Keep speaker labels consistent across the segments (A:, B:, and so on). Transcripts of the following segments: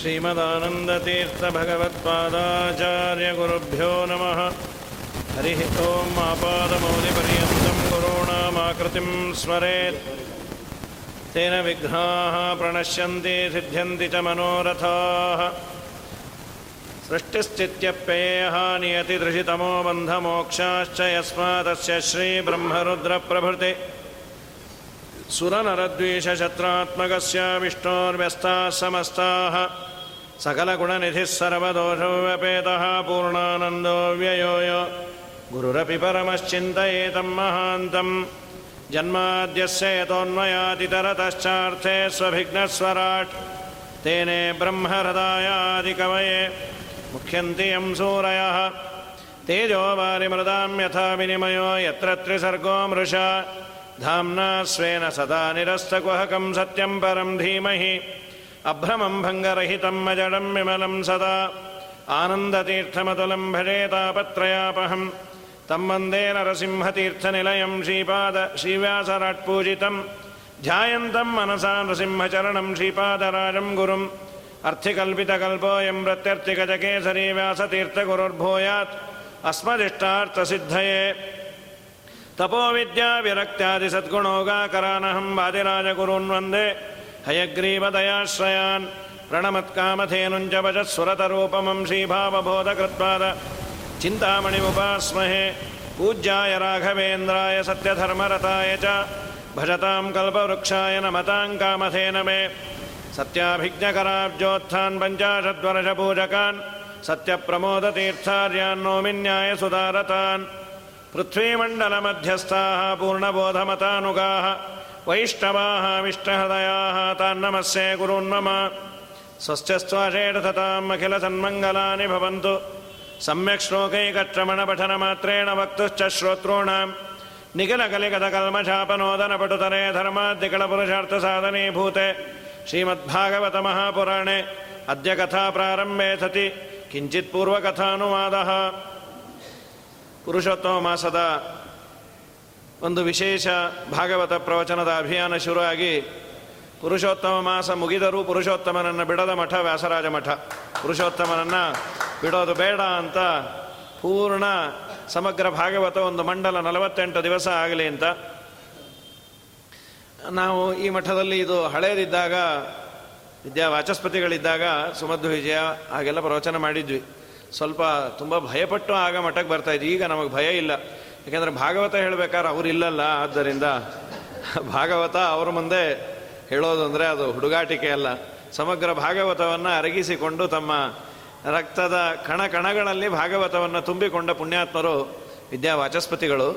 A: श्रीमदानन्दतीर्थभगवत्पादाचार्यगुरुभ्यो नमः। हरिः ॐ आपादमौलिपर्यन्तं गुरूणामाकृतिं स्मरेत् तेन विघ्नाः प्रणश्यन्ति सिद्ध्यन्ति च मनोरथाः। सृष्टिश्चित्यप्ययेह नियतिदृशितमो बन्धमोक्षाश्च यस्मादस्य श्रीब्रह्मरुद्रप्रभृति। सुरनरद्वीषशत्रात्मकस्य विष्णोर्व्यस्ताः समस्ताः सकलगुणनिधिः सर्वदोषो व्यपेतः पूर्णानन्दो व्ययो यो गुरुरपि परमश्चिन्तयेतं महान्तम्। जन्माद्यस्य यतोन्मयातितरतश्चार्थे स्वभिघ्नस्वराट्। तेने ब्रह्महृदायादिकवये। मुख्यन्ति यं सूरयः। तेजो वारिमृदां यथा विनिमयो। यत्र त्रिसर्गो मृषा। धाम्ना स्वेन सदा निरस्तकुहकं सत्यं परं धीमहि। अभ्रमं भङ्गरहितं अजडं विमलं सदा। आनन्दतीर्थमतुलं भजे तापत्रयापहं। तं वन्दे नरसिंहतीर्थनिलयं श्रीपाद श्रीव्यासराट्पूजितं। ध्यायन्तं मनसा नृसिंहचरणं श्रीपादराजं गुरुम्। अर्थिकल्पितकल्पोऽयं प्रत्यर्थिगजकेसरी व्यासतीर्थगुरुर्भूयात्। अस्मदिष्टार्थसिद्धये। तपोविद्याविरक्त्यादिसद्गुणोगाकरानहं वादिराजगुरून् वन्दे हयग्रीवदयाश्रयान् प्रणमत्कामधेनुञ्च भजत्सुरतरूपमं श्रीभावबोधकृत्पाद चिन्तामणिमुपास्महे पूज्याय राघवेन्द्राय सत्यधर्मरताय च भजतां कल्पवृक्षाय नमतां कामधेन मे सत्याभिज्ञकराब्जोत्थान् पञ्चाशद्वर्षपूजकान् सत्यप्रमोदतीर्थार्यान् नोमिन्याय सुधारतान् पृथ्वीमण्डलमध्यस्थाः पूर्णबोधमतानुगाः वैष्णवाः विष्णहृदयाः तान्नमस्ये गुरून्मम स्वस्त्यस्त्वाषेढतताम् अखिलसन्मङ्गलानि भवन्तु सम्यक् श्लोकैकश्रमणपठनमात्रेण वक्तुश्च श्रोतॄणां निखिलकलिगतकल्मषापनोदनपटुतरे धर्माद्यकलपुरुषार्थसाधनीभूते श्रीमद्भागवतमहापुराणे अद्य कथाप्रारम्भे सति किञ्चित् पूर्वकथानुवादः ಪುರುಷೋತ್ತಮ ಮಾಸದ ಒಂದು ವಿಶೇಷ ಭಾಗವತ ಪ್ರವಚನದ ಅಭಿಯಾನ ಶುರುವಾಗಿ ಪುರುಷೋತ್ತಮ ಮಾಸ ಮುಗಿದರೂ ಪುರುಷೋತ್ತಮನನ್ನು ಬಿಡದ ಮಠ ವ್ಯಾಸರಾಜ ಮಠ. ಪುರುಷೋತ್ತಮನನ್ನು ಬಿಡೋದು ಬೇಡ ಅಂತ ಪೂರ್ಣ ಸಮಗ್ರ ಭಾಗವತ ಒಂದು ಮಂಡಲ ನಲವತ್ತೆಂಟು ದಿವಸ ಆಗಲಿ ಅಂತ. ನಾವು ಈ ಮಠದಲ್ಲಿ ಇದು ಹಳೇದಿದ್ದಾಗ, ವಿದ್ಯಾ ವಾಚಸ್ಪತಿಗಳಿದ್ದಾಗ ಸುಮಧು ವಿಜಯ ಹಾಗೆಲ್ಲ ಪ್ರವಚನ ಮಾಡಿದ್ವಿ. ಸ್ವಲ್ಪ ತುಂಬ ಭಯಪಟ್ಟು ಆಗ ಮಠಕ್ಕೆ ಬರ್ತಾಯಿದ್ವಿ ಈಗ ನಮಗೆ ಭಯ ಇಲ್ಲ. ಯಾಕೆಂದರೆ ಭಾಗವತ ಹೇಳಬೇಕಾದ್ರೆ ಅವ್ರು ಇಲ್ಲಲ್ಲ, ಆದ್ದರಿಂದ ಭಾಗವತ ಅವ್ರ ಮುಂದೆ ಹೇಳೋದು ಅಂದರೆ ಅದು ಹುಡುಗಾಟಿಕೆ ಅಲ್ಲ. ಸಮಗ್ರ ಭಾಗವತವನ್ನು ಅರಗಿಸಿಕೊಂಡು ತಮ್ಮ ರಕ್ತದ ಕಣ ಕಣಗಳಲ್ಲಿ ಭಾಗವತವನ್ನು ತುಂಬಿಕೊಂಡ ಪುಣ್ಯಾತ್ಮರು ವಿದ್ಯಾ ವಾಚಸ್ಪತಿಗಳು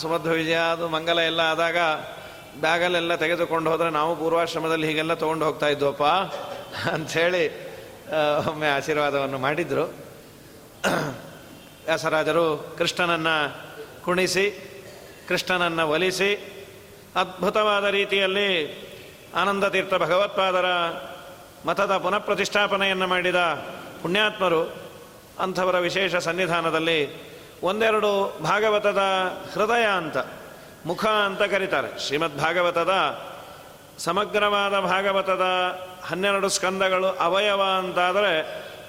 A: ಸುಮಧ್ವ ವಿಜಯ, ಅದು ಮಂಗಲ ಎಲ್ಲ ಆದಾಗ ಬ್ಯಾಗಲ್ಲೆಲ್ಲ ತೆಗೆದುಕೊಂಡು ಹೋದರೆ ನಾವು ಪೂರ್ವಾಶ್ರಮದಲ್ಲಿ ಹೀಗೆಲ್ಲ ತೊಗೊಂಡು ಹೋಗ್ತಾ ಇದ್ವಪ್ಪ ಅಂಥೇಳಿ ಒಮ್ಮೆ ಆಶೀರ್ವಾದವನ್ನು ಮಾಡಿದರು. ವ್ಯಾಸರಾಜರು ಕೃಷ್ಣನನ್ನು ಕುಣಿಸಿ, ಕೃಷ್ಣನನ್ನು ಒಲಿಸಿ, ಅದ್ಭುತವಾದ ರೀತಿಯಲ್ಲಿ ಆನಂದ ತೀರ್ಥ ಭಗವತ್ಪಾದರ ಮತದ ಪುನಃ ಪ್ರತಿಷ್ಠಾಪನೆಯನ್ನು ಮಾಡಿದ ಪುಣ್ಯಾತ್ಮರು ಅಂಥವರ ವಿಶೇಷ ಸನ್ನಿಧಾನದಲ್ಲಿ ಒಂದೆರಡು ಭಾಗವತದ ಹೃದಯ ಅಂತ, ಮುಖ ಅಂತ ಕರೀತಾರೆ. ಶ್ರೀಮದ್ ಭಾಗವತದ ಸಮಗ್ರವಾದ ಭಾಗವತದ ಹನ್ನೆರಡು ಸ್ಕಂದಗಳು ಅವಯವ ಅಂತಾದರೆ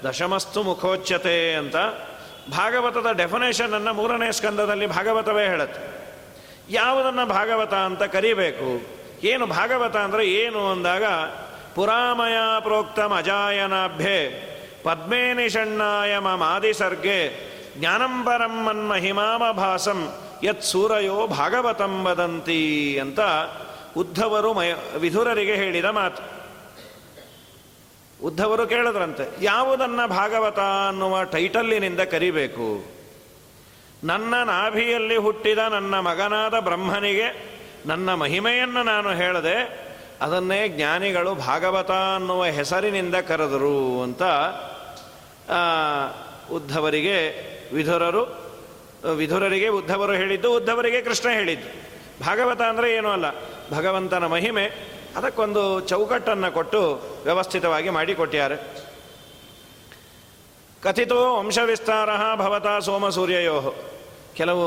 A: ದಶಮಸ್ತು ಮುಖೋಚ್ಯತೆ ಅಂತ ಭಾಗವತದ ಡೆಫಿನೇಷನನ್ನು ಮೂರನೇ ಸ್ಕಂದದಲ್ಲಿ ಭಾಗವತವೇ ಹೇಳುತ್ತೆ. ಯಾವುದನ್ನು ಭಾಗವತ ಅಂತ ಕರಿಬೇಕು? ಏನು ಭಾಗವತ ಅಂದರೆ ಏನು ಅಂದಾಗ, ಪುರಾಮಯ ಪ್ರೋಕ್ತ ಅಜಾಯನಾಭ್ಯೆ ಪದ್ಮೇ ನಿಷಣ್ಣಾಯ ಮಮಾದಿಸರ್ಗೆ ಜ್ಞಾನಂಬರಂ ಮನ್ಮಹಿಮಾಮಭಾಸಂ ಯತ್ ಸೂರಯೋ ಭಾಗವತಂ ವದಂತಿ ಅಂತ ಉದ್ಧವರು ಮಯ ವಿಧುರರಿಗೆ ಹೇಳಿದ ಮಾತು. ಉದ್ಧವರು ಕೇಳಿದ್ರಂತೆ ಯಾವುದನ್ನು ಭಾಗವತ ಅನ್ನುವ ಟೈಟಲ್ಲಿನಿಂದ ಕರಿಬೇಕು? ನನ್ನ ನಾಭಿಯಲ್ಲಿ ಹುಟ್ಟಿದ ನನ್ನ ಮಗನಾದ ಬ್ರಹ್ಮನಿಗೆ ನನ್ನ ಮಹಿಮೆಯನ್ನು ನಾನು ಹೇಳದೆ, ಅದನ್ನೇ ಜ್ಞಾನಿಗಳು ಭಾಗವತ ಅನ್ನುವ ಹೆಸರಿನಿಂದ ಕರೆದರು ಅಂತ ಉದ್ಧವರಿಗೆ ವಿಧುರರು, ವಿಧುರರಿಗೆ ಉದ್ಧವರು ಹೇಳಿದ್ದು, ಉದ್ಧವರಿಗೆ ಕೃಷ್ಣ ಹೇಳಿದ್ದು. ಭಾಗವತ ಅಂದರೆ ಏನೂ ಅಲ್ಲ, ಭಗವಂತನ ಮಹಿಮೆ, ಅದಕ್ಕೊಂದು ಚೌಕಟ್ಟನ್ನು ಕೊಟ್ಟು ವ್ಯವಸ್ಥಿತವಾಗಿ ಮಾಡಿಕೊಟ್ಟಾರೆ ಕಥಿತೋ ವಂಶವಿಸ್ತಾರ ಭವತಾ ಸೋಮ ಸೂರ್ಯಯೋ. ಕೆಲವು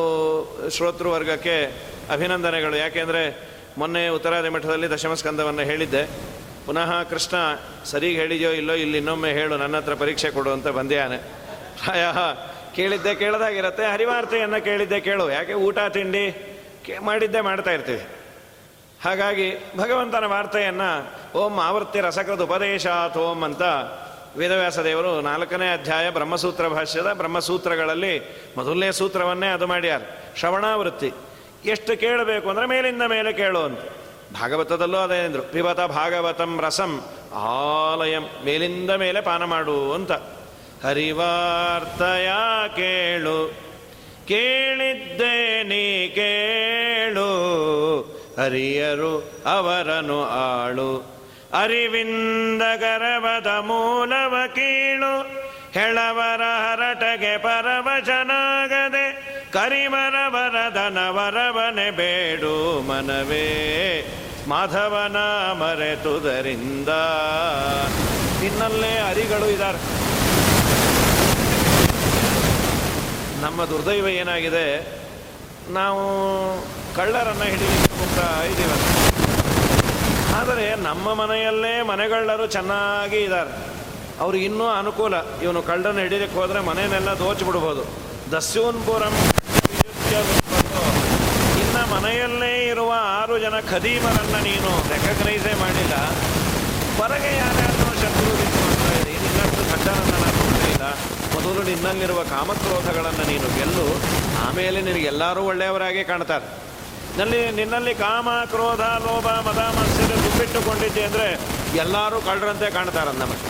A: ಶ್ರೋತೃವರ್ಗಕ್ಕೆ ಅಭಿನಂದನೆಗಳು. ಯಾಕೆಂದರೆ ಮೊನ್ನೆ ಉತ್ತರಾದಿ ಮಠದಲ್ಲಿ ದಶಮಸ್ಕಂದವನ್ನು ಹೇಳಿದ್ದೆ. ಪುನಃ ಕೃಷ್ಣ, ಸರಿಗೆ ಹೇಳಿದೆಯೋ ಇಲ್ಲೋ ಇಲ್ಲಿ ಇನ್ನೊಮ್ಮೆ ಹೇಳು, ನನ್ನ ಹತ್ರ ಪರೀಕ್ಷೆ ಕೊಡು ಅಂತ ಬಂದ್ಯಾನೆ. ಪ್ರಾಯ ಕೇಳಿದ್ದೆ ಕೇಳದಾಗಿರತ್ತೆ. ಹರಿವಾರ್ತೆಯನ್ನು ಕೇಳಿದ್ದೆ ಕೇಳು. ಯಾಕೆ ಊಟ, ತಿಂಡಿ ಮಾಡಿದ್ದೇ ಮಾಡ್ತಾ ಇರ್ತೀವಿ. ಹಾಗಾಗಿ ಭಗವಂತನ ವಾರ್ತೆಯನ್ನು ಓಂ ಆವೃತ್ತಿ ರಸಕೃತ ಉಪದೇಶಾತ್ ಓಂ ಅಂತ ವೇದವ್ಯಾಸ ದೇವರು ನಾಲ್ಕನೇ ಅಧ್ಯಾಯ ಬ್ರಹ್ಮಸೂತ್ರ ಭಾಷ್ಯದ ಬ್ರಹ್ಮಸೂತ್ರಗಳಲ್ಲಿ ಮೊದಲನೇ ಸೂತ್ರವನ್ನೇ ಅದು ಮಾಡ್ಯಾರ. ಶ್ರವಣಾವೃತ್ತಿ. ಎಷ್ಟು ಕೇಳಬೇಕು ಅಂದರೆ ಮೇಲಿಂದ ಮೇಲೆ ಕೇಳು ಅಂತ. ಭಾಗವತದಲ್ಲೂ ಅದೇ ಅಂದರು. ಪಿಬತ ಭಾಗವತಂ ರಸಂ ಆಲಯಂ. ಮೇಲಿಂದ ಮೇಲೆ ಪಾನ ಮಾಡು ಅಂತ. ಹರಿವಾರ್ತಯ ಕೇಳು. ಕೇಳಿದ್ದೇ ನೀ ಕೇಳು. ಹರಿಯರು ಅವರನು ಆಳು. ಅರಿವಿಂದ ಗರವದ ಮೂಲವ ಕೀಳು. ಹೆಳವರ ಹರಟಗೆ ಪರವಚನಾಗದೆ ವರವನೆ ಬೇಡು ಮನವೇ. ಮಾಧವನ ಮರೆತುದರಿಂದ ನಿನ್ನಲ್ಲೇ ಅರಿಗಳು ಇದ್ದಾರೆ ನಮ್ಮ ದುರ್ದೈವ ಏನಾಗಿದೆ? ನಾವು ಕಳ್ಳರನ್ನು ಹಿಡಿಯಲಿಕ್ಕೆ ಹೋಗ್ತಾ ಆದರೆ ನಮ್ಮ ಮನೆಯಲ್ಲೇ ಮನೆಗಳ್ಳರು ಚೆನ್ನಾಗಿ ಇದ್ದಾರೆ. ಅವ್ರಿಗೆ ಇನ್ನೂ ಅನುಕೂಲ. ಇವನು ಕಳ್ಳನ್ನು ಹಿಡಿಲಿಕ್ಕೆ ಹೋದರೆ ಮನೆಯನ್ನೆಲ್ಲ ದೋಚಿಬಿಡ್ಬೋದು ದಸ್ಯೂನ್ಪುರಂ ಇನ್ನು ಮನೆಯಲ್ಲೇ ಇರುವ ಆರು ಜನ ಖದೀಮರನ್ನು ನೀನು ರೆಕಗ್ನೈಸೇ ಮಾಡಿಲ್ಲ. ಹೊರಗೆ ಯಾರ್ಯಾರು ಶತ್ರು ಮಾಡ್ತಾ ಇದೆ ಇನ್ನಷ್ಟು ನಾನು ನೋಡಲಿಲ್ಲ ಮೊದಲು ನಿನ್ನಲ್ಲಿರುವ ಕಾಮಕ್ರೋಧಗಳನ್ನು ನೀನು ಗೆಲ್ಲು. ಆಮೇಲೆ ನಿನಗೆಲ್ಲರೂ ಒಳ್ಳೆಯವರಾಗಿ ಕಾಣ್ತಾರೆ. ನಲ್ಲಿ ನಿನ್ನಲ್ಲಿ ಕಾಮ, ಕ್ರೋಧ, ಲೋಭ, ಮದ ಮತ್ಸರ ತುಂಬಿಟ್ಟುಕೊಂಡಿದ್ದೆ ಅಂದರೆ ಎಲ್ಲರೂ ಕಳ್ಳರಂತೆ ಕಾಣ್ತಾರೆ ನಮಗೆ.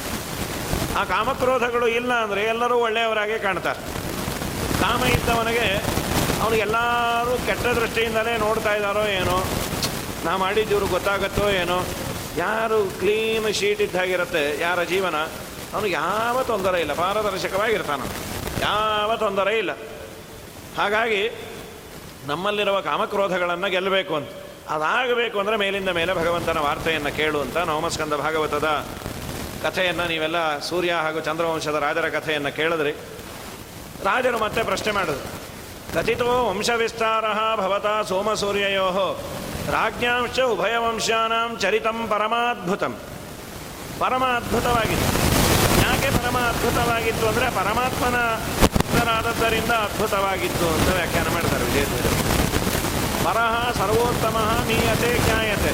A: ಆ ಕಾಮಕ್ರೋಧಗಳು ಇಲ್ಲ ಅಂದರೆ ಎಲ್ಲರೂ ಒಳ್ಳೆಯವರಾಗಿ ಕಾಣ್ತಾರೆ. ಕಾಮ ಇದ್ದವನಿಗೆ ಅವನು ಎಲ್ಲರೂ ಕೆಟ್ಟ ದೃಷ್ಟಿಯಿಂದಲೇ ನೋಡ್ತಾ ಇದ್ದಾರೋ ಏನೋ, ನಾ ಮಾಡಿದ್ದಿವ್ರು ಗೊತ್ತಾಗತ್ತೋ ಏನೋ, ಯಾರು ಕ್ಲೀನ್ ಶೀಟ್ ಇದ್ದಾಗಿರುತ್ತೆ, ಯಾರ ಜೀವನ, ಅವನು ಯಾವ ತೊಂದರೆ ಇಲ್ಲ ಪಾರದರ್ಶಕವಾಗಿರ್ತಾನ ಯಾವ ತೊಂದರೆ ಇಲ್ಲ. ಹಾಗಾಗಿ ನಮ್ಮಲ್ಲಿರುವ ಕಾಮಕ್ರೋಧಗಳನ್ನು ಗೆಲ್ಲಬೇಕು ಅಂತ. ಅದಾಗಬೇಕು ಅಂದರೆ ಮೇಲಿಂದ ಮೇಲೆ ಭಗವಂತನ ವಾರ್ತೆಯನ್ನು ಕೇಳು ಅಂತ ನವಮಸ್ಕಂದ ಭಾಗವತದ ಕಥೆಯನ್ನು ನೀವೆಲ್ಲ ಸೂರ್ಯ ಹಾಗೂ ಚಂದ್ರವಂಶದ ರಾಜರ ಕಥೆಯನ್ನು ಕೇಳಿದ್ರಿ. ರಾಜರು ಮತ್ತೆ ಪ್ರಶ್ನೆ ಮಾಡಿದ್ರು. ಕಥಿತೋ ವಂಶವಿಸ್ತಾರ ಭವತ ಸೋಮಸೂರ್ಯಯೋ ರಾಜ್ಞಾಂಶ ಉಭಯವಂಶಾನಾಂ ಚರಿತಂ ಪರಮಾದ್ಭುತಂ. ಪರಮ ಅದ್ಭುತವಾಗಿತ್ತು ಯಾಕೆ ಪರಮ ಅದ್ಭುತವಾಗಿತ್ತು ಅಂದರೆ ಪರಮಾತ್ಮನ ಭಕ್ತರಾದದ್ದರಿಂದ ಅದ್ಭುತವಾಗಿತ್ತು ಅಂತ ವ್ಯಾಖ್ಯಾನ ಮಾಡ್ತಾರೆ ವಿಜಯಧ್ವಜ ಪರಹ ಸರ್ವೋತ್ತಮ ನೀಯತೆ ಜ್ಞಾಯತೆ.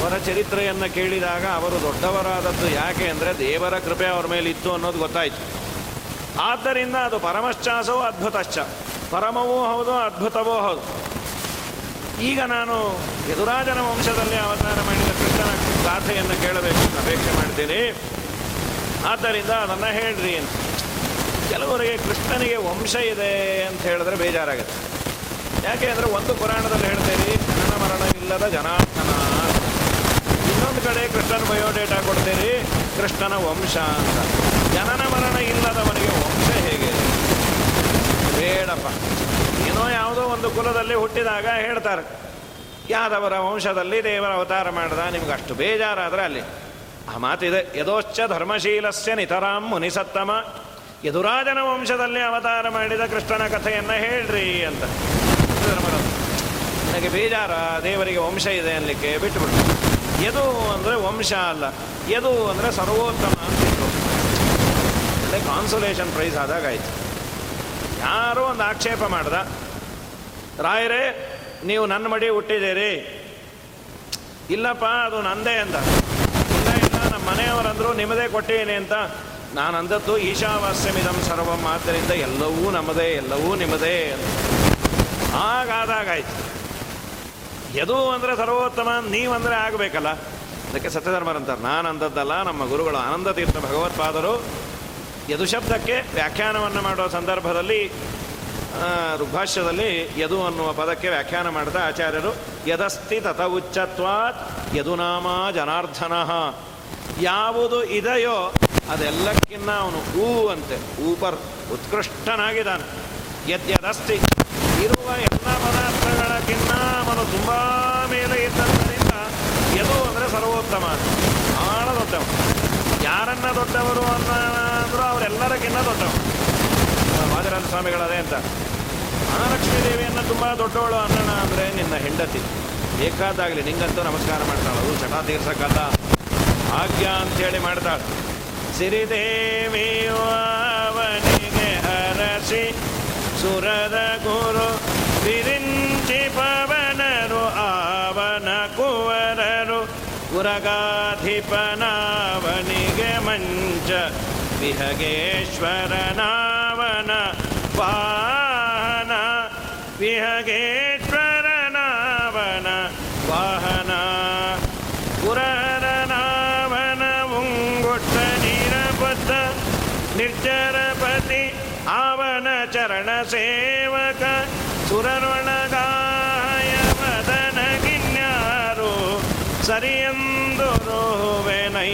A: ಅವರ ಚರಿತ್ರೆಯನ್ನು ಕೇಳಿದಾಗ ಅವರು ದೊಡ್ಡವರಾದದ್ದು ಯಾಕೆ ಅಂದರೆ ದೇವರ ಕೃಪೆ ಅವರ ಮೇಲೆ ಇತ್ತು ಅನ್ನೋದು ಗೊತ್ತಾಯಿತು. ಆದ್ದರಿಂದ ಅದು ಪರಮಶ್ಚಾಸವೋ ಅದ್ಭುತಶ್ಚ. ಪರಮವೂ ಹೌದು ಅದ್ಭುತವೋ ಹೌದು. ಈಗ ನಾನು ಯದುರಾಜನ ವಂಶದಲ್ಲಿ ಅವತಾರ ಮಾಡಿದ ಕೃಷ್ಣನ ಗಾಥೆಯನ್ನು ಕೇಳಬೇಕು ಅಪೇಕ್ಷೆ ಮಾಡ್ತೀನಿ. ಆದ್ದರಿಂದ ಅದನ್ನು ಹೇಳ್ರಿ ಅಂತ. ಕೆಲವರಿಗೆ ಕೃಷ್ಣನಿಗೆ ವಂಶ ಇದೆ ಅಂತ ಹೇಳಿದ್ರೆ ಬೇಜಾರಾಗುತ್ತೆ. ಯಾಕೆ ಅಂದರೆ ಒಂದು ಪುರಾಣದಲ್ಲಿ ಹೇಳ್ತೀರಿ ಮರಣ ಇಲ್ಲದ ಜನಾರ್ದನ ಇನ್ನೊಂದು ಕಡೆ ಕೃಷ್ಣನ ಬಯೋಡೇಟಾ ಕೊಡ್ತೀರಿ, ಕೃಷ್ಣನ ವಂಶ ಅಂತ. ಜನನ ಮರಣ ಇಲ್ಲದವನಿಗೆ ವಂಶ ಹೇಗೆ? ಬೇಡಪ್ಪ. ಏನೋ ಯಾವುದೋ ಒಂದು ಕುಲದಲ್ಲಿ ಹುಟ್ಟಿದಾಗ ಹೇಳ್ತಾರೆ, ಯಾದವರ ವಂಶದಲ್ಲಿ ದೇವರ ಅವತಾರ ಮಾಡಿದ ನಿಮ್ಗೆ ಅಷ್ಟು ಬೇಜಾರಾದರೆ ಅಲ್ಲಿ. ಆ ಮಾತಿದೆ, ಯದೋಶ್ಚ ಧರ್ಮಶೀಲಸ್ಯ ನಿತರಾಂ ಮುನಿಸತ್ತಮ ಯದುರಾಜನ ವಂಶದಲ್ಲಿ ಅವತಾರ ಮಾಡಿದ ಕೃಷ್ಣನ ಕಥೆಯನ್ನು ಹೇಳ್ರಿ ಅಂತ. ನನಗೆ ಬೇಜಾರ, ದೇವರಿಗೆ ವಂಶ ಇದೆ ಅನ್ಲಿಕ್ಕೆ ಬಿಟ್ಟುಬಿಟ್ಟು ಯದು ಅಂದರೆ ವಂಶ ಅಲ್ಲ, ಯದು ಅಂದರೆ ಸರ್ವೋತ್ತಮ ಅಲ್ಲೇ ಕಾನ್ಸುಲೇಷನ್ ಪ್ರೈಸ್ ಆದಾಗ ಆಯ್ತು. ಯಾರೋ ಒಂದು ಆಕ್ಷೇಪ ಮಾಡ್ದ, ರಾಯರೇ, ನೀವು ನನ್ನ ಮಡಿ ಹುಟ್ಟಿದ್ದೀರಿ. ಇಲ್ಲಪ್ಪ, ಅದು ನಂದೇ ಅಂತ. ಇಲ್ಲ ಇಲ್ಲ ನಮ್ಮ ಮನೆಯವರಂದ್ರು ನಿಮ್ಮದೇ ಕೊಟ್ಟೀನಿ ಅಂತ ನಾನು ಅಂದದ್ದು ಈಶಾವಾಸ್ಯಮಿದಂ ಸರ್ವಂ, ಆದ್ದರಿಂದ ಎಲ್ಲವೂ ನಮ್ಮದೇ, ಎಲ್ಲವೂ ನಿಮ್ಮದೇ ಹಾಗಾದಾಗಾಯ್ತು. ಯದು ಅಂದರೆ ಸರ್ವೋತ್ತಮ, ನೀವಂದರೆ ಆಗಬೇಕಲ್ಲ. ಅದಕ್ಕೆ ಸತ್ಯಧರ್ಮರಂತಾರೆ ನಾನು ಅಂದದ್ದಲ್ಲ ನಮ್ಮ ಗುರುಗಳು ಆನಂದ ತೀರ್ಥ ಭಗವತ್ಪಾದರು. ಯದು ಶಬ್ದಕ್ಕೆ ವ್ಯಾಖ್ಯಾನವನ್ನು ಮಾಡುವ ಸಂದರ್ಭದಲ್ಲಿ ಋಗ್ಭಾಷ್ಯದಲ್ಲಿ ಯದು ಅನ್ನುವ ಪದಕ್ಕೆ ವ್ಯಾಖ್ಯಾನ ಮಾಡಿದ ಆಚಾರ್ಯರು, ಯದಸ್ತಿ ತಥ ಉಚ್ಚತ್ವಾತ್ ಯದುನಾಮ ಜನಾರ್ಧನಃ. ಯಾವುದು ಇದೆಯೋ ಅದೆಲ್ಲಕ್ಕಿನ್ನ ಅವನು ಹೂ ಅಂತೆ. ಊಪರ್ ಉತ್ಕೃಷ್ಟನಾಗಿದ್ದಾನೆ. ಯದ್ಯದಸ್ತಿ ಇರುವ ಎಲ್ಲ ಪದಾರ್ಥಗಳಕ್ಕಿನ್ನ ಅವನು ತುಂಬ ಮೇಲೆ ಇದ್ದಂತರಿಂದ ಎದು ಅಂದರೆ ಸರ್ವೋತ್ತಮ. ಭಾಳ ದೊಡ್ಡವ. ಯಾರನ್ನ ದೊಡ್ಡವರು ಅನ್ನ ಅಂದರೂ ಅವರೆಲ್ಲರಕ್ಕಿನ್ನ ದೊಡ್ಡವ. ವಾಜರಾಜ ಸ್ವಾಮಿಗಳದೇ ಅಂತ. ಮಹಾಲಕ್ಷ್ಮೀ ದೇವಿಯನ್ನು ತುಂಬ ದೊಡ್ಡವಳು ಅನ್ನೋಣ ಅಂದರೆ ನಿನ್ನ ಹೆಂಡತಿ. ಬೇಕಾದಾಗಲಿ ನಿಂಗಂತೂ ನಮಸ್ಕಾರ ಮಾಡ್ತಾಳೆ. ಅದು ಚಟ ತೀರ್ಸಕ್ಕಲ್ಲ ಭಾಗ್ಯ ಅಂಥೇಳಿ ಮಾಡ್ತಾಳೆ. श्रीदेवी गरसि सुरद गुरु विरुञ्चि पवनरु आवन कुवररु गुरगाधिपनावनि ग मञ्च विहगेश्वर नावन विहगे ಸೇವಕ ಸುರರೊಳಗಾಯ ಮದನ ಗಿನ್ಯಾರು ಸರಿಯಂದು ರೋವೆನಯ್ಯ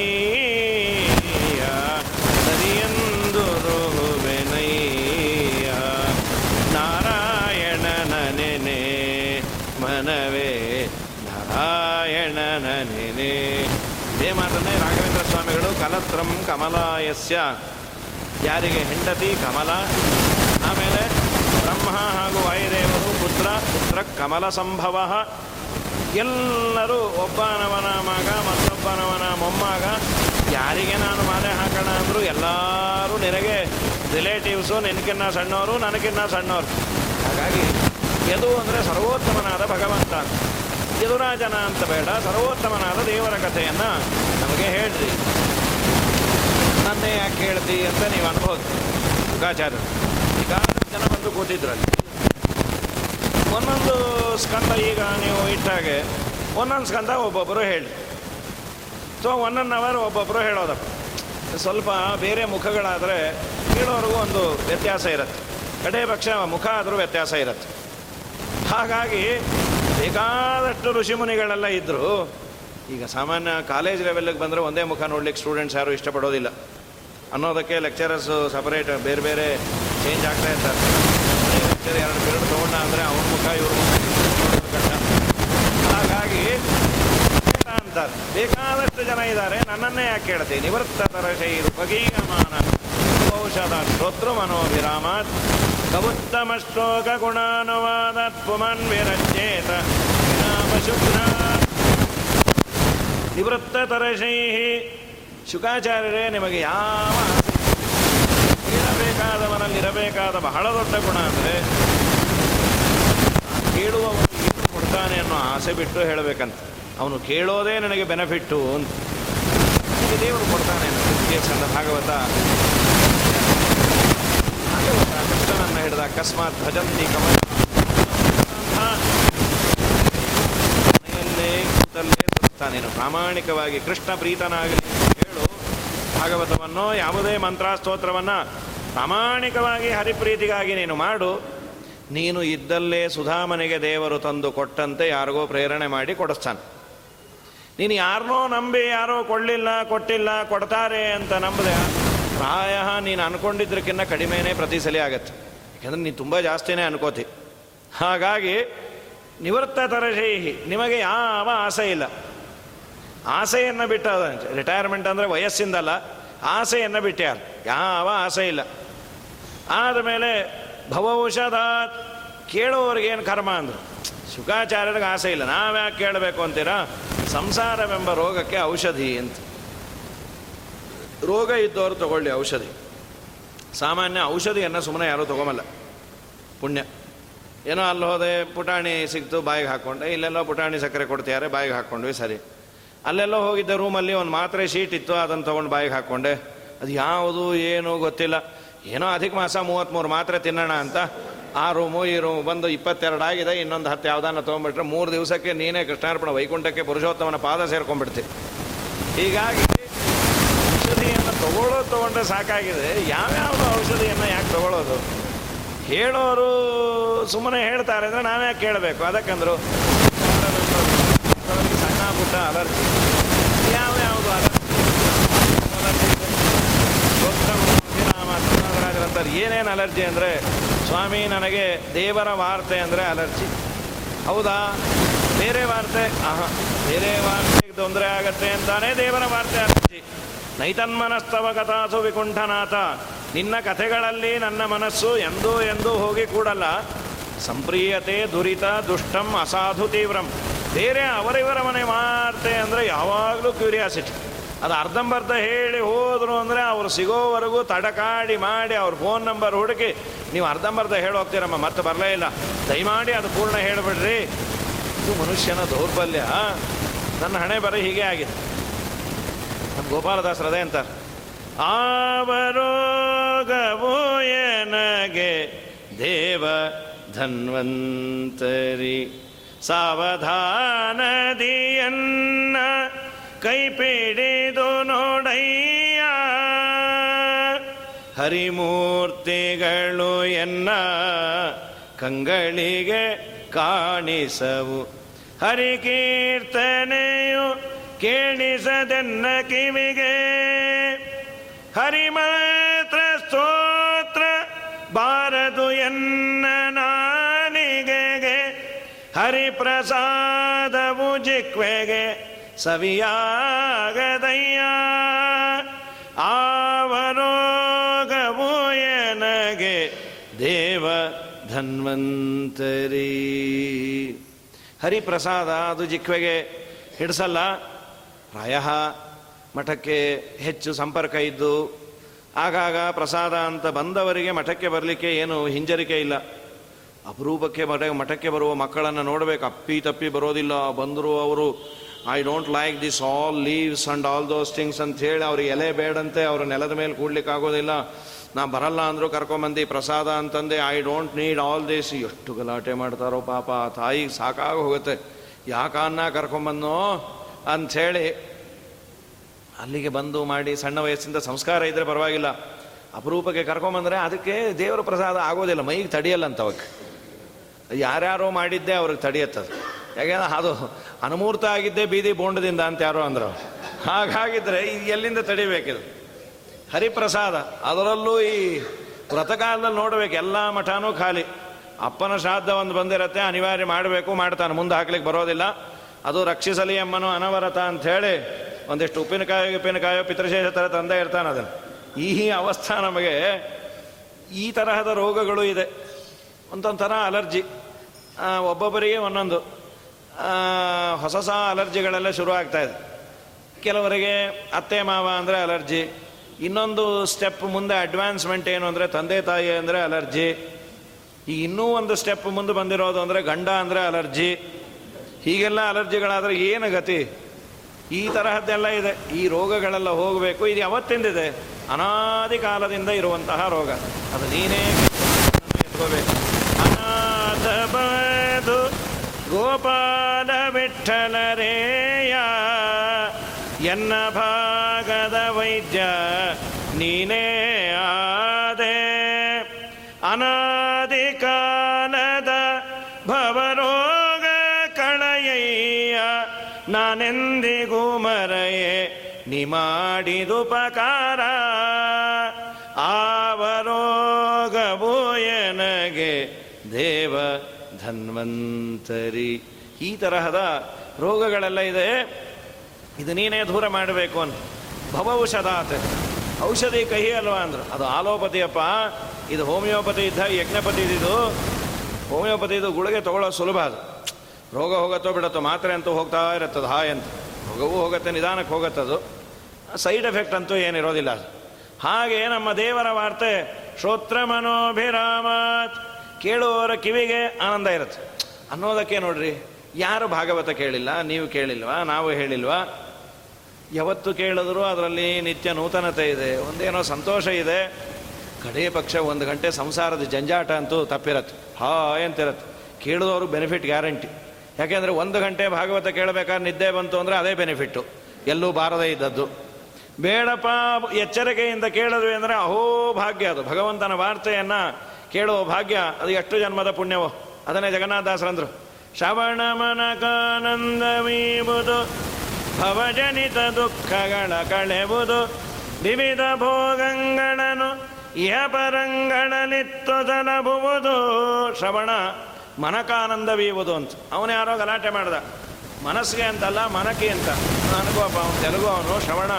A: ಸರಿಯಂದು ರೋವೆನಯ್ಯ ನಾರಾಯಣನ ಮನವೇ ನಾರಾಯಣನ ನೆನೆ ಇದೇ ರಾಘವೇಂದ್ರ ಸ್ವಾಮಿಗಳು, ಕಲತ್ರಂ ಕಮಲಾಯಸ್ಯ. ಯಾರಿಗೆ ಹೆಂಡತಿ ಕಮಲ, ಆಮೇಲೆ ಬ್ರಹ್ಮ ಹಾಗೂ ವಾಯುದೇವರು ಪುತ್ರ ಪುತ್ರ ಕಮಲ ಸಂಭವ. ಎಲ್ಲರೂ ಒಬ್ಬನವನ ಮಗ, ಮತ್ತೊಬ್ಬನವನ ಮೊಮ್ಮಗ. ಯಾರಿಗೆ ನಾನು ಮಾಲೆ ಹಾಕೋಣ ಅಂದರು ಎಲ್ಲರೂ ನಿನಗೆ ರಿಲೇಟಿವ್ಸು ನಿನಗಿನ್ನ ಸಣ್ಣವರು ನನಗಿನ್ನ ಸಣ್ಣವರು ಹಾಗಾಗಿ ಯದು ಅಂದರೆ ಸರ್ವೋತ್ತಮನಾದ ಭಗವಂತ. ಯದುರಾಜನ ಅಂತ ಬೇಡ, ಸರ್ವೋತ್ತಮನಾದ ದೇವರ ಕಥೆಯನ್ನು ನಮಗೆ ಹೇಳ್ರಿ. ನನ್ನೇ ಯಾಕೆ ಹೇಳ್ತಿ ಅಂತ ನೀವು ಅನ್ಬೋದು. ಯುಗಾಚಾರ್ಯರು. ಬಂದು ಕೂತಿದ್ರಲ್ಲಿ. ಒಂದೊಂದು ಸ್ಕಂದ ಈಗ ನೀವು ಇಟ್ಟಾಗೆ ಒಂದೊಂದು ಸ್ಕಂದ ಒಬ್ಬೊಬ್ಬರು ಹೇಳಿ. ಸೊ ಒನ್ ಅವರ್ ಒಬ್ಬೊಬ್ಬರು ಹೇಳೋದಪ್ಪ ಸ್ವಲ್ಪ ಬೇರೆ ಮುಖಗಳಾದರೆ ಕೇಳೋರಿಗೂ ಒಂದು ವ್ಯತ್ಯಾಸ ಇರುತ್ತೆ. ಕಡೆ ಪಕ್ಷ, ಮುಖ ಆದರೂ ವ್ಯತ್ಯಾಸ ಇರುತ್ತೆ. ಹಾಗಾಗಿ ಬೇಕಾದಷ್ಟು ಋಷಿಮುನಿಗಳೆಲ್ಲ ಇದ್ದರು ಈಗ ಸಾಮಾನ್ಯ ಕಾಲೇಜ್ ಲೆವೆಲ್ಗೆ ಬಂದರೆ ಒಂದೇ ಮುಖ ನೋಡ್ಲಿಕ್ಕೆ ಸ್ಟೂಡೆಂಟ್ಸ್ ಯಾರು ಇಷ್ಟಪಡೋದಿಲ್ಲ. ಅನ್ನೋದಕ್ಕೆ ಲೆಕ್ಚರರ್ಸು ಸಪರೇಟ್ ಬೇರೆ ಬೇರೆ ಚೇಂಜ್ ಆಗ್ತಾ ಇರ್ತಾರೆ. ಎರಡು ಬೆರಡು ತೊಗೊಂಡ ಅಂದರೆ ಅವನ ಮುಖ, ಇವ್ರ ಮುಖ ಹಾಗಾಗಿ ಅಂತಾರೆ ಬೇಕಾದಷ್ಟು ಜನ ಇದ್ದಾರೆ, ನನ್ನನ್ನೇ ಯಾಕೆ ಹೇಳ್ತೀನಿ ನಿವೃತ್ತ ತರಶೈರು ಭಗೀಯಮಾನ ಔಷಧ ಶ್ರೋತೃ ಮನೋಭಿರಾಮಾತ್ ಕವುತ್ತಮ ಶ್ಲೋಕ ಗುಣಾನುವಾದ ಪುಮನ್ ವಿರಚೇತ ವಿನಾಮ ಶುಭ್ರ ನಿವೃತ್ತ ತರಶೈ ಶುಕಾಚಾರ್ಯರೇ, ನಿಮಗೆ ಯಾವ ಇರಬೇಕಾದವನಲ್ಲಿ ಇರಬೇಕಾದ ಬಹಳ ದೊಡ್ಡ ಗುಣ ಅಂದರೆ ಕೇಳುವವನು ಏನು ಕೊಡ್ತಾನೆ ಅನ್ನೋ ಆಸೆ ಬಿಟ್ಟು ಹೇಳಬೇಕಂತ. ಅವನು ಕೇಳೋದೇ ನನಗೆ ಬೆನಿಫಿಟ್ಟು ಅಂತ. ನನಗೆ ದೇವರು ಕೊಡ್ತಾನೆ ಅನ್ನೋದಕ್ಕೆ ಚಂದ ಭಾಗವತ ಭಾಗವತ. ಕೃಷ್ಣನನ್ನು ಹಿಡಿದ ಅಕಸ್ಮಾತ್ ಭಜಂತಿ ಕಮಲ. ಮನೆಯಲ್ಲೇ ಕೂತಲ್ಲೇ ತರುತ್ತಾನೇನು ಪ್ರಾಮಾಣಿಕವಾಗಿ ಕೃಷ್ಣ ಪ್ರೀತನಾಗಲಿ ಹೇಳು. ಭಾಗವತವನ್ನು ಯಾವುದೇ ಮಂತ್ರ ಸ್ತೋತ್ರವನ್ನು ಪ್ರಾಮಾಣಿಕವಾಗಿ ಹರಿಪ್ರೀತಿಗಾಗಿ ನೀನು ಮಾಡು. ನೀನು ಇದ್ದಲ್ಲೇ ಸುಧಾಮನಿಗೆ ದೇವರು ತಂದು ಕೊಟ್ಟಂತೆ ಯಾರಿಗೋ ಪ್ರೇರಣೆ ಮಾಡಿ ಕೊಡಿಸ್ತಾನೆ. ನೀನು ಯಾರನ್ನೋ ನಂಬಿ, ಯಾರೋ ಕೊಡಲಿಲ್ಲ, ಕೊಟ್ಟಿಲ್ಲ, ಕೊಡ್ತಾರೆ ಅಂತ ನಂಬಿದೆ ಪ್ರಾಯ ನೀನು ಅನ್ಕೊಂಡಿದ್ದಕ್ಕಿಂತ ಕಡಿಮೆನೇ ಪ್ರತಿ ಸಲ ಆಗತ್ತೆ. ಯಾಕಂದ್ರೆ ನೀನು ತುಂಬ ಜಾಸ್ತಿನೇ ಅನ್ಕೋತಿ. ಹಾಗಾಗಿ ನಿವೃತ್ತ ತರಶೈಹಿ ನಿಮಗೆ ಯಾವ ಆಸೆ ಇಲ್ಲ. ಆಸೆಯನ್ನು ಬಿಟ್ಟ ರಿಟೈರ್ಮೆಂಟ್ ಅಂದರೆ ವಯಸ್ಸಿಂದಲ್ಲ, ಆಸೆಯನ್ನು ಬಿಟ್ಟ್ಯಾರ. ಯಾವ ಆಸೆ ಇಲ್ಲ. ಆದಮೇಲೆ ಭವೌಷಧ ಕೇಳೋರಿಗೇನು ಕರ್ಮ ಅಂದರು? ಶುಕಾಚಾರ್ಯರಿಗೆ ಆಸೆ ಇಲ್ಲ. ನಾವ್ಯಾಕೆ ಕೇಳಬೇಕು ಅಂತೀರಾ? ಸಂಸಾರವೆಂಬ ರೋಗಕ್ಕೆ ಔಷಧಿ ಅಂತ. ರೋಗ ಇದ್ದವರು ತಗೊಳ್ಳಿ ಔಷಧಿ. ಸಾಮಾನ್ಯ ಔಷಧಿಯನ್ನು ಸುಮ್ಮನೆ ಯಾರೂ ತಗೊಂಬಲ್ಲ ಪುಣ್ಯ. ಏನೋ ಅಲ್ಲಿ ಹೋದೆ, ಪುಟಾಣಿ ಸಿಕ್ತು, ಬಾಯಿಗೆ ಹಾಕ್ಕೊಂಡೆ ಇಲ್ಲೆಲ್ಲೋ ಪುಟಾಣಿ ಸಕ್ಕರೆ ಕೊಡ್ತಿದ್ದಾರೆ, ಬಾಯಿಗೆ ಹಾಕ್ಕೊಂಡ್ವಿ ಸರಿ. ಅಲ್ಲೆಲ್ಲೋ ಹೋಗಿದ್ದ ರೂಮಲ್ಲಿ ಒಂದು ಮಾತ್ರೆ ಶೀಟ್ ಇತ್ತು, ಅದನ್ನು ತೊಗೊಂಡು ಬಾಯಿಗೆ ಹಾಕ್ಕೊಂಡೆ ಅದು ಯಾವುದು ಏನು ಗೊತ್ತಿಲ್ಲ. ಏನೋ ಅಧಿಕ ಮಾಸ ಮೂವತ್ತ್ಮೂರು ಮಾತ್ರ ತಿನ್ನೋಣ ಅಂತ. ಆ ರೂಮು, ಈ ರೂಮು ಬಂದು ಇಪ್ಪತ್ತೆರಡು ಆಗಿದೆ, ಇನ್ನೊಂದು ಹತ್ತು ಯಾವುದನ್ನು ತೊಗೊಂಡ್ಬಿಟ್ರೆ ಮೂರು ದಿವಸಕ್ಕೆ ನೀನೇ ಕೃಷ್ಣಾರ್ಪಣ ವೈಕುಂಠಕ್ಕೆ ಪುರುಷೋತ್ತಮನ ಪಾದ ಸೇರ್ಕೊಂಡ್ಬಿಡ್ತೀವಿ ಹೀಗಾಗಿ ಔಷಧಿಯನ್ನು ತಗೊಳ್ಳೋದು ತೊಗೊಂಡ್ರೆ ಸಾಕಾಗಿದೆ. ಯಾವ್ಯಾವುದು ಔಷಧಿಯನ್ನು ಯಾಕೆ ತಗೊಳ್ಳೋದು? ಹೇಳೋರು ಸುಮ್ಮನೆ ಹೇಳ್ತಾರೆ, ಅಂದರೆ ನಾವ್ಯಾಕೆ ಕೇಳಬೇಕು? ಅದಕ್ಕಂದ್ರು. ಸಣ್ಣ ಪುಟ್ಟ ಅಲರ್ಜಿ ಯಾವ್ಯಾವುದು ಅಲರ್ಜಿ ಅಂತಾರೆ ಏನೇನು ಅಲರ್ಜಿ ಅಂದರೆ, ಸ್ವಾಮಿ ನನಗೆ ದೇವರ ವಾರ್ತೆ ಅಂದರೆ ಅಲರ್ಜಿ. ಹೌದಾ? ಬೇರೆ ವಾರ್ತೆ? ಆಹಾ, ಬೇರೆ ವಾರ್ತೆಗೆ ತೊಂದರೆ ಆಗತ್ತೆ ಅಂತಾನೆ ದೇವರ ವಾರ್ತೆ ಅಲರ್ಜಿ. ನೈತನ್ಮನಸ್ತವ ಕಥಾಸು ವಿಕುಂಠನಾಥ ನಿನ್ನ ಕಥೆಗಳಲ್ಲಿ ನನ್ನ ಮನಸ್ಸು ಎಂದೂ ಎಂದೂ ಹೋಗಿ ಕೂಡಲ್ಲ. ಸಂಪ್ರಿಯತೆ ದುರಿತ ದುಷ್ಟಂ ಅಸಾಧು ತೀವ್ರಂ. ಬೇರೆ ಅವರಿವರ ಮನೆ ವಾರ್ತೆ ಅಂದರೆ ಯಾವಾಗಲೂ ಕ್ಯೂರಿಯಾಸಿಟಿ. ಅದು ಅರ್ಧಂಬರ್ಧ ಹೇಳಿ ಹೋದರು ಅಂದರೆ ಅವರು ಸಿಗೋವರೆಗೂ ತಡಕಾಡಿ ಮಾಡಿ ಅವ್ರ ಫೋನ್ ನಂಬರ್ ಹುಡುಕಿ, ನೀವು ಅರ್ಧಂಬರ್ಧ ಹೇಳಿ ಹೋಗ್ತೀರಮ್ಮ, ಮತ್ತೆ ಬರಲೇ ಇಲ್ಲ. ದಯಮಾಡಿ ಅದು ಪೂರ್ಣ ಹೇಳಿಬಿಡ್ರಿ. ಇದು ಮನುಷ್ಯನ ದೌರ್ಬಲ್ಯ ನನ್ನ ಹಣೆ ಬರ ಹೀಗೆ ಆಗಿದೆ. ನಮ್ಮ ಗೋಪಾಲದಾಸ್ ಹೃದಯ ಅಂತಾರೆ. ಆವರೋಗವೋ ಎನಗೆ ದೇವ ಧನ್ವಂತರಿ, ಸಾವಧಾನದಿಯನ್ನ ಕೈ ಪಿಡಿದು ನೋಡಯ್ಯ. ಹರಿಮೂರ್ತಿಗಳು ಎನ್ನ ಕಂಗಳಿಗೆ ಕಾಣಿಸವು. ಹರಿಕೀರ್ತನೆಯು ಕೇಳಿಸದೆನ್ನ ಕಿವಿಗೆ. ಹರಿಮಾತ್ರ ಸ್ತೋತ್ರ ಬಾರದು ಎನ್ನ ನಾನಿಗೆ ಹರಿಪ್ರಸಾದವು ಜಿಕ್ವೆಗೆ. ಸವಿಯಾಗದಯ್ಯ. ಆವರೋಗವು ಎನಗೆ ದೇವ ಧನ್ವಂತರಿ ಹರಿಪ್ರಸಾದ, ಅದು ಜಿಕ್ವೆಗೆ ಹಿಡಿಸಲ್ಲ. ಪ್ರಾಯ ಮಠಕ್ಕೆ ಹೆಚ್ಚು ಸಂಪರ್ಕ ಇದ್ದು, ಆಗಾಗ ಪ್ರಸಾದ ಅಂತ ಬಂದವರಿಗೆ ಮಠಕ್ಕೆ ಬರಲಿಕ್ಕೆ ಏನು ಹಿಂಜರಿಕೆ ಇಲ್ಲ. ಅಪರೂಪಕ್ಕೆ ಮಠ ಮಠಕ್ಕೆ ಬರುವ ಮಕ್ಕಳನ್ನು ನೋಡಬೇಕು, ಅಪ್ಪಿ ತಪ್ಪಿ ಬರೋದಿಲ್ಲ, ಬಂದರು ಅವರು I don't like this all leaves and all those things ಅಂತ ಹೇಳಿ ಅವ್ರಿಗೆ ಎಲೆ ಬೇಡಂತೆ, ಅವ್ರ ನೆಲದ ಮೇಲೆ ಕೂಡ್ಲಿಕ್ಕೆ ಆಗೋದಿಲ್ಲ. ನಾ ಬರಲ್ಲ ಅಂದರೂ ಕರ್ಕೊಂಬಂದು ಪ್ರಸಾದ ಅಂತಂದೆ I don't need all this ಎಷ್ಟು ಗಲಾಟೆ ಮಾಡ್ತಾರೋ ಪಾಪ, ಆ ತಾಯಿಗೆ ಸಾಕಾಗಿ ಹೋಗುತ್ತೆ. ಯಾಕನ್ನ ಕರ್ಕೊಂಬಂದೋ ಅಂಥೇಳಿ ಅಲ್ಲಿಗೆ ಬಂದು ಮಾಡಿ ಸಣ್ಣ ವಯಸ್ಸಿಂದ ಸಂಸ್ಕಾರ ಇದ್ದರೆ ಪರವಾಗಿಲ್ಲ. ಅಪರೂಪಕ್ಕೆ ಕರ್ಕೊಂಬಂದರೆ ಅದಕ್ಕೆ ದೇವರ ಪ್ರಸಾದ ಆಗೋದಿಲ್ಲ, ಮೈಗೆ ತಡಿಯಲ್ಲ ಅಂತ ಅವಕ್ಕೆ ಯಾರ್ಯಾರೋ ಮಾಡಿದ್ದೆ ಅವ್ರಿಗೆ ತಡಿಯತ್ತದು ಯಾಕೆಂದ್ರೆ ಅದು ಅನುಮೂರ್ತ ಆಗಿದ್ದೆ ಬೀದಿ ಬೋಂಡದಿಂದ ಅಂತ ಯಾರೋ ಅಂದರು. ಹಾಗಾಗಿದ್ರೆ ಇದು ಎಲ್ಲಿಂದ ತಡಿಬೇಕಿದು? ಹರಿಪ್ರಸಾದ. ಅದರಲ್ಲೂ ಈ ವ್ರತಕಾಲದಲ್ಲಿ ನೋಡ್ಬೇಕು, ಎಲ್ಲ ಮಠನೂ ಖಾಲಿ. ಅಪ್ಪನ ಶ್ರಾದ್ದ ಒಂದು ಬಂದಿರತ್ತೆ, ಅನಿವಾರ್ಯ ಮಾಡಬೇಕು, ಮಾಡ್ತಾನೆ. ಮುಂದೆ ಹಾಕ್ಲಿಕ್ಕೆ ಬರೋದಿಲ್ಲ. ಅದು ರಕ್ಷಿಸಲಿ ಅಮ್ಮನು ಅನವರತ ಅಂತ ಹೇಳಿ ಒಂದಿಷ್ಟು ಉಪ್ಪಿನಕಾಯಿ ಉಪ್ಪಿನಕಾಯೋ ಪಿತೃಶೇಷ ಥರ ತಂದೆ ಇರ್ತಾನೆ ಅದನ್ನು. ಈ ಅವಸ್ಥಾ ನಮಗೆ ಈ ತರಹದ ರೋಗಗಳು ಇದೆ. ಒಂದೊಂದು ಥರ ಅಲರ್ಜಿ. ಒಬ್ಬೊಬ್ಬರಿಗೆ ಒಂದೊಂದು. ಹೊಸ ಹೊಸ ಅಲರ್ಜಿಗಳೆಲ್ಲ ಶುರು ಆಗ್ತಾ ಇದೆ. ಕೆಲವರಿಗೆ ಅತ್ತೆ, ಮಾವ ಅಂದರೆ ಅಲರ್ಜಿ, ಇನ್ನೊಂದು ಸ್ಟೆಪ್ ಮುಂದೆ ಅಡ್ವಾನ್ಸ್ಮೆಂಟ್ ಏನು ಅಂದರೆ ತಂದೆ, ತಾಯಿ ಅಂದರೆ ಅಲರ್ಜಿ, ಈ ಇನ್ನೂ ಒಂದು ಸ್ಟೆಪ್ ಮುಂದೆ ಬಂದಿರೋದು ಅಂದರೆ ಗಂಡ ಅಂದರೆ ಅಲರ್ಜಿ, ಹೀಗೆಲ್ಲ ಅಲರ್ಜಿಗಳಾದರೆ ಏನು ಗತಿ? ಈ ತರಹದ್ದೆಲ್ಲ ಇದೆ. ಈ ರೋಗಗಳೆಲ್ಲ ಹೋಗಬೇಕು. ಇದು ಯಾವತ್ತಿಂದಿದೆ? ಅನಾದಿ ಕಾಲದಿಂದ ಇರುವಂತಹ ರೋಗ. ಅದು ನೀನೇ ಎತ್ಕೋಬೇಕು. ಅನಾಥ ಗೋಪಾಲ ವಿಠಲರೇಯ ಎನ್ನ ಭಾಗದ ವೈದ್ಯ ನೀನೇ ಆದೆ. ಅನಾದಿ ಕಾಲದ ಭವರೋಗ ಕಣಯ್ಯ ನಾನೆಂದಿಗೂ ಮರೆಯೇ ನೀ ಮಾಡಿದುಪಕಾರ ಆವರೋಗವು ಎನಗೆ ದೇವ ಧನ್ವಂತರಿ. ಈ ತರಹದ ರೋಗಗಳೆಲ್ಲ ಇದೆ. ಇದು ನೀನೇ ದೂರ ಮಾಡಬೇಕು ಅಂತ ಭವ ಔಷಧಾತ್ ಔಷಧಿ ಕಹಿ ಅಲ್ವಾ ಅಂದ್ರು. ಅದು ಆಲೋಪತಿಯಪ್ಪ. ಇದು ಹೋಮಿಯೋಪತಿ ಇದ್ದ ಯಜ್ಞಪತಿ ಇದು ಹೋಮಿಯೋಪತಿದು ಗುಳಿಗೆ ತಗೊಳ್ಳೋ ಸುಲಭ ಅದು. ರೋಗ ಹೋಗತ್ತೋ ಬಿಡತ್ತೋ ಮಾತ್ರೆ ಅಂತೂ ಹೋಗ್ತಾ ಇರುತ್ತದು, ಹಾಯ್ ಅಂತ. ರೋಗವೂ ಹೋಗುತ್ತೆ, ನಿಧಾನಕ್ಕೆ ಹೋಗುತ್ತದು ಸೈಡ್ ಎಫೆಕ್ಟ್ ಅಂತೂ ಏನಿರೋದಿಲ್ಲ ಅದು. ಹಾಗೆ ನಮ್ಮ ದೇವರ ವಾರ್ತೆ ಶ್ರೋತ್ರ ಮನೋಭಿರಾಮಾತ್ ಕೇಳುವವರ ಕಿವಿಗೆ ಆನಂದ ಇರುತ್ತೆ. ಅನ್ನೋದಕ್ಕೆ ನೋಡ್ರಿ, ಯಾರು ಭಾಗವತ ಕೇಳಿಲ್ಲ, ನೀವು ಕೇಳಿಲ್ವಾ, ನಾವು ಹೇಳಿಲ್ವಾ? ಯಾವತ್ತು ಕೇಳಿದ್ರು ಅದರಲ್ಲಿ ನಿತ್ಯ ನೂತನತೆ ಇದೆ, ಒಂದೇನೋ ಸಂತೋಷ ಇದೆ. ಕಡೇ ಪಕ್ಷ ಒಂದು ಗಂಟೆ ಸಂಸಾರದ ಜಂಜಾಟ ಅಂತೂ ತಪ್ಪಿರತ್ತೆ. ಹಾ ಅಂತಿರತ್ತೆ. ಕೇಳಿದವರು ಬೆನಿಫಿಟ್ ಗ್ಯಾರಂಟಿ ಯಾಕೆಂದರೆ ಒಂದು ಗಂಟೆ ಭಾಗವತ ಕೇಳಬೇಕಾದ್ರೆ ನಿದ್ದೆ ಬಂತು ಅಂದರೆ ಅದೇ ಬೆನಿಫಿಟ್ಟು ಎಲ್ಲೂ ಬಾರದೇ ಇದ್ದದ್ದು. ಬೇಡಪ್ಪ, ಎಚ್ಚರಿಕೆಯಿಂದ ಕೇಳಿದ್ವಿ ಅಂದರೆ ಅಹೋ ಭಾಗ್ಯ ಅದು. ಭಗವಂತನ ವಾರ್ತೆಯನ್ನು ಕೇಳುವ ಭಾಗ್ಯ ಅದು ಎಷ್ಟು ಜನ್ಮದ ಪುಣ್ಯವೋ ಅದನ್ನೇ ಜಗನ್ನಾಥದಾಸರಂದ್ರು ಶ್ರವಣ ಮನಕಾನಂದವೀಬುದು ಭವಜನಿತ ದುಃಖಗಳ ಕಳೆಬುದು ವಿವಿಧ ಭೋಗಗಳನ್ನು ಇಹ ಪರಂಗಳಲಿತ್ತು ತಲಬುವುದು ಶ್ರವಣ ಮನಕಾನಂದವೀವುದು ಅಂತ ಅವನು ಯಾರೋ ಗಲಾಟೆ ಮಾಡ್ದ మనసుకి ಅಂತಲ್ಲ మనకి ಅಂತ అనుకో ಅವನು తెలుగు ಅವನು ಶ್ರವಣ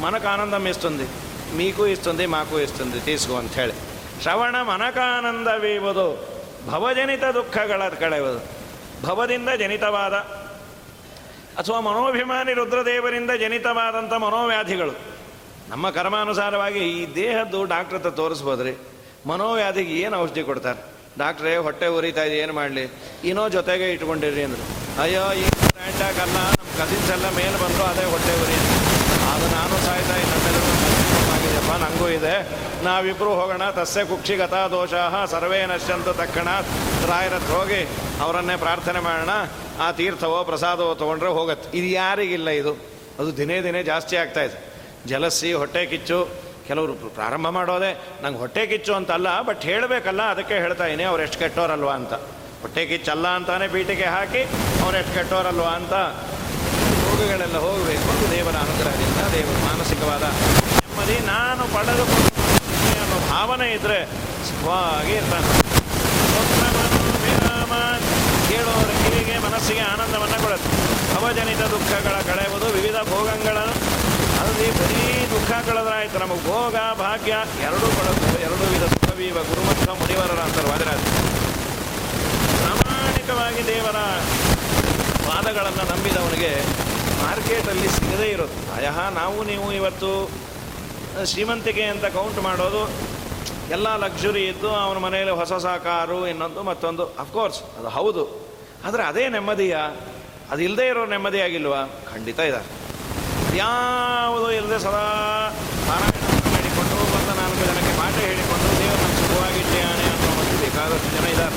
A: మనకు ఆనందం ఇస్తుంది మీకు ఇస్తుంది మాకు ఇస్తుంది తీసుకో ಅಂತ ಹೇಳಿ ಶ್ರವಣ ಮನಕಾನಂದವೀವುದು ಭವಜನಿತ ದುಃಖಗಳ ಕಳೆಯುವುದು ಭವದಿಂದ ಜನಿತವಾದ, ಅಥವಾ ಮನೋಭಿಮಾನಿ ರುದ್ರದೇವರಿಂದ ಜನಿತವಾದಂಥ ಮನೋವ್ಯಾಧಿಗಳು. ನಮ್ಮ ಕರ್ಮಾನುಸಾರವಾಗಿ ಈ ದೇಹದ್ದು ಡಾಕ್ಟ್ರ್ ಹತ್ರ ತೋರಿಸ್ಬೋದ್ರಿ. ಮನೋವ್ಯಾಧಿಗೆ ಏನು ಔಷಧಿ ಕೊಡ್ತಾರೆ? ಡಾಕ್ಟ್ರೇ, ಹೊಟ್ಟೆ ಉರಿತಾ ಇದೆ, ಏನು ಮಾಡಲಿ? ಇನ್ನೋ ಜೊತೆಗೆ ಇಟ್ಕೊಂಡಿರಿ ಅಂದರು. ಅಯ್ಯೋ, ಈ ಬ್ರ್ಯಾಂಡಾಗಲ್ಲ ನಮ್ಮ ಕಸಿನ್ಸ್ ಎಲ್ಲ ಮೇಲೆ ಬಂದರು, ಅದೇ ಹೊಟ್ಟೆ ಉರಿ ಅದು ನಾನು ಸಾಯ್ತಾ ನಮ್ಮೆಲ್ಲರೂ ನನಗೂ ಇದೆ. ನಾವಿಬ್ಬರು ಹೋಗೋಣ. ತಸ್ಸೆ ಕುಕ್ಷಿಗತ ದೋಷ ಸರ್ವೇ ನಶ್ಯಂತು ತಕ್ಕಣ ರಾಯರತ್ರ ಹೋಗಿ ಅವರನ್ನೇ ಪ್ರಾರ್ಥನೆ ಮಾಡೋಣ. ಆ ತೀರ್ಥವೋ ಪ್ರಸಾದವೋ ತೊಗೊಂಡ್ರೆ ಹೋಗತ್ತೆ. ಇದು ಯಾರಿಗಿಲ್ಲ ಇದು. ಅದು ದಿನೇ ದಿನೇ ಜಾಸ್ತಿ ಆಗ್ತಾ ಇದೆ. ಜಲಸಿ ಹೊಟ್ಟೆ ಕಿಚ್ಚು. ಕೆಲವರು ಪ್ರಾರಂಭ ಮಾಡೋದೆ ನಂಗೆ ಹೊಟ್ಟೆ ಕಿಚ್ಚು ಅಂತಲ್ಲ, ಬಟ್ ಹೇಳಬೇಕಲ್ಲ, ಅದಕ್ಕೆ ಹೇಳ್ತಾ ಇದ್ದೀನಿ ಅವ್ರು ಎಷ್ಟು ಕೆಟ್ಟೋರಲ್ವಾ ಅಂತ. ಹೊಟ್ಟೆ ಕಿಚ್ಚಲ್ಲ ಅಂತಾನೆ ಪೀಠಿಗೆ ಹಾಕಿ ಅವ್ರು ಎಷ್ಟು ಕೆಟ್ಟೋರಲ್ವಾ ಅಂತ. ರೋಗಗಳೆಲ್ಲ ಹೋಗಬೇಕು. ದೇವರ ಅನುಗ್ರಹದಿಂದ ದೇವರ ಮಾನಸಿಕವಾದ ನೆಮ್ಮದಿ ನಾನು ಪಡೆದುಕೊಂಡು ಅನ್ನೋ ಭಾವನೆ ಇದ್ದರೆ ಸುಖವಾಗಿ ಇರ್ತಾನೆ ಕೇಳೋರ ಕಿವಿಗೆ ಮನಸ್ಸಿಗೆ ಆನಂದವನ್ನು ಕೊಡುತ್ತೆ. ಅವಜನಿತ ದುಃಖಗಳ ಕಳೆಯುವುದು ವಿವಿಧ ಭೋಗಗಳ ಅಲ್ಲಿ ಬರೀ ದುಃಖ ಕಳೆದ್ರಾಯ್ತು ನಮಗೆ ಭೋಗ, ಭಾಗ್ಯ ಎರಡೂ ಕೊಡುತ್ತೆ. ಎರಡು ವಿಧ ಸುಖವೀವ ಗುರುಮಂತ ಮುನಿವರರ ಅಂತ ಪ್ರಾಮಾಣಿಕವಾಗಿ ದೇವರ ವಾದಗಳನ್ನು ನಂಬಿದವನಿಗೆ ಮಾರ್ಕೆಟಲ್ಲಿ ಸಿಗದೇ ಇರುತ್ತೆ. ಅಯಹ ನಾವು, ನೀವು ಇವತ್ತು ಶ್ರೀಮಂತಿಕೆ ಅಂತ ಕೌಂಟ್ ಮಾಡೋದು ಎಲ್ಲ ಲಕ್ಸುರಿ ಇದ್ದು ಅವನ ಮನೆಯಲ್ಲಿ ಹೊಸ ಹೊಸ ಕಾರು, ಇನ್ನೊಂದು ಮತ್ತೊಂದು. ಅಫ್ಕೋರ್ಸ್ ಅದು ಹೌದು. ಆದರೆ ಅದೇ ನೆಮ್ಮದಿಯ, ಅದು ಇಲ್ಲದೆ ಇರೋ ನೆಮ್ಮದಿಯಾಗಿಲ್ವಾ ಖಂಡಿತ ಇದೆ. ಯಾವುದು ಇಲ್ಲದೆ ಸದಾ ಪಾರಾಯಣವನ್ನು ಮಾಡಿಕೊಂಡು ಬಂದ ನಾಲ್ಕು ಜನಕ್ಕೆ ಪಾಠ ಹೇಳಿಕೊಂಡು ದೇವರ ಸುಖವಾಗಿದ್ದೇನೆ ಅನ್ನೋ ಒಂದು ಬೇಕಾದಷ್ಟು ಜನ ಇದ್ದಾರೆ.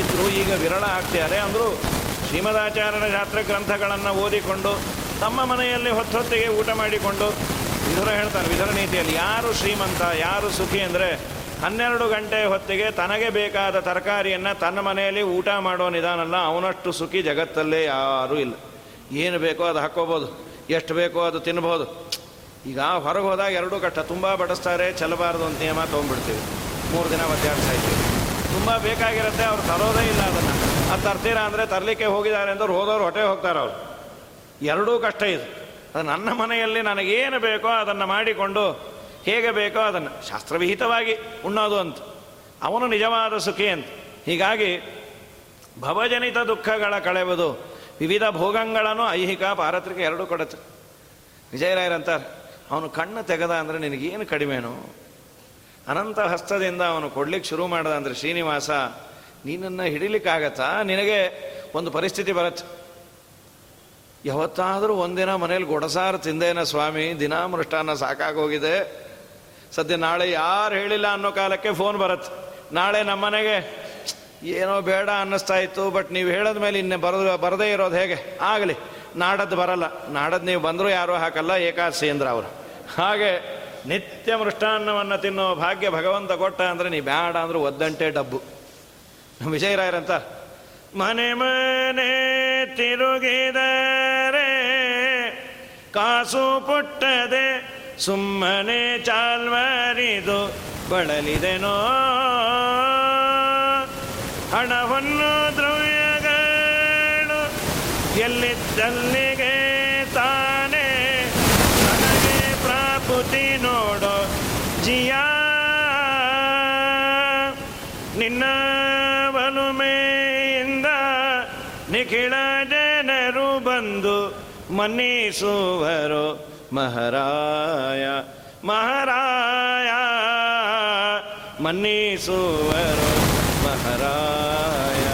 A: ಇದ್ದರೂ ಈಗ ವಿರಳ ಆಗ್ತಿದ್ದಾರೆ. ಅಂದರೂ ಶ್ರೀಮದಾಚಾರ್ಯರ ಶಾಸ್ತ್ರ ಗ್ರಂಥಗಳನ್ನು ಓದಿಕೊಂಡು ತಮ್ಮ ಮನೆಯಲ್ಲಿ ಹೊತ್ತೊತ್ತಿಗೆ ಊಟ ಮಾಡಿಕೊಂಡು ವಿಧುರ ಹೇಳ್ತಾರೆ, ವಿಧುರ ನೀತಿಯಲ್ಲಿ. ಯಾರು ಶ್ರೀಮಂತ, ಯಾರು ಸುಖಿ ಅಂದರೆ ಹನ್ನೆರಡು ಗಂಟೆ ಹೊತ್ತಿಗೆ ತನಗೆ ಬೇಕಾದ ತರಕಾರಿಯನ್ನು ತನ್ನ ಮನೆಯಲ್ಲಿ ಊಟ ಮಾಡೋ ನಿಧಾನಲ್ಲ, ಅವನಷ್ಟು ಸುಖಿ ಜಗತ್ತಲ್ಲೇ ಯಾರೂ ಇಲ್ಲ. ಏನು ಬೇಕೋ ಅದು ಹಾಕ್ಕೋಬೋದು, ಎಷ್ಟು ಬೇಕೋ ಅದು ತಿನ್ಬೋದು. ಈಗ ಹೊರಗೆ ಹೋದಾಗ ಎರಡೂ ಕಷ್ಟ ತುಂಬ ಬಡಿಸ್ತಾರೆ, ಚೆಲ್ಲಬಾರ್ದು ಅಂತ ನಿಯಮ ತೊಗೊಂಡ್ಬಿಡ್ತೀವಿ. ಮೂರು ದಿನ ಒದ್ದಾಡ್ತಾ ಇದ್ದೀವಿ. ತುಂಬ ಬೇಕಾಗಿರುತ್ತೆ, ಅವ್ರು ತರೋದೇ ಇಲ್ಲ ಅದನ್ನು. ಅದು ತರ್ತೀರಾ ಅಂದರೆ ತರಲಿಕ್ಕೆ ಹೋಗಿದ್ದಾರೆ ಅಂದ್ರೆ ಹೋದವ್ರು ಹೊಟ್ಟೆ ಹೋಗ್ತಾರೆ ಅವರು ಎರಡೂ ಕಷ್ಟ ಇದು. ಅದು ನನ್ನ ಮನೆಯಲ್ಲಿ ನನಗೇನು ಬೇಕೋ ಅದನ್ನು ಮಾಡಿಕೊಂಡು ಹೇಗೆ ಬೇಕೋ ಅದನ್ನು ಶಾಸ್ತ್ರವಿಹಿತವಾಗಿ ಉಣ್ಣೋದು ಅಂತ. ಅವನು ನಿಜವಾದ ಸುಖಿ ಅಂತ. ಹೀಗಾಗಿ ಭವಜನಿತ ದುಃಖಗಳ ಕಳೆಯುವುದು ವಿವಿಧ ಭೋಗಗಳನ್ನು ಐಹಿಕ ಪಾರತ್ರಿಕ ಎರಡೂ ಕೊಡುತ್ತೆ. ವಿಜಯರಾಯರಂತಾರೆ ಅವನು ಕಣ್ಣು ತೆಗೆದ ಅಂದರೆ ನಿನಗೇನು ಕಡಿಮೆನು? ಅನಂತ ಹಸ್ತದಿಂದ ಅವನು ಕೊಡ್ಲಿಕ್ಕೆ ಶುರು ಮಾಡ್ದ ಅಂದರೆ ಶ್ರೀನಿವಾಸ ನೀನನ್ನು ಹಿಡಿಲಿಕ್ಕಾಗತ್ತಾ? ನಿನಗೆ ಒಂದು ಪರಿಸ್ಥಿತಿ ಬರುತ್ತೆ. ಯಾವತ್ತಾದರೂ ಒಂದಿನ ಮನೇಲಿ ಗೊಡಸಾರು ತಿಂದೇನ ಸ್ವಾಮಿ, ದಿನಾ ಮೃಷ್ಟಾನ್ನ ಸಾಕಾಗೋಗಿದೆ. ಸದ್ಯ ನಾಳೆ ಯಾರು ಹೇಳಿಲ್ಲ ಅನ್ನೋ ಕಾಲಕ್ಕೆ ಫೋನ್ ಬರುತ್ತೆ. ನಾಳೆ ನಮ್ಮನೆಗೆ, ಏನೋ ಬೇಡ ಅನ್ನಿಸ್ತಾ ಇತ್ತು, ಬಟ್ ನೀವು ಹೇಳಿದ ಮೇಲೆ ಇನ್ನೇ ಬರೋದು, ಬರದೇ ಇರೋದು ಹೇಗೆ? ಆಗಲಿ, ನಾಡದ್ದು ಬರಲ್ಲ. ನಾಡದ್ದು ನೀವು ಬಂದರೂ ಯಾರೂ ಹಾಕಲ್ಲ, ಏಕಾದಶಿ ಅಂದ್ರೆ ಅವರು. ಹಾಗೆ ನಿತ್ಯ ಮೃಷ್ಟಾನ್ನವನ್ನು ತಿನ್ನೋ ಭಾಗ್ಯ ಭಗವಂತ ಕೊಟ್ಟ ಅಂದರೆ ನೀವು ಬೇಡ ಅಂದ್ರೆ ಒದ್ದಂಟೆ ಡಬ್ಬು. ವಿಜಯರಾಯರಂತ ಮನೆ ಮನೆ ತಿರುಗಿದರೆ ಕಾಸು ಪುಟ್ಟದೆ ಸುಮ್ಮನೆ ಚಾಲ್ವರಿದು ಬಳಲಿದೆನೋ? ಹಣವನ್ನು ದ್ರವ್ಯಗಳು ಎಲ್ಲಿದ್ದಲ್ಲಿಗೆ ತಾನೇ? ನನಗೆ ಪ್ರಾಪುತಿ ನೋಡೋ ಜಿಯಾ. ನಿನ್ನ ನಿಖಿಳ ಜನರು ಬಂದು ಮನ್ನಿಸುವರು, ಮಹಾರಾಯ ಮಹಾರಾಯ, ಮನ್ನಿಸುವರು, ಮಹಾರಾಯ.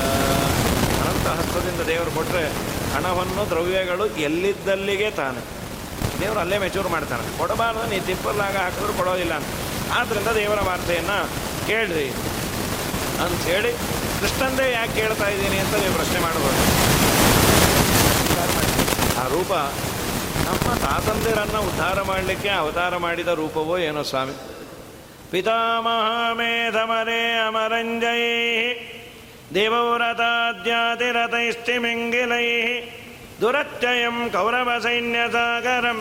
A: ಅನಂತ ಹಸ್ತದಿಂದ ದೇವರು ಕೊಟ್ಟರೆ ಹಣವನ್ನು, ದ್ರವ್ಯಗಳು ಎಲ್ಲಿದ್ದಲ್ಲಿಗೆ ತಾನೆ. ದೇವರು ಅಲ್ಲೇ ಮೆಚೂರ್ ಮಾಡ್ತಾನೆ. ಕೊಡಬಾರ್ದು, ನೀ ತಿಪ್ಪಲಾಗ ಹಾಕಿದ್ರು ಕೊಡೋದಿಲ್ಲ ಅಂತ. ಆದ್ದರಿಂದ ದೇವರ ವಾರ್ತೆಯನ್ನು ಕೇಳ್ರಿ. ಅಂಥೇಳಿ ಕೃಷ್ಣಂದೇ ಯಾಕೆ ಕೇಳ್ತಾ ಇದ್ದೀನಿ ಅಂತ ನೀವು ಪ್ರಶ್ನೆ ಮಾಡ್ಬೋದು. ಆ ರೂಪ ನಮ್ಮ ತಾತಂದಿರನ್ನು ಉದ್ಧಾರ ಮಾಡಲಿಕ್ಕೆ ಅವತಾರ ಮಾಡಿದ ರೂಪವೋ ಏನೋ ಸ್ವಾಮಿ? ಪಿತಾಮಹಾಮೇಧಮರೇ ಅಮರಂಜೈ ದೇವವ್ರತಾದ್ಯಾತಿರತೈಸ್ತಿಮಿಂಗಿಲೈ ದುರತ್ಯಯಂ ಕೌರವ ಸೈನ್ಯಸಾಗರಂ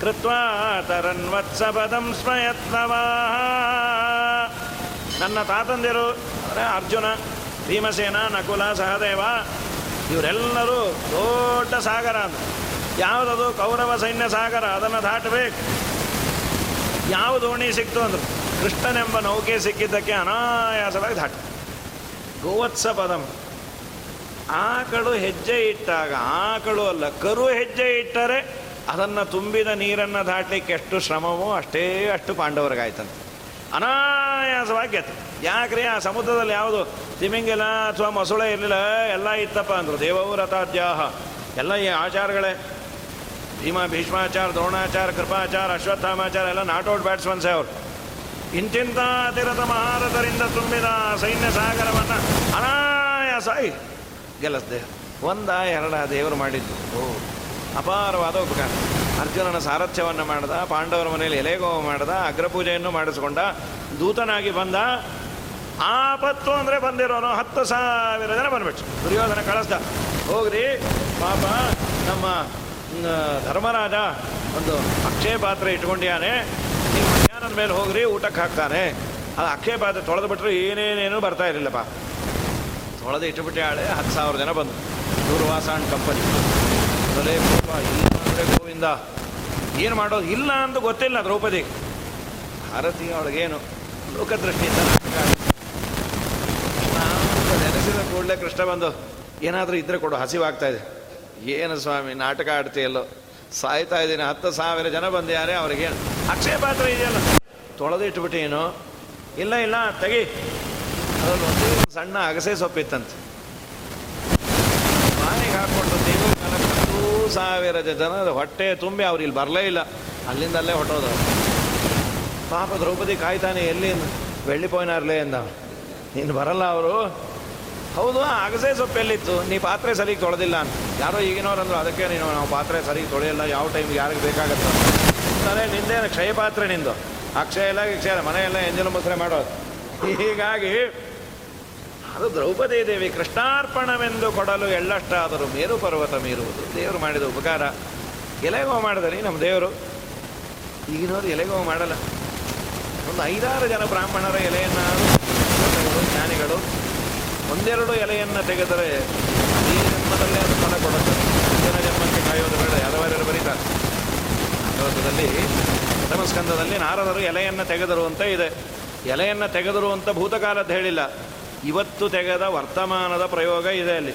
A: ಕೃತ್ವಾ ತರನ್ವತ್ಸಪದಂ ಸ್ಮಯತ್ನವಾ. ನನ್ನ ತಾತಂದಿರು ಅರ್ಜುನ, ಭೀಮಸೇನ, ನಕುಲ, ಸಹದೇವ ಇವರೆಲ್ಲರೂ ದೊಡ್ಡ ಸಾಗರ ಅಂತ. ಯಾವುದದು ಕೌರವ ಸೈನ್ಯ ಸಾಗರ, ಅದನ್ನು ದಾಟಬೇಕು. ಯಾವ ದೋಣಿ ಸಿಕ್ತು ಅಂದರು, ಕೃಷ್ಣನೆಂಬ ನೌಕೆ ಸಿಕ್ಕಿದ್ದಕ್ಕೆ ಅನಾಯಾಸವಾಗಿ ದಾಟ. ಗೋವತ್ಸ ಪದಂ. ಆಕಳು ಹೆಜ್ಜೆ ಇಟ್ಟಾಗ, ಆಕಳು ಅಲ್ಲ, ಕರು ಹೆಜ್ಜೆ ಇಟ್ಟರೆ ಅದನ್ನು ತುಂಬಿದ ನೀರನ್ನು ದಾಟಲಿಕ್ಕೆ ಎಷ್ಟು ಶ್ರಮವೋ ಅಷ್ಟೇ ಅಷ್ಟು ಪಾಂಡವರಿಗಾಯ್ತಂತೆ. ಅನಾಯಾಸವಾಗಿ ಯಾಕ್ರಿ ಆ ಸಮುದ್ರದಲ್ಲಿ ಯಾವುದು ತಿಮಿಂಗಿಲ್ಲ ಅಥವಾ ಮೊಸಳೆ ಇರಲಿಲ್ಲ? ಎಲ್ಲ ಇತ್ತಪ್ಪ ಅಂದರು. ದೇವವು ರಥಾದ್ಯಾಹ ಎಲ್ಲ ಈ ಆಚಾರಗಳೇ. ಭೀಮ, ಭೀಷ್ಮಾಚಾರ, ದ್ರೋಣಾಚಾರ, ಕೃಪಾಚಾರ, ಅಶ್ವತ್ಥಾಮಾಚಾರ, ಎಲ್ಲ ನಾಟ್ ಔಟ್ ಬ್ಯಾಟ್ಸ್ಮನ್ಸೇ ಅವರು. ಇಂತಿಂತ ತಿರತ ಮಹಾರಥರಿಂದ ತುಂಬಿದ ಸೈನ್ಯ ಸಾಗರವನ್ನು ಅನಾಯಾಸ ಗೆಲ್ಲಿಸ್ದೆ. ಒಂದ ಎರಡ ದೇವರು ಮಾಡಿದ್ದು. ಓ. ಅಪಾರವಾದ ಉಪಕಾರ. ಅರ್ಜುನನ ಸಾರಥ್ಯವನ್ನು ಮಾಡಿದ, ಪಾಂಡವರ ಮನೆಯಲ್ಲಿ ಎಲೆಗೋವ ಮಾಡಿದ, ಅಗ್ರಪೂಜೆಯನ್ನು ಮಾಡಿಸಿಕೊಂಡ, ದೂತನಾಗಿ ಬಂದ, ಆಪತ್ತು ಅಂದರೆ ಬಂದಿರೋನು ಹತ್ತು ಸಾವಿರ ಜನ ಬಂದ್ಬಿಟ್ಟು ದುರ್ಯೋಧನ ಕಳಿಸ್ದ, ಹೋಗ್ರಿ, ಪಾಪ ನಮ್ಮ ಧರ್ಮರಾಜ ಒಂದು ಅಕ್ಷಯ ಪಾತ್ರೆ ಇಟ್ಕೊಂಡಿಯಾನೆ ನೀವು ಮಧ್ಯಾಹ್ನದ ಮೇಲೆ ಹೋಗ್ರಿ, ಊಟಕ್ಕೆ ಹಾಕ್ತಾನೆ. ಅದು ಅಕ್ಷಯ ಪಾತ್ರೆ ತೊಳೆದು ಬಿಟ್ಟರು ಏನೇನೇನು ಬರ್ತಾ ಇರಲಿಲ್ಲಪ್ಪ. ತೊಳೆದು ಇಟ್ಟುಬಿಟ್ಟೆ ಆಳೆ ಹತ್ತು ಸಾವಿರ ಜನ ಬಂದರು. Durvasa and company. ಪೂರ್ವ ಇಲ್ಲ ಅಂದರೆ ಗೋವಿಂದ ಏನು ಮಾಡೋದು? ಇಲ್ಲ ಅಂತ ಗೊತ್ತಿಲ್ಲ ದ್ರೌಪದಿ. ಭಾರತೀಯ ಅವಳಿಗೇನು ಲೋಕದೃಷ್ಟಿಯಿಂದ ನೆನೆಸಿದ ಕೂಡಲೇ ಕೃಷ್ಣ ಬಂದು, ಏನಾದರೂ ಇದ್ರೆ ಕೊಡು, ಹಸಿವಾಗ್ತಾ ಇದೆ. ಏನು ಸ್ವಾಮಿ, ನಾಟಕ ಆಡ್ತೀಯಲ್ಲೋ ಸಾಯ್ತಾ ಇದ್ದೀನಿ, ಹತ್ತು ಸಾವಿರ ಜನ ಬಂದ್ಯಾರೆ ಅವ್ರಿಗೇನು ಅಕ್ಷಯ ಪಾತ್ರ ಇದೆಯಲ್ಲ? ತೊಳೆದಿಟ್ಬಿಟ್ಟೇನು ಇಲ್ಲ ಇಲ್ಲ, ತೆಗಿ. ಅದರಲ್ಲಿ ಒಂದು ಸಣ್ಣ ಅಗಸೆ ಸೊಪ್ಪಿತ್ತಂತೆ. ಬಾಯಿಗೆ ಹಾಕ್ಕೊಂಡು ದೇವರು ಹತ್ತು ಸಾವಿರ ಜನರ ಹೊಟ್ಟೆ ತುಂಬಿ ಅವ್ರು ಇಲ್ಲಿ ಬರಲೇ ಇಲ್ಲ. ಅಲ್ಲಿಂದಲ್ಲೇ ಹೊಟ್ಟೋದು ಪಾಪ ದ್ರೌಪದಿ ಕಾಯ್ತಾನೆ, ಎಲ್ಲಿ ಬೆಳ್ಳಿ ಪೋಯ್ನಾರ್ಲೇ ಅಂದ ನೀನು ಬರಲ್ಲ ಅವರು. ಹೌದು ಅಗಸೆ ಸೊಪ್ಪು ಎಲ್ಲಿತ್ತು? ನೀ ಪಾತ್ರೆ ಸರಿಗೆ ತೊಳೆದಿಲ್ಲ ಅಂತ. ಯಾರೋ ಈಗಿನವ್ರು ಅಂದ್ರು ಅದಕ್ಕೆ ನೀನು ನಾವು ಪಾತ್ರೆ ಸರಿಗೆ ತೊಳೆಯಲ್ಲ, ಯಾವ ಟೈಮ್ಗೆ ಯಾರಿಗೆ ಬೇಕಾಗತ್ತೆ? ಅಂದರೆ ನಿಂದೇನು? ಕ್ಷಯ ಪಾತ್ರೆ ನಿಂದು? ಅಕ್ಷಯ ಇಲ್ಲ ಕ್ಷಯ ಮನೆಯೆಲ್ಲ ಎಂಜಲು ಮುಸ್ರೆ ಮಾಡೋದು. ಹೀಗಾಗಿ ಅದು ದ್ರೌಪದಿ ದೇವಿ ಕೃಷ್ಣಾರ್ಪಣವೆಂದು ಕೊಡಲು ಎಳ್ಳಷ್ಟಾದರೂ ಮೇರು ಪರ್ವತ ಮೀರುವುದು. ದೇವರು ಮಾಡಿದ ಉಪಕಾರ. ಎಲೆಗೋ ಮಾಡಿದರಿ ನಮ್ಮ ದೇವರು. ಈಗಿನವರು ಎಲೆಗೋ ಮಾಡಲ್ಲ. ಒಂದು ಐದಾರು ಜನ ಬ್ರಾಹ್ಮಣರ ಎಲೆಯನ್ನು ಜ್ಞಾನಿಗಳು ಒಂದೆರಡು ಎಲೆಯನ್ನು ತೆಗೆದರೆ ಈ ಜನ್ಮದಲ್ಲೇ ಅದು ಫಲ ಕೊಡುತ್ತೆ. ಜನ ಜನ್ಮಕ್ಕೆ ಕಾಯೋದು ಬೇಡ ಯಾದವಾರ್ಯರು ಬರೀತಾರೆ. ಭಾಗವತದಲ್ಲಿ ಪ್ರಥಮಸ್ಕಂದದಲ್ಲಿ ನಾರದರು ಎಲೆಯನ್ನು ತೆಗೆದರು ಅಂತ ಇದೆ. ಎಲೆಯನ್ನು ತೆಗೆದರು ಅಂತ ಭೂತಕಾಲದ್ದು ಹೇಳಿಲ್ಲ. ಇವತ್ತು ತೆಗೆದ ವರ್ತಮಾನದ ಪ್ರಯೋಗ ಇದೆ ಅಲ್ಲಿ.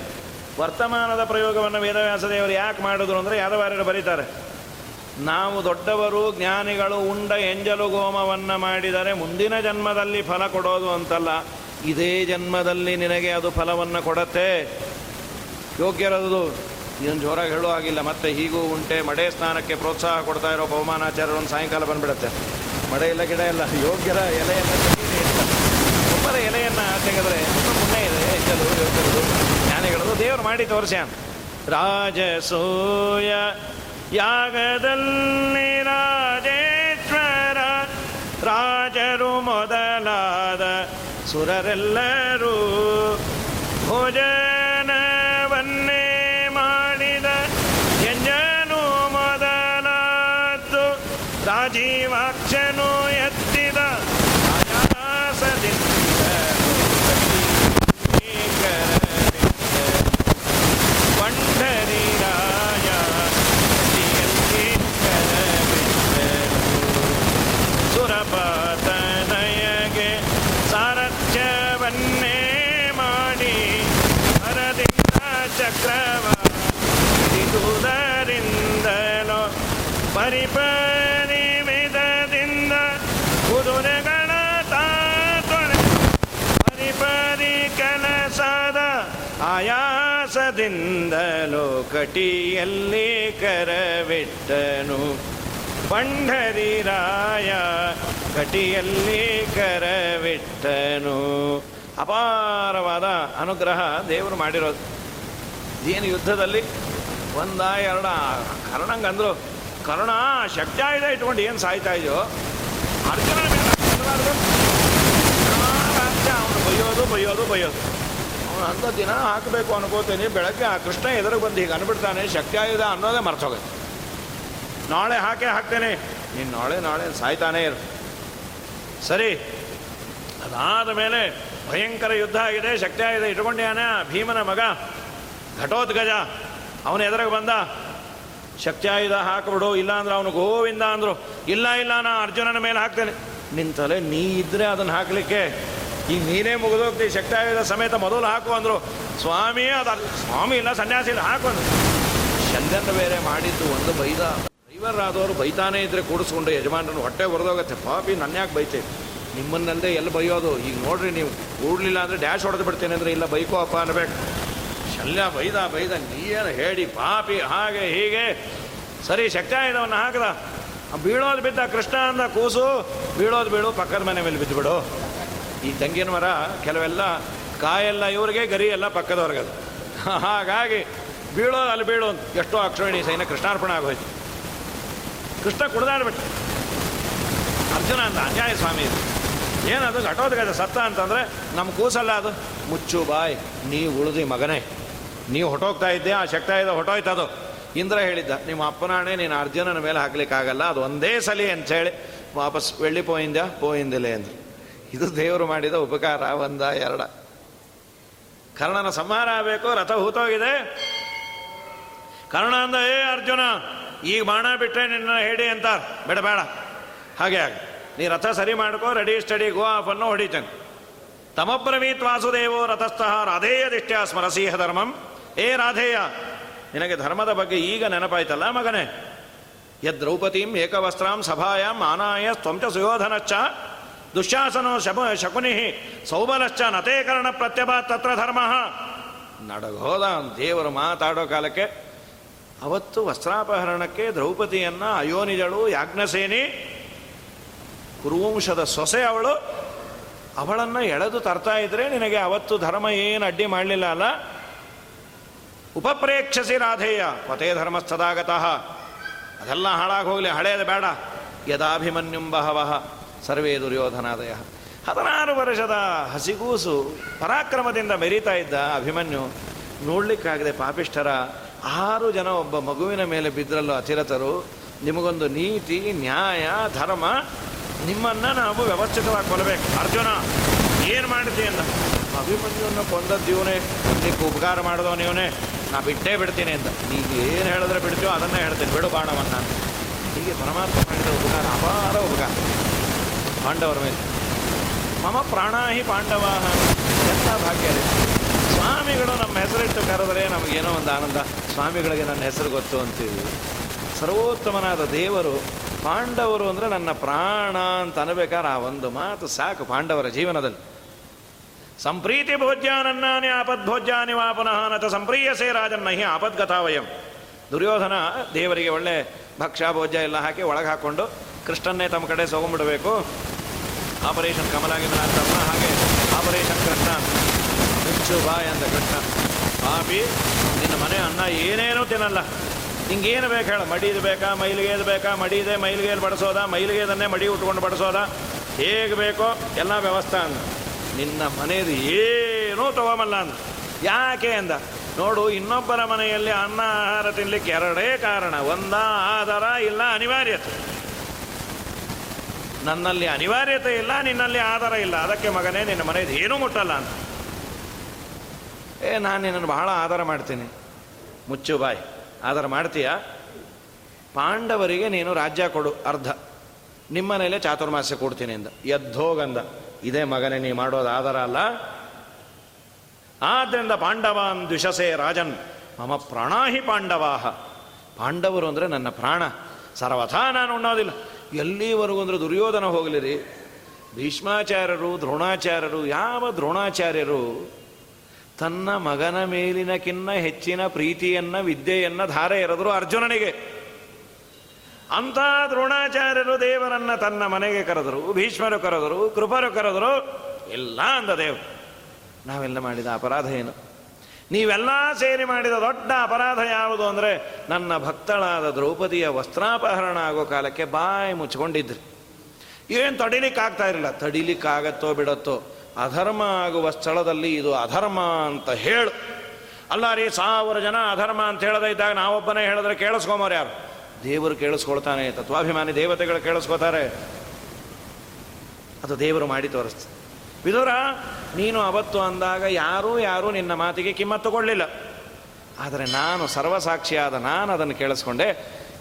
A: ವರ್ತಮಾನದ ಪ್ರಯೋಗವನ್ನು ವೇದವ್ಯಾಸ ದೇವರು ಯಾಕೆ ಮಾಡಿದ್ರು ಅಂದರೆ ಯಾದವಾರ್ಯರು ಬರೀತಾರೆ. ನಾವು ದೊಡ್ಡವರು, ಜ್ಞಾನಿಗಳು, ಉಂಡ, ಎಂಜಲು, ಗೋಮವನ್ನು ಮಾಡಿದರೆ ಮುಂದಿನ ಜನ್ಮದಲ್ಲಿ ಫಲ ಕೊಡೋದು ಅಂತಲ್ಲ. ಇದೇ ಜನ್ಮದಲ್ಲಿ ನಿನಗೆ ಅದು ಫಲವನ್ನು ಕೊಡತ್ತೆ. ಯೋಗ್ಯರದು. ಇದನ್ನು ಜೋರಾಗಿ ಹೇಳೋ ಆಗಿಲ್ಲ ಮತ್ತೆ ಹೀಗೂ ಉಂಟೆ. ಮಡೆ ಸ್ನಾನಕ್ಕೆ ಪ್ರೋತ್ಸಾಹ ಕೊಡ್ತಾ ಇರೋ ಪವಮಾನಾಚಾರ್ಯರು ಒಂದು ಸಾಯಂಕಾಲ ಬಂದುಬಿಡುತ್ತೆ. ಮಡೆ ಇಲ್ಲ, ಗಿಡ ಇಲ್ಲ. ಯೋಗ್ಯರ ಎಲೆಯನ್ನು ತೆಗೆದರೆ ಪುಣ್ಯ ಇದೆ. ಹೆಚ್ಚಲು ಯೋಗ್ಯರದು ಜ್ಞಾನಿಗಳು ದೇವರು ಮಾಡಿ ತೋರಿಸ್ಯಾನ ರಾಜಸೂಯ ಯಾಗದಲ್ಲಿ ರಾಜೇಶ್ವರ, ರಾಜರು ಮೊದಲಾದ ಸುರರೆಲ್ಲರೂ ಭೋಜನವನ್ನೇ ಆಯಾಸದಿಂದಲೋ ಕಟಿಯಲ್ಲಿ ಕರವಿಟ್ಟನು. ಪಂಡರಿರಾಯ ಕಟಿಯಲ್ಲಿ ಕರವಿಟ್ಟನು. ಅಪಾರವಾದ ಅನುಗ್ರಹ ದೇವರು ಮಾಡಿರೋದು ಏನು ಯುದ್ಧದಲ್ಲಿ ಒಂದ ಎರಡ ಕರ್ಣಂಗಂದ್ರು ಕರ್ಣ ಶಕ್ತಾಯುಧ ಇಟ್ಕೊಂಡು ಏನು ಸಾಯ್ತಾ ಇದೆಯೋ? ಅರ್ಜುನ ಬಯ್ಯೋದು ಬಯ್ಯೋದು ಅವನು ಬೈಯೋದು ಬೈಯೋದು ಬೈಯೋದು ಅಂದ ದಿನ ಹಾಕಬೇಕು ಅನ್ಕೋತೀನಿ. ಬೆಳಗ್ಗೆ ಆ ಕೃಷ್ಣ ಎದುರಿಗೆ ಬಂದು ಹೀಗೆ ಅನ್ಬಿಡ್ತಾನೆ ಆಯುಧ ಅನ್ನೋದೇ ಮರ್ತೋಗುತ್ತೆ. ನಾಳೆ ಹಾಕೇ ಹಾಕ್ತೇನೆ. ನೀನು ನಾಳೆ ನಾಳೆ ಸಾಯ್ತಾನೇ ಇರು. ಸರಿ. ಅದಾದ ಮೇಲೆ ಭಯಂಕರ ಯುದ್ಧ ಆಗಿದೆ. ಶಕ್ತಿಯಾಗಿದೆ ಆ ಭೀಮನ ಮಗ. ಘಟೋದ್ಗಜ. ಅವನ ಎದುರಿಗೆ ಬಂದ. ಶಕ್ತಿ ಆಯುಧ ಹಾಕಿಬಿಡು. ಇಲ್ಲ ಅಂದ್ರೆ ಅವನು ಗೋವಿಂದ ಅಂದರು. ಇಲ್ಲ ಇಲ್ಲ, ನಾ ಅರ್ಜುನನ ಮೇಲೆ ಹಾಕ್ತೇನೆ. ನಿಂತಲೆ ತಲೆ ನೀ ಇದ್ದರೆ ಅದನ್ನು ಹಾಕಲಿಕ್ಕೆ ಈಗ ನೀನೇ ಮುಗಿದೋಗ್ತಿ, ಶಕ್ತಾಯುಧ ಸಮೇತ ಮೊದಲು ಹಾಕು ಅಂದರು. ಸ್ವಾಮಿ, ಅದು ಸ್ವಾಮಿ ಇಲ್ಲ, ಸನ್ಯಾಸಿ ಇಲ್ಲ ಅಂದ್ರು. ಶಲ್ಯನ ಬೇರೆ ಮಾಡಿದ್ದು ಒಂದು ಬೈದ. ಡ್ರೈವರ್ ಆದವರು ಬೈತಾನೇ ಇದ್ರೆ ಕೂಡಿಸ್ಕೊಂಡು ಯಜಮಾನರನ್ನು ಹೊಟ್ಟೆ ಹೊರದೋಗತ್ತೆ ಪಾಪಿ, ನನ್ನ ಯಾಕೆ ಬೈತೆ? ನಿಮ್ಮನ್ನಲ್ಲದೆ ಎಲ್ಲಿ ಬೈಯೋದು? ಈಗ ನೋಡ್ರಿ ನೀವು, ಕೂಡಲಿಲ್ಲ ಅಂದರೆ ಡ್ಯಾಶ್ ಹೊಡೆದು ಬಿಡ್ತೇನೆ ಅಂದರೆ ಇಲ್ಲ ಬೈಕೋ ಅಪ್ಪ ಅನ್ಬೇಕು. ಶಲ್ಯ ಬೈದ ಬೈದ ನೀನು ಹೇಳಿ, ಪಾಪಿ, ಹಾಗೆ, ಹೀಗೆ. ಸರಿ, ಶಕ್ತಾಯುಧವನ್ನು ಹಾಕದ. ಬೀಳೋದು ಬಿದ್ದ ಕೃಷ್ಣ ಅಂದ ಕೂಸು, ಬೀಳೋದು ಬೀಳು, ಪಕ್ಕದ ಮನೆ ಮೇಲೆ ಬಿದ್ದು ಬಿಡು ಈ ತೆಂಗಿನ ಮರ ಕೆಲವೆಲ್ಲ ಕಾಯೆಲ್ಲ ಇವ್ರಿಗೆ, ಗರಿ ಎಲ್ಲ ಪಕ್ಕದವ್ರಿಗದು ಹಾಗಾಗಿ ಬೀಳೋ ಅಲ್ಲಿ ಬೀಳೋ ಅಂತ. ಎಷ್ಟೋ ಅಕ್ಷರಣಿ ಸೈನ್ಯ ಕೃಷ್ಣಾರ್ಪಣೆ ಆಗೋಯ್ತು. ಕೃಷ್ಣ ಕುಡ್ದಾಡ್ಬಿಟ್ಟು ಅರ್ಜುನ ಅಂತ ಅನ್ಯಾಯ ಸ್ವಾಮಿ ಇದು. ಏನದು ಘಟೋದ್ಗದೆ ಸತ್ತ ಅಂತಂದರೆ ನಮ್ಮ ಕೂಸಲ್ಲ ಅದು. ಮುಚ್ಚು ಬಾಯ್, ನೀ ಉಳಿದಿ ಮಗನೇ. ನೀವು ಹೊಟ್ಟೋಗ್ತಾ ಇದ್ದೆ ಆ ಶಕ್ತ ಇದೆ ಅದು ಇಂದ್ರ ಹೇಳಿದ್ದ, ನಿಮ್ಮ ಅಪ್ಪನಾಣೆ ನೀನು ಅರ್ಜುನನ ಮೇಲೆ ಹಾಕ್ಲಿಕ್ಕಾಗಲ್ಲ. ಅದು ಒಂದೇ ಸಲಿ ಅಂತ ಹೇಳಿ ವಾಪಸ್ ಬೆಳ್ಳಿ ಪೋಯಿಂದ್ಯಾ ಪೋಯಿಂದಿಲ್ಲ ಅಂತ ಇದು ದೇವರು ಮಾಡಿದ ಉಪಕಾರ ಒಂದ ಎರಡ. ಕರ್ಣನ ಸಂಹಾರ ಆಗಬೇಕು, ರಥ ಹೂತೋಗಿದೆ. ಕರ್ಣ ಅಂದ, ಏ ಅರ್ಜುನ, ಈಗ ಬಾಣ ಬಿಟ್ಟರೆ ನಿನ್ನ ಹೇಳಿ ಅಂತ ಬೇಡ ಬೇಡ. ಹಾಗೆ ಆಗ. ನೀ ರಥ ಸರಿ ಮಾಡ್ಕೋ ರೆಡಿ ಸ್ಟಡಿ ಗೋ ಆಫ್ ಅನ್ನು ಹೊಡಿತೇನೆ. ತಮಬ್ರವೀತ್ ವಾಸುದೇವೋ ರಥಸ್ಥಃ ರಾಧೇಯ ದಿಷ್ಟ್ಯ ಸ್ಮರಸೀಹ ಧರ್ಮಂ. ಏ ರಾಧೇಯ, ನಿನಗೆ ಧರ್ಮದ ಬಗ್ಗೆ ಈಗ ನೆನಪಾಯ್ತಲ್ಲ ಮಗನೇ? ಯದ್ ದ್ರೌಪದೀಂ ಏಕವಸ್ತ್ರಾಂ ಸಭಾಯಾಂ ಆನಾಯ ತ್ವಂಚ ಸುಯೋಧನಶ್ಚ. ದುಶ್ಯಾಸನೋ ಶಮ ಶಕುನಿ ಸೌಬಲಶ್ಚ ನತೇಕರಣ ಪ್ರತ್ಯಭ ತತ್ರ ಧರ್ಮ. ನಡಗೋದ ದೇವರು ಮಾತಾಡೋ ಕಾಲಕ್ಕೆ ಅವತ್ತು ವಸ್ತ್ರಾಪಹರಣಕ್ಕೆ ದ್ರೌಪದಿಯನ್ನ ಅಯೋನಿಜಳು ಯಾಜ್ಞಸೇನಿ ಕುರುವಂಶದ ಸೊಸೆ ಅವಳು ಅವಳನ್ನು ಎಳೆದು ತರ್ತಾ ಇದ್ರೆ ನಿನಗೆ ಅವತ್ತು ಧರ್ಮ ಏನು ಅಡ್ಡಿ ಮಾಡಲಿಲ್ಲ ಅಲ್ಲ? ಉಪಪ್ರೇಕ್ಷಸಿ ರಾಧೇಯ ಪತೇ ಧರ್ಮಸ್ಥದಾಗತಃ. ಅದೆಲ್ಲ ಹಾಳಾಗಿ ಹೋಗಲಿ ಹಳೆಯದು ಬೇಡ. ಯದಾಭಿಮನ್ಯುಂ ಬಹವಃ ಸರ್ವೇ ದುರ್ಯೋಧನಾದಯ. ಹದಿನಾರು ವರ್ಷದ ಹಸಿಗೂಸು ಪರಾಕ್ರಮದಿಂದ ಮೆರೀತಾ ಇದ್ದ ಅಭಿಮನ್ಯು ನೋಡಲಿಕ್ಕಾಗದೆ ಪಾಪಿಷ್ಠರ ಆರು ಜನ ಒಬ್ಬ ಮಗುವಿನ ಮೇಲೆ ಬಿದ್ದರಲ್ಲೋ ಅತಿರತರು ನಿಮಗೊಂದು ನೀತಿ, ನ್ಯಾಯ, ಧರ್ಮ, ನಿಮ್ಮನ್ನು ನಾವು ವ್ಯವಸ್ಥಿತವಾಗಿ ಕೊಲ್ಲಬೇಕು. ಅರ್ಜುನ, ಏನು ಮಾಡ್ತೀಯ ಅಂತ ಅಭಿಮನ್ಯುವನ್ನು ಕೊಂದದ್ದು ಇವನೇ. ನಿಕ್ಕೆ ಉಪಕಾರ ಮಾಡಿದವನು ಇವನೇ. ನಾ ಬಿಟ್ಟೇ ಬಿಡ್ತೀನಿ ಅಂತ ನೀವು ಏನು ಹೇಳಿದ್ರೆ ಬಿಡ್ತೀವೋ ಅದನ್ನೇ ಹೇಳ್ತೀನಿ. ಬಿಡು ಬಾಣವನ್ನು. ಹೀಗೆ ಪರಮಾತ್ಮ ಮಾಡಿದ ಉಪಕಾರ, ಅಪಾರ ಉಪಕಾರ. ಪಾಂಡವರ ಮೇಲೆ. ಮಮ ಪ್ರಾಣಾಹಿ ಪಾಂಡವಾಹ ಎಂಥ ಭಾಗ್ಯ ಇದೆ ಸ್ವಾಮಿಗಳು ನಮ್ಮ ಹೆಸರಿಟ್ಟು ಕರೆದರೆ ನಮಗೇನೋ ಒಂದು ಆನಂದ. ಸ್ವಾಮಿಗಳಿಗೆ ನನ್ನ ಹೆಸರು ಗೊತ್ತು ಅಂತೀವಿ. ಸರ್ವೋತ್ತಮನಾದ ದೇವರು, ಪಾಂಡವರು ಅಂದರೆ ನನ್ನ ಪ್ರಾಣ ಅಂತ ಅನ್ಬೇಕಾದ್ರೆ ಆ ಒಂದು ಮಾತು ಸಾಕು ಪಾಂಡವರ ಜೀವನದಲ್ಲಿ. ಸಂಪ್ರೀತಿ ಭೋಜ್ಯಾನನ್ನಾನಿ ಆಪದ್ಭೋಜ್ಯಾನಿ ವಾ ಪುನಃ ನತ ಸಂಪ್ರೀಯಸೇ ರಾಜನ್ನ ಹಿ ಆಪದ್ಗತಾವಯಂ ದುರ್ಯೋಧನ ದೇವರಿಗೆ ಒಳ್ಳೆ ಭಕ್ಷ್ಯ ಭೋಜ್ಯ ಎಲ್ಲ ಹಾಕಿ ಒಳಗೆ ಹಾಕ್ಕೊಂಡು ಕೃಷ್ಣನ್ನೇ ತಮ್ಮ ಕಡೆ ಸೋಗೊಂಬಿಡಬೇಕು. ಆಪರೇಷನ್ ಕಮಲಾಗಿ ಅಂತಮ್ಮ ಹಾಗೆ ಆಪರೇಷನ್ ಕೃಷ್ಣ. ಹೆಚ್ಚು ಬಾಯ್ ಅಂತ ಕೃಷ್ಣ. ಪಾಪಿ, ನಿನ್ನ ಮನೆ ಅನ್ನ ಏನೇನೂ ತಿನ್ನಲ್ಲ. ನಿಂಗೇನು ಬೇಕು ಹೇಳ. ಮಡಿದು ಬೇಕಾ, ಮೈಲಿಗೆದು ಬೇಕಾ? ಮಡಿದೆ ಮೈಲಿಗೆಯಲ್ಲಿ ಬಡಿಸೋದ? ಮೈಲಿಗೆದನ್ನೇ ಮಡಿ ಉಟ್ಕೊಂಡು ಬಡಿಸೋದ? ಹೇಗೆ ಬೇಕೋ ಎಲ್ಲ ವ್ಯವಸ್ಥೆ ಅಂದ. ನಿನ್ನ ಮನೆಯದು ಏನೂ ತಗೊಂಬಲ್ಲ ಅಂದ. ಯಾಕೆ ಅಂದ? ನೋಡು, ಇನ್ನೊಬ್ಬರ ಮನೆಯಲ್ಲಿ ಅನ್ನ, ಆಹಾರ ತಿನ್ಲಿಕ್ಕೆ ಎರಡೇ ಕಾರಣ. ಒಂದ ಆಧಾರ ಇಲ್ಲ, ಅನಿವಾರ್ಯತೆ. ನನ್ನಲ್ಲಿ ಅನಿವಾರ್ಯತೆ ಇಲ್ಲ, ನಿನ್ನಲ್ಲಿ ಆಧಾರ ಇಲ್ಲ. ಅದಕ್ಕೆ ಮಗನೇ, ನಿನ್ನ ಮನೆಯದು ಏನೂ ಮುಟ್ಟಲ್ಲ ಅಂತ. ಏ, ನಾನು ನಿನ್ನನ್ನು ಬಹಳ ಆಧಾರ ಮಾಡ್ತೀನಿ. ಮುಚ್ಚು ಬಾಯ್. ಆಧಾರ ಮಾಡ್ತೀಯ? ಪಾಂಡವರಿಗೆ ನೀನು ರಾಜ್ಯ ಕೊಡು, ಅರ್ಧ. ನಿಮ್ಮನೇಲೆ ಚಾತುರ್ಮಾಸ್ಯ ಕೊಡ್ತೀನಿ ಅಂದ. ಎದ್ದೋಗಂದ. ಇದೇ ಮಗನೇ, ನೀ ಮಾಡೋದು ಆಧಾರ ಅಲ್ಲ. ಆದ್ದರಿಂದ ಪಾಂಡವಾನ್ ದ್ವಿಷಸೆ ರಾಜನ್. ಮಮ ಪ್ರಾಣಾಹಿ ಪಾಂಡವಾಹ. ಪಾಂಡವರು ಅಂದರೆ ನನ್ನ ಪ್ರಾಣ. ಸರ್ವಥಾ ನಾನು ಉಣ್ಣೋದಿಲ್ಲ. ಎಲ್ಲಿವರೆಗೂ ಅಂದರೆ ದುರ್ಯೋಧನ ಹೋಗಲಿರಿ. ಭೀಷ್ಮಾಚಾರ್ಯರು, ದ್ರೋಣಾಚಾರ್ಯರು, ಯಾವ ದ್ರೋಣಾಚಾರ್ಯರು ತನ್ನ ಮಗನ ಮೇಲಿನಕ್ಕಿನ್ನ ಹೆಚ್ಚಿನ ಪ್ರೀತಿಯನ್ನ, ವಿದ್ಯೆಯನ್ನ ಧಾರೆ ಎರೆದರು ಅರ್ಜುನನಿಗೆ. ಅಂತ ದ್ರೋಣಾಚಾರ್ಯರು ದೇವರನ್ನ ತನ್ನ ಮನೆಗೆ ಕರೆದರು, ಭೀಷ್ಮರು ಕರೆದರು, ಕೃಪರು ಕರೆದರು, ಎಲ್ಲ ಅಂದ ದೇವರು. ನಾವೆಲ್ಲ ಮಾಡಿದ ಅಪರಾಧ ಏನು? ನೀವೆಲ್ಲ ಸೇರಿ ಮಾಡಿದ ದೊಡ್ಡ ಅಪರಾಧ ಯಾವುದು ಅಂದರೆ ನನ್ನ ಭಕ್ತಳಾದ ದ್ರೌಪದಿಯ ವಸ್ತ್ರಾಪಹರಣ ಆಗೋ ಕಾಲಕ್ಕೆ ಬಾಯಿ ಮುಚ್ಕೊಂಡಿದ್ರಿ ಏನು ತಡಿಲಿಕ್ಕಾಗ್ತಾ ಇರಲಿಲ್ಲ? ತಡಿಲಿಕ್ಕಾಗತ್ತೋ ಬಿಡತ್ತೋ? ಅಧರ್ಮ ಆಗುವ ಸ್ಥಳದಲ್ಲಿ ಇದು ಅಧರ್ಮ ಅಂತ ಹೇಳು. ಅಲ್ಲ ರೀ ಸಾವಿರ ಜನ ಅಧರ್ಮ ಅಂತ ಹೇಳದೇ ಇದ್ದಾಗ ನಾವೊಬ್ಬನೇ ಹೇಳಿದ್ರೆ ಕೇಳಿಸ್ಕೊಂಬಾರ ಯಾರು? ದೇವರು ಕೇಳಿಸ್ಕೊಳ್ತಾನೆ, ತತ್ವಾಭಿಮಾನಿ ದೇವತೆಗಳು ಕೇಳಿಸ್ಕೊತಾರೆ. ಅದು ದೇವರು ಮಾಡಿ ತೋರಿಸ್ತಾರೆ ವಿದುರ ನೀನು ಅವತ್ತು ಅಂದಾಗ ಯಾರೂ ಯಾರೂ ನಿನ್ನ ಮಾತಿಗೆ ಕಿಮ್ಮತ್ತು ಕೊಡಲಿಲ್ಲ. ಆದರೆ ನಾನು ಸರ್ವಸಾಕ್ಷಿಯಾದ ನಾನು ಅದನ್ನು ಕೇಳಿಸ್ಕೊಂಡೆ,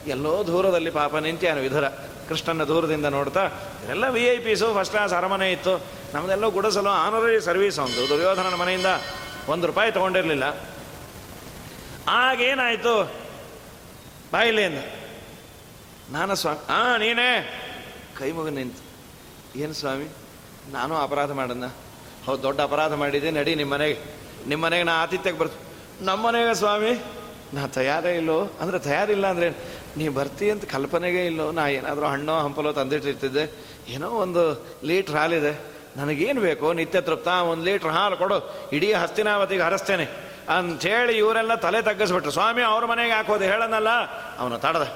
A: ಎಲ್ಲೋ ದೂರದಲ್ಲಿ ಪಾಪ ನಿಂತ್ಯಾನು ವಿಧುರ. ಕೃಷ್ಣನ ದೂರದಿಂದ ನೋಡ್ತಾ, ಇದೆಲ್ಲ V I Ps first class ಅರಮನೆ ಇತ್ತು. ನಮ್ಮದೆಲ್ಲೋ ಗುಡಿಸಲು ಆನರರಿ ಸರ್ವೀಸ್ ಒಂದು ದುರ್ಯೋಧನನ ಮನೆಯಿಂದ ಒಂದು ರೂಪಾಯಿ ತೊಗೊಂಡಿರಲಿಲ್ಲ. ಆಗೇನಾಯಿತು ಬಾಯಿಲಿ ಅಂದ ನಾನು ಸ್ವಾಮಿ ಹಾಂ ನೀನೇ? ಕೈ ಮುಗಿ ನಿಂತು. ಏನು ಸ್ವಾಮಿ? ನಾನು ಅಪರಾಧ ಮಾಡನ್ನ ಹೌದು, ದೊಡ್ಡ ಅಪರಾಧ ಮಾಡಿದೆ. ನಡಿ ನಿಮ್ಮ ಮನೆಗೆ ನಿಮ್ಮ ಮನೆಗೆ ನಾ ಆತಿಥ್ಯಕ್ಕೆ ಬರ್ತು, ನಮ್ಮ ಮನೆಗೆ ಸ್ವಾಮಿ. ನಾ ತಯಾರೇ ಇಲ್ಲೋ? ಅಂದರೆ ತಯಾರಿಲ್ಲ ಅಂದರೆ ನೀ ಬರ್ತಿ ಅಂತ ಕಲ್ಪನೆಗೆ ಇಲ್ಲೋ? ನಾ ಏನಾದರೂ ಹಣ್ಣೋ, ಹಂಪಲೋ ತಂದಿಟ್ಟಿರ್ತಿದ್ದೆ. ಏನೋ ಒಂದು ಲೀಟ್ರ್ ಹಾಲಿದೆ. ನನಗೇನು ಬೇಕು? ನಿತ್ಯ ತೃಪ್ತ. ಒಂದು ಲೀಟ್ರ್ ಹಾಲು ಕೊಡು. ಇಡೀ ಹಸ್ತಿನಾವತಿಗೆ ಹರಸ್ತೇನೆ. ಅಂಥೇಳಿ ಇವರೆಲ್ಲ ತಲೆ ತಗ್ಗಿಸ್ಬಿಟ್ರು. ಸ್ವಾಮಿ, ಅವ್ರ ಮನೆಗೆ ಹಾಕೋದು ಹೇಳನಲ್ಲ. ಅವನು ತಡದ.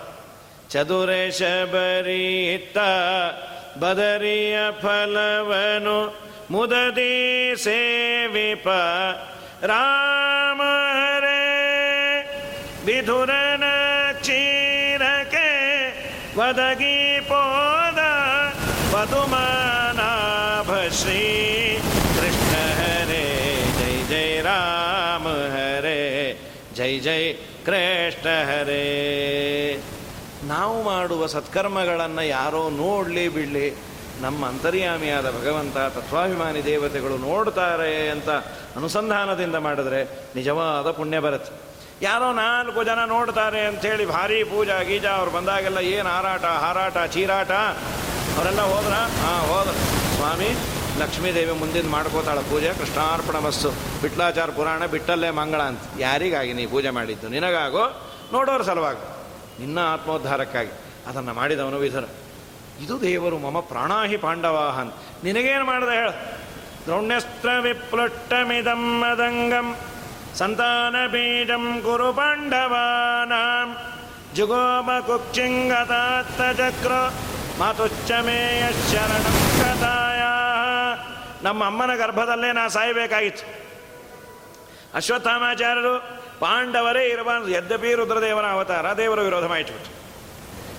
A: ಚದುರೇಶ ಬರೀತ, ಬದರಿಯ ಫಲವನು ಮುದದಿ ಸೇವಿಪ ರಾಮರೇ ವಿಧುರನ ಚೀರಕೆ ವದಗಿ ಪೋದ ಪದುಮನಾಭ ಶ್ರೀ ಕೃಷ್ಣ ಹರೇ, ಜೈ ಜೈ ರಾಮ ಹರೇ, ಜೈ ಜೈ ಕೃಷ್ಣ ಹರೇ. ನಾವು ಮಾಡುವ ಸತ್ಕರ್ಮಗಳನ್ನು ಯಾರೋ ನೋಡಲಿ ಬಿಡಲಿ. ನಮ್ಮ ಅಂತರ್ಯಾಮಿಯಾದ ಭಗವಂತ ತತ್ವಾಭಿಮಾನಿ ದೇವತೆಗಳು ನೋಡ್ತಾರೆ ಅಂತ ಅನುಸಂಧಾನದಿಂದ ಮಾಡಿದ್ರೆ ನಿಜವಾದ ಪುಣ್ಯ ಬರುತ್ತೆ. ಯಾರೋ ನಾಲ್ಕು ಜನ ನೋಡ್ತಾರೆ ಅಂಥೇಳಿ ಭಾರಿ ಪೂಜಾ ಗೀಜಾ ಅವ್ರು ಬಂದಾಗೆಲ್ಲ ಏನು ಹಾರಾಟ ಹಾರಾಟ, ಚೀರಾಟ? ಅವರೆಲ್ಲ ಹೋದ್ರ? ಹಾಂ, ಹೋದ್ರ. ಸ್ವಾಮಿ, ಲಕ್ಷ್ಮೀದೇವಿ ಮುಂದಿನ ಮಾಡ್ಕೋತಾಳೆ ಪೂಜೆ, ಕೃಷ್ಣಾರ್ಪಣ ಬಸ್ಸು ಬಿಟ್ಲಾಚಾರ ಪುರಾಣ, ಬಿಟ್ಟಲ್ಲೇ ಮಂಗಳ ಅಂತ. ಯಾರಿಗಾಗಿ ನೀ ಪೂಜೆ ಮಾಡಿದ್ದು? ನಿನಗಾಗೋ? ನೋಡೋರ ಸಲುವಾಗಿ. ನಿನ್ನ ಆತ್ಮೋದ್ಧಾರಕ್ಕಾಗಿ. ಅದನ್ನು ಮಾಡಿದವನು ವಿಧರು. ಇದು ದೇವರು ಮಮ ಪ್ರಾಣಾಹಿ ಪಾಂಡವಾಹ ನಿನಗೇನು ಮಾಡಿದೆ ಹೇಳ? ದ್ರೌಣ್ಯಸ್ತ್ರ ಮದಂಗಂ ಸಂತಾನ ಬೀಜಂ ಕುರು ಪಾಂಡವಾನಾಂ. ಜುಗೋಮ ಕುಕ್ಷಿಂಗತಾತ್ತ ಚಕ್ರ ಮಾತುಚ್ಚಮೇಯ ಶರಣಂ ಕಥಾಯ. ನಮ್ಮ ಅಮ್ಮನ ಗರ್ಭದಲ್ಲೇ ನಾ ಸಾಯಬೇಕಾಗಿತ್ತು. ಅಶ್ವತ್ಥಾಮಾಚಾರ್ಯರು ಪಾಂಡವರೇ ಇರಬಾರ್ದು. ಯದ್ಯಪಿ ರುದ್ರದೇವನ ಅವತಾರ ದೇವರು ವಿರೋಧ ಮಾಡಿಟ್ಬಿಟ್ಟು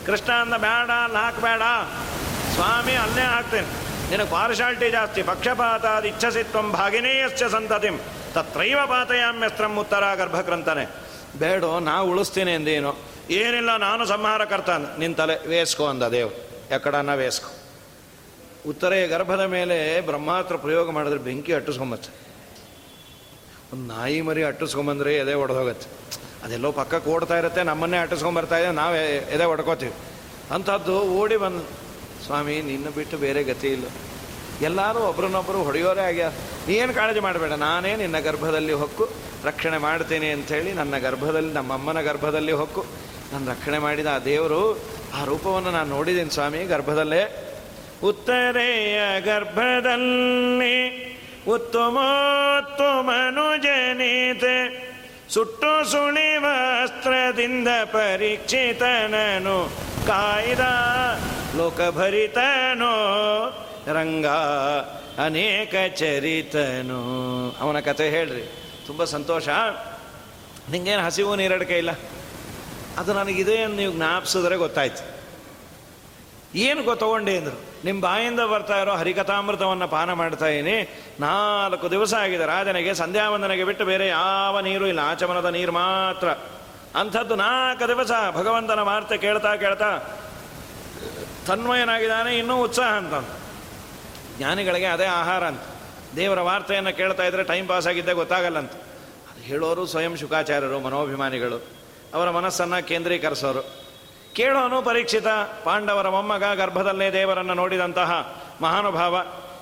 A: ಕೃಷ್ಣ ಅಂದ ಬೇಡ, ಅಲ್ಲಿ ಹಾಕಬೇಡ. ಸ್ವಾಮಿ, ಅಲ್ಲೇ ಹಾಕ್ತೇನೆ. ನಿನಗೆ ಪಾರ್ಶಾಲ್ಟಿ ಜಾಸ್ತಿ. ಪಕ್ಷಪಾತ ಇಚ್ಛಸಿತ್ವಂ ಭಾಗಿನೇಯಶ್ಚ ಸಂತತಿಂ. ತತ್ರೈವ ಪಾತಯಾಮ್ಯಸ್ತ್ರಂ ಉತ್ತರ ಗರ್ಭಕ್ರಂತಾನೆ ಬೇಡೋ ನಾ ಉಳಿಸ್ತೀನಿ ಎಂದೇನು ಏನಿಲ್ಲ, ನಾನು ಸಂಹಾರಕರ್ತ ಕರ್ತಾನೆ. ನಿನ್ನ ತಲೆ ವೇಸ್ಕೋ ಅಂದ ದೇವ್ ಎಕ್ಕಡನ್ನ ವೇಸ್ಕೋ ಉತ್ತರೆಯ ಗರ್ಭದ ಮೇಲೆ ಬ್ರಹ್ಮಾತ್ರ ಪ್ರಯೋಗ ಮಾಡಿದ್ರೆ ಬೆಂಕಿ ಅಟ್ಟಿಸ್ಕೊಂಬತ್ತೆ. ಒಂದು ನಾಯಿ ಮರಿ ಅಟ್ಟಿಸ್ಕೊಂಬಂದ್ರೆ ಎದೆ ಒಡೆದೋಗತ್ತೆ. ಅದೆಲ್ಲೋ ಪಕ್ಕಕ್ಕೆ ಓಡ್ತಾ ಇರುತ್ತೆ, ನಮ್ಮನ್ನೇ ಅಟ್ಟಿಸ್ಕೊಂಬರ್ತಾ ಇದೆ, ನಾವು ಎದೆ ಹೊಡ್ಕೋತೀವಿ. ಅಂಥದ್ದು ಓಡಿ ಬಂದು, ಸ್ವಾಮಿ, ನಿನ್ನ ಬಿಟ್ಟು ಬೇರೆ ಗತಿ ಇಲ್ಲ. ಎಲ್ಲರೂ ಒಬ್ರನ್ನೊಬ್ಬರು ಹೊಡೆಯೋರೇ ಆಗ್ಯಾರ. ನೀನು ಕಾಳಜಿ ಮಾಡಬೇಡ, ನಾನೇ ನಿನ್ನ ಗರ್ಭದಲ್ಲಿ ಹೊಕ್ಕು, ರಕ್ಷಣೆ ಮಾಡ್ತೀನಿ ಅಂಥೇಳಿ ನನ್ನ ಗರ್ಭದಲ್ಲಿ ನಮ್ಮಮ್ಮನ ಗರ್ಭದಲ್ಲಿ ಹೊಕ್ಕು. ನಾನು ರಕ್ಷಣೆ ಮಾಡಿದ ಆ ದೇವರು, ಆ ರೂಪವನ್ನು ನಾನು ನೋಡಿದ್ದೀನಿ ಸ್ವಾಮಿ, ಗರ್ಭದಲ್ಲೇ. ಉತ್ತರೆಯ ಗರ್ಭದಲ್ಲಿ ಉತ್ತಮೋತ್ತಮನು ಜನಿತೆ ಸುಟ್ಟು ಸುಳಿವಸ್ತ್ರದಿಂದ ಪರೀಕ್ಷಿತನನು ಕಾಯ್ದ ಲೋಕಭರಿತನೋ, ರಂಗ ಅನೇಕ ಚರಿತನು. ಅವನ ಕತೆ ಹೇಳ್ರಿ, ತುಂಬ ಸಂತೋಷ. ನಿಂಗೇನು ಹಸಿವು ನೀರಡಿಕೆ ಇಲ್ಲ? ಅದು ನನಗಿದೆ ನೀವು ಜ್ಞಾಪಿಸಿದ್ರೆ ಗೊತ್ತಾಯ್ತು. ಏನು ಗೊತ್ತಗೊಂಡೆ ಅಂದರು? ನಿಮ್ಮ ಬಾಯಿಂದ ಬರ್ತಾ ಇರೋ ಹರಿಕಥಾಮೃತವನ್ನು ಪಾನ ಮಾಡ್ತಾ ಇದ್ದೀನಿ ನಾಲ್ಕು ದಿವಸ ಆಗಿದೆ ರಾಜನಿಗೆ, ಸಂಧ್ಯಾವಂದನೆಗೆ ಬಿಟ್ಟು ಬೇರೆ ಯಾವ ನೀರು ಇಲ್ಲ. ಆಚಮನದ ನೀರು ಮಾತ್ರ. ಅಂಥದ್ದು ನಾಲ್ಕು ದಿವಸ ಭಗವಂತನ ವಾರ್ತೆ ಕೇಳ್ತಾ ಕೇಳ್ತಾ, ತನ್ಮಯನಾಗಿದ್ದಾನೆ, ಇನ್ನೂ ಉತ್ಸಾಹ ಅಂತ ಜ್ಞಾನಿಗಳಿಗೆ ಅದೇ ಆಹಾರ ಅಂತ. ದೇವರ ವಾರ್ತೆಯನ್ನು ಕೇಳ್ತಾ ಇದ್ರೆ ಟೈಮ್ ಪಾಸ್ ಆಗಿದ್ದೆ ಗೊತ್ತಾಗಲ್ಲ ಅಂತ. ಅದು ಹೇಳೋರು ಸ್ವಯಂ ಶುಕಾಚಾರ್ಯರು, ಮನೋಭಿಮಾನಿಗಳು. ಅವರ ಮನಸ್ಸನ್ನು ಕೇಂದ್ರೀಕರಿಸೋರು. ಕೇಳೋನು ಪರೀಕ್ಷಿತ ಪಾಂಡವರ ಮೊಮ್ಮಗ ಗರ್ಭದಲ್ಲೇ ದೇವರನ್ನು ನೋಡಿದಂತಹ ಮಹಾನುಭಾವ.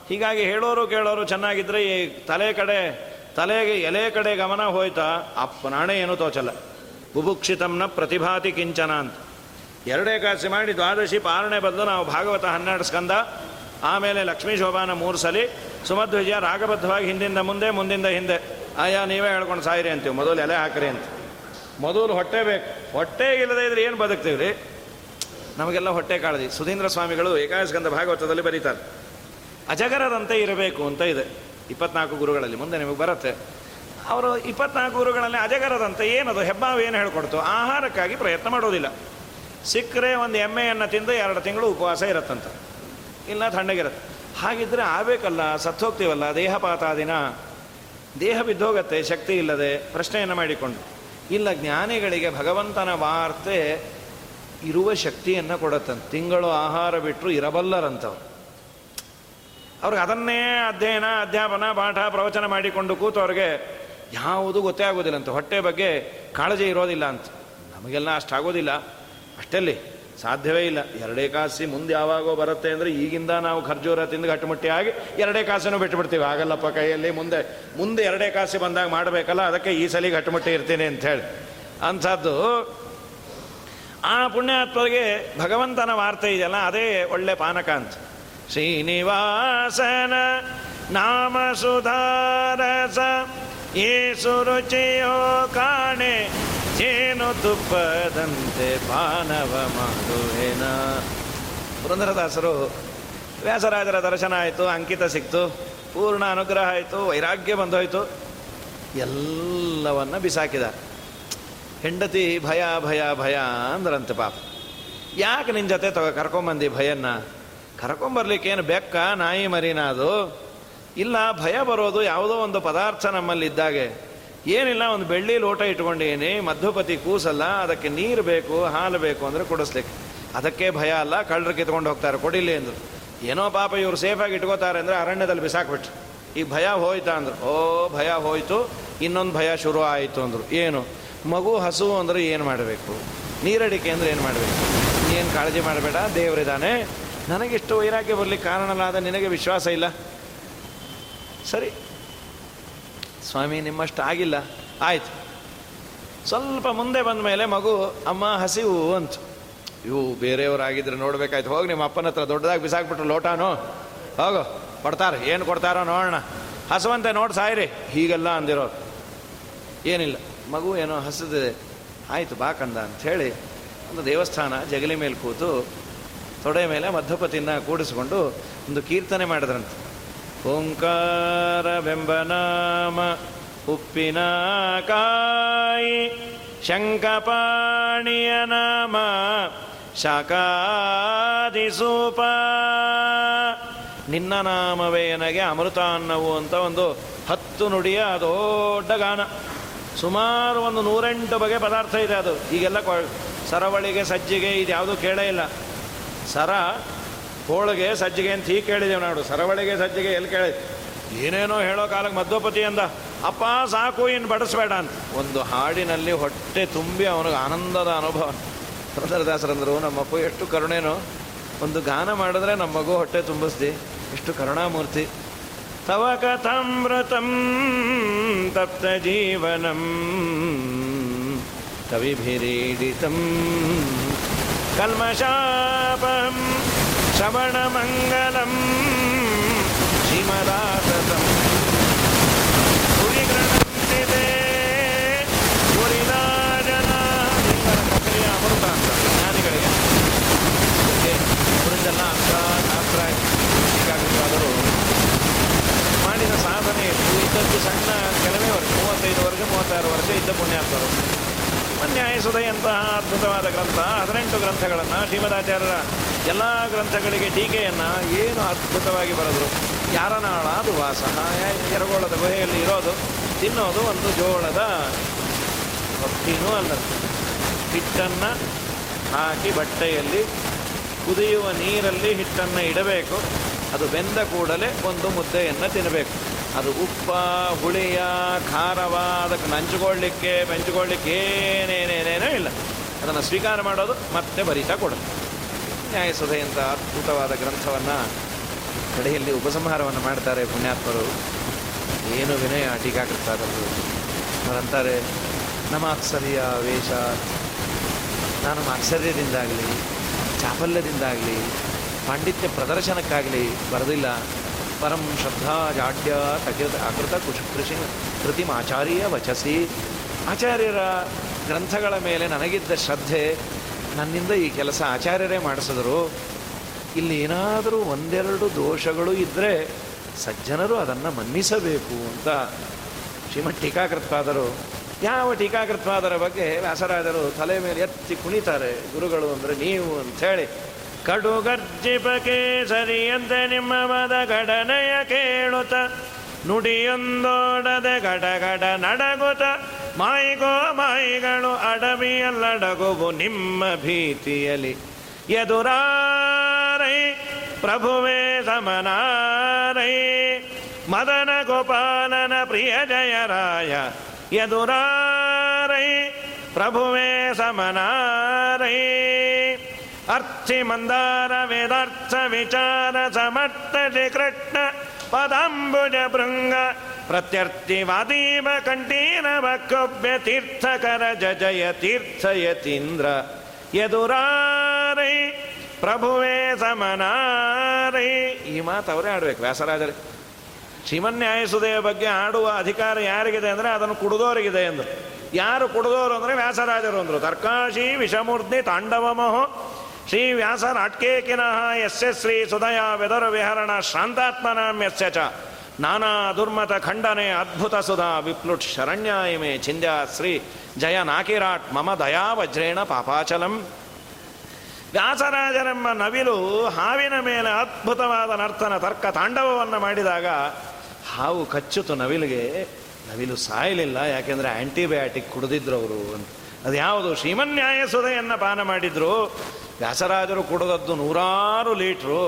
A: ಹೀಗಾಗಿ ಹೇಳೋರು ಕೇಳೋರು ಚೆನ್ನಾಗಿದ್ದರೆ ಈ ತಲೆ ಕಡೆ, ತಲೆಗೆ ಎಲೆ ಕಡೆ ಗಮನ ಹೋಯ್ತಾ ಅಪ್ಪನಾಣೆ ಏನೂ ತೋಚಲ್ಲ. ಬುಭುಕ್ಷಿತಂನ ಪ್ರತಿಭಾತಿ ಕಿಂಚನ ಅಂತ. ಎರಡೇ ಕಾಸಿ ಮಾಡಿ ದ್ವಾದಶಿ ಪಾರಣೆ ಬದಲು ನಾವು ಭಾಗವತ ಹನ್ನೆರಡು ಸ್ಕಂದ, ಆಮೇಲೆ ಲಕ್ಷ್ಮೀ ಶೋಭಾನ ಮೂರು ಸಲಿ, ಸುಮಧ್ವಿಜಯ ರಾಗಬದ್ಧವಾಗಿ ಹಿಂದಿಂದ ಮುಂದೆ, ಮುಂದಿಂದ ಹಿಂದೆ. ಆಯಾ ನೀವೇ ಹೇಳ್ಕೊಂಡು ಸಾಯಿರಿ ಅಂತೀವಿ. ಮೊದಲು ಎಲೆ ಹಾಕ್ರಿ ಅಂತ. ಮೊದಲು ಹೊಟ್ಟೆ ಬೇಕು. ಹೊಟ್ಟೆ ಇಲ್ಲದೆ ಇದ್ರೆ ಏನು ಬದುಕ್ತೀವಿ ರೀ ನಮಗೆಲ್ಲ ಹೊಟ್ಟೆ ಕಾಳಜಿ. ಸುಧೀಂದ್ರ ಸ್ವಾಮಿಗಳು ಏಕಾದಶಗಂಧ ಭಾಗವತದಲ್ಲಿ ಬರೀತಾರೆ. ಅಜಗರದಂತೆ ಇರಬೇಕು ಅಂತ ಇದೆ. ಇಪ್ಪತ್ನಾಲ್ಕು ಗುರುಗಳಲ್ಲಿ. ಮುಂದೆ ನಿಮಗೆ ಬರುತ್ತೆ. ಅವರು ಇಪ್ಪತ್ನಾಲ್ಕು ಗುರುಗಳಲ್ಲಿ ಅಜಗರದಂತೆ ಏನದು? ಹೆಬ್ಬಾವು ಏನು ಹೇಳ್ಕೊಡ್ತು? ಆಹಾರಕ್ಕಾಗಿ ಪ್ರಯತ್ನ ಮಾಡೋದಿಲ್ಲ. ಸಿಕ್ಕರೆ ಒಂದು ಎಮ್ಮೆಯನ್ನು ತಿಂದು ಎರಡು ತಿಂಗಳು ಉಪವಾಸ ಇರುತ್ತಂತ. ಇಲ್ಲ ತಣ್ಣಗಿರುತ್ತೆ ಹಾಗಿದ್ರೆ ಆಗಬೇಕಲ್ಲ? ಸತ್ತೋಗ್ತೀವಲ್ಲ? ದೇಹಪಾತಾದಿನ. ದೇಹ ಬಿದ್ದೋಗತ್ತೆ, ಶಕ್ತಿ ಇಲ್ಲದೆ ಪ್ರಶ್ನೆಯನ್ನು ಮಾಡಿಕೊಂಡು. ಇಲ್ಲ, ಜ್ಞಾನಿಗಳಿಗೆ ಭಗವಂತನ ವಾರ್ತೆ ಇರುವ ಶಕ್ತಿಯನ್ನು ಕೊಡತ್ತಂತೆ. ತಿಂಗಳು ಆಹಾರ ಬಿಟ್ಟರು ಇರಬಲ್ಲರಂತವ್ರು. ಅವ್ರಿಗೆ ಅದನ್ನೇ ಅಧ್ಯಯನ, ಅಧ್ಯಾಪನ, ಪಾಠ, ಪ್ರವಚನ ಮಾಡಿಕೊಂಡು ಕೂತು ಅವ್ರಿಗೆ ಯಾವುದು ಗೊತ್ತೇ ಆಗೋದಿಲ್ಲ ಅಂತ ಹೊಟ್ಟೆ ಬಗ್ಗೆ ಕಾಳಜಿ ಇರೋದಿಲ್ಲ ಅಂತ. ನಮಗೆಲ್ಲ ಅಷ್ಟಾಗೋದಿಲ್ಲ. ಅಷ್ಟಲ್ಲಿ? ಸಾಧ್ಯವೇ ಇಲ್ಲ. ಎರಡೇ ಕಾಸಿ ಮುಂದೆ ಯಾವಾಗೋ ಬರುತ್ತೆ ಅಂದರೆ ಈಗಿಂದ ನಾವು ಖರ್ಜೂರ ತಿಂದು ಗಟ್ಟುಮುಟ್ಟಿಯಾಗಿ ಎರಡೇ ಕಾಸನ್ನು ಬಿಟ್ಟುಬಿಡ್ತೀವಿ ಆಗಲ್ಲಪ್ಪ ಕೈಯಲ್ಲಿ ಮುಂದೆ ಮುಂದೆ ಎರಡೇ ಕಾಸಿ ಬಂದಾಗ ಮಾಡಬೇಕಲ್ಲ, ಅದಕ್ಕೆ ಈ ಸಲ ಗಟ್ಟುಮುಟ್ಟಿ ಇರ್ತೀನಿ ಅಂತ ಹೇಳಿ. ಅಂಥದ್ದು ಆ ಪುಣ್ಯಾತ್ಮರಿಗೆ ಭಗವಂತನ ವಾರ್ತೆ ಇದೆಯಲ್ಲ, ಅದೇ ಒಳ್ಳೆ ಪಾನಕ ಅಂತ. ಶ್ರೀನಿವಾಸನ ನಾಮ ಸುಧಾರಸ, ಏಸು ರುಚಿಯೋ ಕಾಣೆ ಜೇನು ತುಪ್ಪದಂತೆ ಮಾನವ ಮಾಡುವೇನ. ಪುರಂದರದಾಸರು, ವ್ಯಾಸರಾಜರ ದರ್ಶನ ಆಯಿತು, ಅಂಕಿತ ಸಿಕ್ತು, ಪೂರ್ಣ ಅನುಗ್ರಹ ಆಯಿತು, ವೈರಾಗ್ಯ ಬಂದೋಯ್ತು. ಎಲ್ಲವನ್ನ ಬಿಸಾಕಿದ ಹೆಂಡತಿ ಭಯ ಭಯ ಭಯ ಅಂದ್ರಂತೆ ಪಾಪ. ಯಾಕೆ ನಿನ್ನ ಜೊತೆ ತಗೋ ಕರ್ಕೊಂಬಂದಿ ಭಯನ್ನ? ಕರ್ಕೊಂಬರ್ಲಿಕ್ಕೇನು ಬೆಕ್ಕ, ನಾಯಿ ಮರಿನ ಅದು ಇಲ್ಲ, ಭಯ ಬರೋದು ಯಾವುದೋ ಒಂದು ಪದಾರ್ಥ ನಮ್ಮಲ್ಲಿದ್ದಾಗೆ. ಏನಿಲ್ಲ, ಒಂದು ಬೆಳ್ಳಿ ಲೋಟ ಇಟ್ಕೊಂಡೀನಿ ಮಧ್ಯಪತಿ ಕೂಸಲ್ಲ, ಅದಕ್ಕೆ ನೀರು ಬೇಕು, ಹಾಲು ಬೇಕು ಅಂದರೆ ಕೊಡಿಸ್ಲಿಕ್ಕೆ. ಅದಕ್ಕೆ ಭಯ ಅಲ್ಲ, ಕಳ್ಳರು ಕಿತ್ಕೊಂಡು ಹೋಗ್ತಾರೆ, ಕೊಡಿಲಿ ಅಂದರು. ಏನೋ ಪಾಪ ಇವರು ಸೇಫಾಗಿ ಇಟ್ಕೋತಾರೆ ಅಂದರೆ ಅರಣ್ಯದಲ್ಲಿ ಬಿಸಾಕ್ಬಿಟ್ರು. ಈ ಭಯ ಹೋಯ್ತಾ ಅಂದರು. ಓ, ಭಯ ಹೋಯ್ತು, ಇನ್ನೊಂದು ಭಯ ಶುರು ಆಯಿತು ಅಂದರು. ಏನು? ಮಗು ಹಸು ಅಂದರೆ ಏನು ಮಾಡಬೇಕು? ನೀರಡಿಕೆ ಅಂದರೆ ಏನು ಮಾಡಬೇಕು? ಏನು ಕಾಳಜಿ ಮಾಡಬೇಡ ದೇವರಿದ್ದಾನೆ ನನಗಿಷ್ಟು ವೈರಾಗ್ಯ ಬರಲಿಕ್ಕೆ ಕಾರಣಲಾದ ನಿನಗೆ ವಿಶ್ವಾಸ ಇಲ್ಲ. ಸರಿ ಸ್ವಾಮಿ, ನಿಮ್ಮಷ್ಟು ಆಗಿಲ್ಲ. ಆಯ್ತು. ಸ್ವಲ್ಪ ಮುಂದೆ ಬಂದ ಮೇಲೆ ಮಗು, ಅಮ್ಮ, ಹಸಿವು ಅಂತ. ಇವು ಬೇರೆಯವರಾಗಿದ್ರೆ ನೋಡ್ಬೇಕಾಯ್ತು. ಹೋಗಿ, ನಿಮ್ಮ ಅಪ್ಪನ ಹತ್ರ ದೊಡ್ಡದಾಗಿ ಬಿಸಾಕ್ಬಿಟ್ರು ಲೋಟಾನು. ಹೋಗು, ಕೊಡ್ತಾರೆ. ಏನು ಕೊಡ್ತಾರೋ ನೋಡೋಣ. ಹಸುವಂತೆ ನೋಡಿ ಸಾಯಿರಿ. ಹೀಗೆಲ್ಲ ಅಂದಿರೋರು. ಏನಿಲ್ಲ. ಮಗು ಏನೋ ಹಸಿದಿದೆ. ಆಯಿತು ಬಾಕಂದ ಅಂಥೇಳಿ ಒಂದು ದೇವಸ್ಥಾನ ಜಗಲಿ ಮೇಲೆ ಕೂತು ತೊಡೆ ಮೇಲೆ ಮಧ್ಯಪತಿನ ಕೂಡಿಸ್ಕೊಂಡು ಒಂದು ಕೀರ್ತನೆ ಮಾಡಿದ್ರಂತೆ. ಓಂಕಾರ ಬೆಂಬನಾಮ ಉಪ್ಪಿನ ಕಾಯಿ, ಶಂಕಪಾಣಿಯ ನಾಮ ಶಾಖಾದಿಸೂಪ ನಿನ್ನ ನಾಮವೇ ನನಗೆ ಅಮೃತ ಅನ್ನವು ಅಂತ ಒಂದು ಹತ್ತು ನುಡಿಯ ದೊಡ್ಡ ಗಾನ. ಸುಮಾರು ಒಂದು ನೂರೆಂಟು ಬಗೆ ಪದಾರ್ಥ ಇದೆ ಅದು. ಈಗೆಲ್ಲ ಸರವಳಿಗೆ ಸಜ್ಜಿಗೆ ಇದು ಯಾವುದು ಕೇಳೇ ಇಲ್ಲ. ಸರ ಹೋಳಿಗೆ ಸಜ್ಜಿಗೆ ಅಂತ ಹೀಗೆ ಕೇಳಿದೆವು ನಾಡು. ಸರವಳಿಗೆ ಸಜ್ಜಿಗೆ ಎಲ್ಲಿ ಕೇಳಿ? ಏನೇನೋ ಹೇಳೋ ಕಾಲಕ್ಕೆ ಮಧ್ವಪತಿ ಅಂದ. ಅಪ್ಪ ಸಾಕು, ಇನ್ನು ಬಡಿಸ್ಬೇಡ ಅಂತ. ಒಂದು ಹಾಡಿನಲ್ಲಿ ಹೊಟ್ಟೆ ತುಂಬಿ ಅವನಿಗೆ ಆನಂದದ ಅನುಭವ. ಸುಂದರದಾಸರಂದರು ನಮ್ಮಪ್ಪ ಎಷ್ಟು ಕರುಣೇನೋ. ಒಂದು ಗಾನ ಮಾಡಿದ್ರೆ ನಮ್ಮ ಮಗು ಹೊಟ್ಟೆ ತುಂಬಿಸ್ದಿ. ಎಷ್ಟು ಕರುಣಾಮೂರ್ತಿ. ತವ ಕಥಾಮೃತಂ ತಪ್ತ ಜೀವನಂ ಕವಿಭಿರೀಡಿತಂ ಕಲ್ಮಶಾಪಂ ಶ್ರವಣಮಂಗಲಂ ಶ್ರೀಮದಾಸತಂ. ಗುರಿಗ್ರಣಂತಿದೆ ಗುರಿದ ಜನ ಸಕ್ರಿಯ ಅಮೃತ ಅಂತ ಜ್ಞಾನಿಗಳಿಗೆ ಅವರಿಂದೆಲ್ಲ ಅಂತ ಶಾಸ್ತ್ರ ಹೀಗಾಗಬೇಕಾದರೂ ಮಾಡಿದ ಸಾಧನೆ ಇದ್ದದ್ದು ಸಣ್ಣ, ಕೆಲವೇ ವರ್ಷ, ಮೂವತ್ತೈದು ವರ್ಷ, ಮೂವತ್ತಾರು ವರ್ಷ ಇದ್ದ ಪುಣ್ಯಾತ್ಮರು. ನ್ಯಾಯಸುಧೆಯಂತಹ ಅದ್ಭುತವಾದ ಗ್ರಂಥ, ಹದಿನೆಂಟು ಗ್ರಂಥಗಳನ್ನು ಶ್ರೀಮದಾಚಾರ್ಯರ ಎಲ್ಲ ಗ್ರಂಥಗಳಿಗೆ ಟೀಕೆಯನ್ನು ಏನು ಅದ್ಭುತವಾಗಿ ಬರೆದರು? ಯಾರನಾಳ ಅದು ವಾಸ. ಎರಗೋಳದ ಗುಹೆಯಲ್ಲಿ ಇರೋದು, ತಿನ್ನೋದು ಒಂದು ಜೋಳದ ರೊಟ್ಟಿನೂ ಅಲ್ಲ ಹಿಟ್ಟನ್ನು ಹಾಕಿ ಬಟ್ಟೆಯಲ್ಲಿ ಕುದಿಯುವ ನೀರಲ್ಲಿ ಹಿಟ್ಟನ್ನು ಇಡಬೇಕು. ಅದು ಬೆಂದ ಕೂಡಲೇ ಒಂದು ಮುದ್ದೆಯನ್ನು ತಿನ್ನಬೇಕು ಅದು ಉಪ್ಪ, ಹುಳಿಯ ಖಾರವ ಅದಕ್ಕೆ ನಂಚಿಕೊಳ್ಳಿಕ್ಕೆ ಬೆಂಚಿಕೊಳ್ಳಿಕ್ಕೆ ಏನೇನೇನೇನೋ ಇಲ್ಲ. ಅದನ್ನು ಸ್ವೀಕಾರ ಮಾಡೋದು ಮತ್ತೆ ಬರಿತಾ ಕೊಡೋದು. ನ್ಯಾಯಸುಧೆಯಂಥ ಅದ್ಭುತವಾದ ಗ್ರಂಥವನ್ನು ಕಡೆಯಲ್ಲಿ ಉಪಸಂಹಾರವನ್ನು ಮಾಡ್ತಾರೆ ಪುಣ್ಯಾತ್ಮರು. ಏನು ವಿನಯ ಟೀಕಾಕೃತಾದರು ಅವರಂತಾರೆ, ನಮ್ಮ ಅಕ್ಷರ್ಯ ವೇಷ, ನಾನು ಆಶ್ಚರ್ಯದಿಂದಾಗಲಿ ಚಾಪಲ್ಯದಿಂದಾಗಲಿ, ಪಾಂಡಿತ್ಯ ಪ್ರದರ್ಶನಕ್ಕಾಗಲಿ ಬರೆದಿಲ್ಲ. ಪರಂ ಶ್ರದ್ಧಾ ಜಾಡ್ಯ ತಕೃತ ಆಕೃತ ಕುಶ ಕೃಷಿ ಕೃತಿಮ ಆಚಾರ್ಯ ವಚಸಿ. ಆಚಾರ್ಯರ ಗ್ರಂಥಗಳ ಮೇಲೆ ನನಗಿದ್ದ ಶ್ರದ್ಧೆ ನನ್ನಿಂದ ಈ ಕೆಲಸ ಆಚಾರ್ಯರೇ ಮಾಡಿಸಿದ್ರು. ಇಲ್ಲಿ ಏನಾದರೂ ಒಂದೆರಡು ದೋಷಗಳು ಇದ್ದರೆ ಸಜ್ಜನರು ಅದನ್ನು ಮನ್ನಿಸಬೇಕು ಅಂತ ಶ್ರೀಮಠ್ ಟೀಕಾಕೃತ್ವಾದರು ಯಾವ ಟೀಕಾಕೃತ್ವಾದರ ಬಗ್ಗೆ ವ್ಯಾಸರಾಜರು ತಲೆ ಮೇಲೆ ಎತ್ತಿ ಕುಣಿತಾರೆ, ಗುರುಗಳು ಅಂದರೆ ನೀವು ಅಂಥೇಳಿ. ಕಡುಗರ್ಜಿಪಕೆ ಸರಿಯಂತೆ ನಿಮ್ಮ ಮದ ಘಟನೆಯ ಕೇಳುತ್ತ. ನುಡಿಯೊಂದೋಡದೆ ಗಡಗಡ ನಡಗುತ ಮಾಯಿಗೋ ಮಾಯಿಗಳು ಅಡವಿಯಲ್ಲಡಗುವು ನಿಮ್ಮ ಭೀತಿಯಲಿ ಎದುರಾರೈ, ಪ್ರಭುವೇ ಸಮನಾರೈ. ಮದನ ಗೋಪಾಲನ ಪ್ರಿಯ ಜಯರಾಯ, ಎದುರಾರೈ, ಪ್ರಭುವೇ ಸಮನಾರೈ. ಅರ್ಚಿ ಮಂದಾರ ವೇದಾರ್ಥ ವಿಚಾರ ಸಮರ್ಥ ಶ್ರೀ ಕೃಷ್ಣ ಪದಾಂಬುಜ ಭೃಂಗ ಪ್ರತ್ಯರ್ಥಿವಾದೀವ ಕಂಠೀರವ ಕವ್ಯ ತೀರ್ಥಕರ ಜಯ ತೀರ್ಥಯತೀಂದ್ರ ಎದುರಾರೈ ಪ್ರಭುವೇ ಸಮನಾರೈ. ಈ ಮಾತು ಅವರೇ ಆಡ್ಬೇಕು ವ್ಯಾಸರಾಜರೇ. ಶ್ರೀಮನ್ಯಾಯಸುದೆಯ ಬಗ್ಗೆ ಆಡುವ ಅಧಿಕಾರ ಯಾರಿಗಿದೆ ಅಂದರೆ ಅದನ್ನು ಕುಡಿದೋರಿಗಿದೆ ಎಂದು. ಯಾರು ಕುಡಿದೋರು ಅಂದರೆ ವ್ಯಾಸರಾಜರು ಅಂದರು. ತರ್ಕಾಶಿ, ವಿಷಮೂರ್ತಿ ತಾಂಡವಮೋಹೋ ಶ್ರೀ ವ್ಯಾಸ ನಾಟ್ಕೇಕಿನಃ ಎಸ್ ಶ್ರೀ ಸುದಯ ವೆದರ ವಿಹರಣ ಶಾಂತಾತ್ಮನಾಮ್ಯಸ್ಯ ಚ. ನಾನಾ ದುರ್ಮತ ಖಂಡನೆ ಅದ್ಭುತ ಸುಧಾ ವಿಪ್ಲುಟ್ ಶರಣ್ಯ ಇಮೆ ಚಿಂದ್ಯ ಶ್ರೀ ಜಯ ನಾಕಿರಾಟ್ ಮಮ ದಯಾ ವಜ್ರೇಣ ಪಾಪಾಚಲಂ. ವ್ಯಾಸರಾಜರೆಂಬ ನವಿಲು ಹಾವಿನ ಮೇಲೆ ಅದ್ಭುತವಾದ ನರ್ತನ ತರ್ಕ ತಾಂಡವವನ್ನು ಮಾಡಿದಾಗ ಹಾವು ಕಚ್ಚಿತು ನವಿಲಿಗೆ. ನವಿಲು ಸಾಯಲಿಲ್ಲ, ಯಾಕೆಂದರೆ ಆ್ಯಂಟಿಬಯಾಟಿಕ್ ಕುಡಿದಿದ್ರು ಅವರು ಅಂತ. ಅದು ಯಾವುದು ಶ್ರೀಮನ್ಯಾಯ ಸುಧೆಯನ್ನು ಪಾನ ಮಾಡಿದ್ರು. ವ್ಯಾಸರಾಜರು ಕೊಡೋದದ್ದು ನೂರಾರು ಲೀಟ್ರು,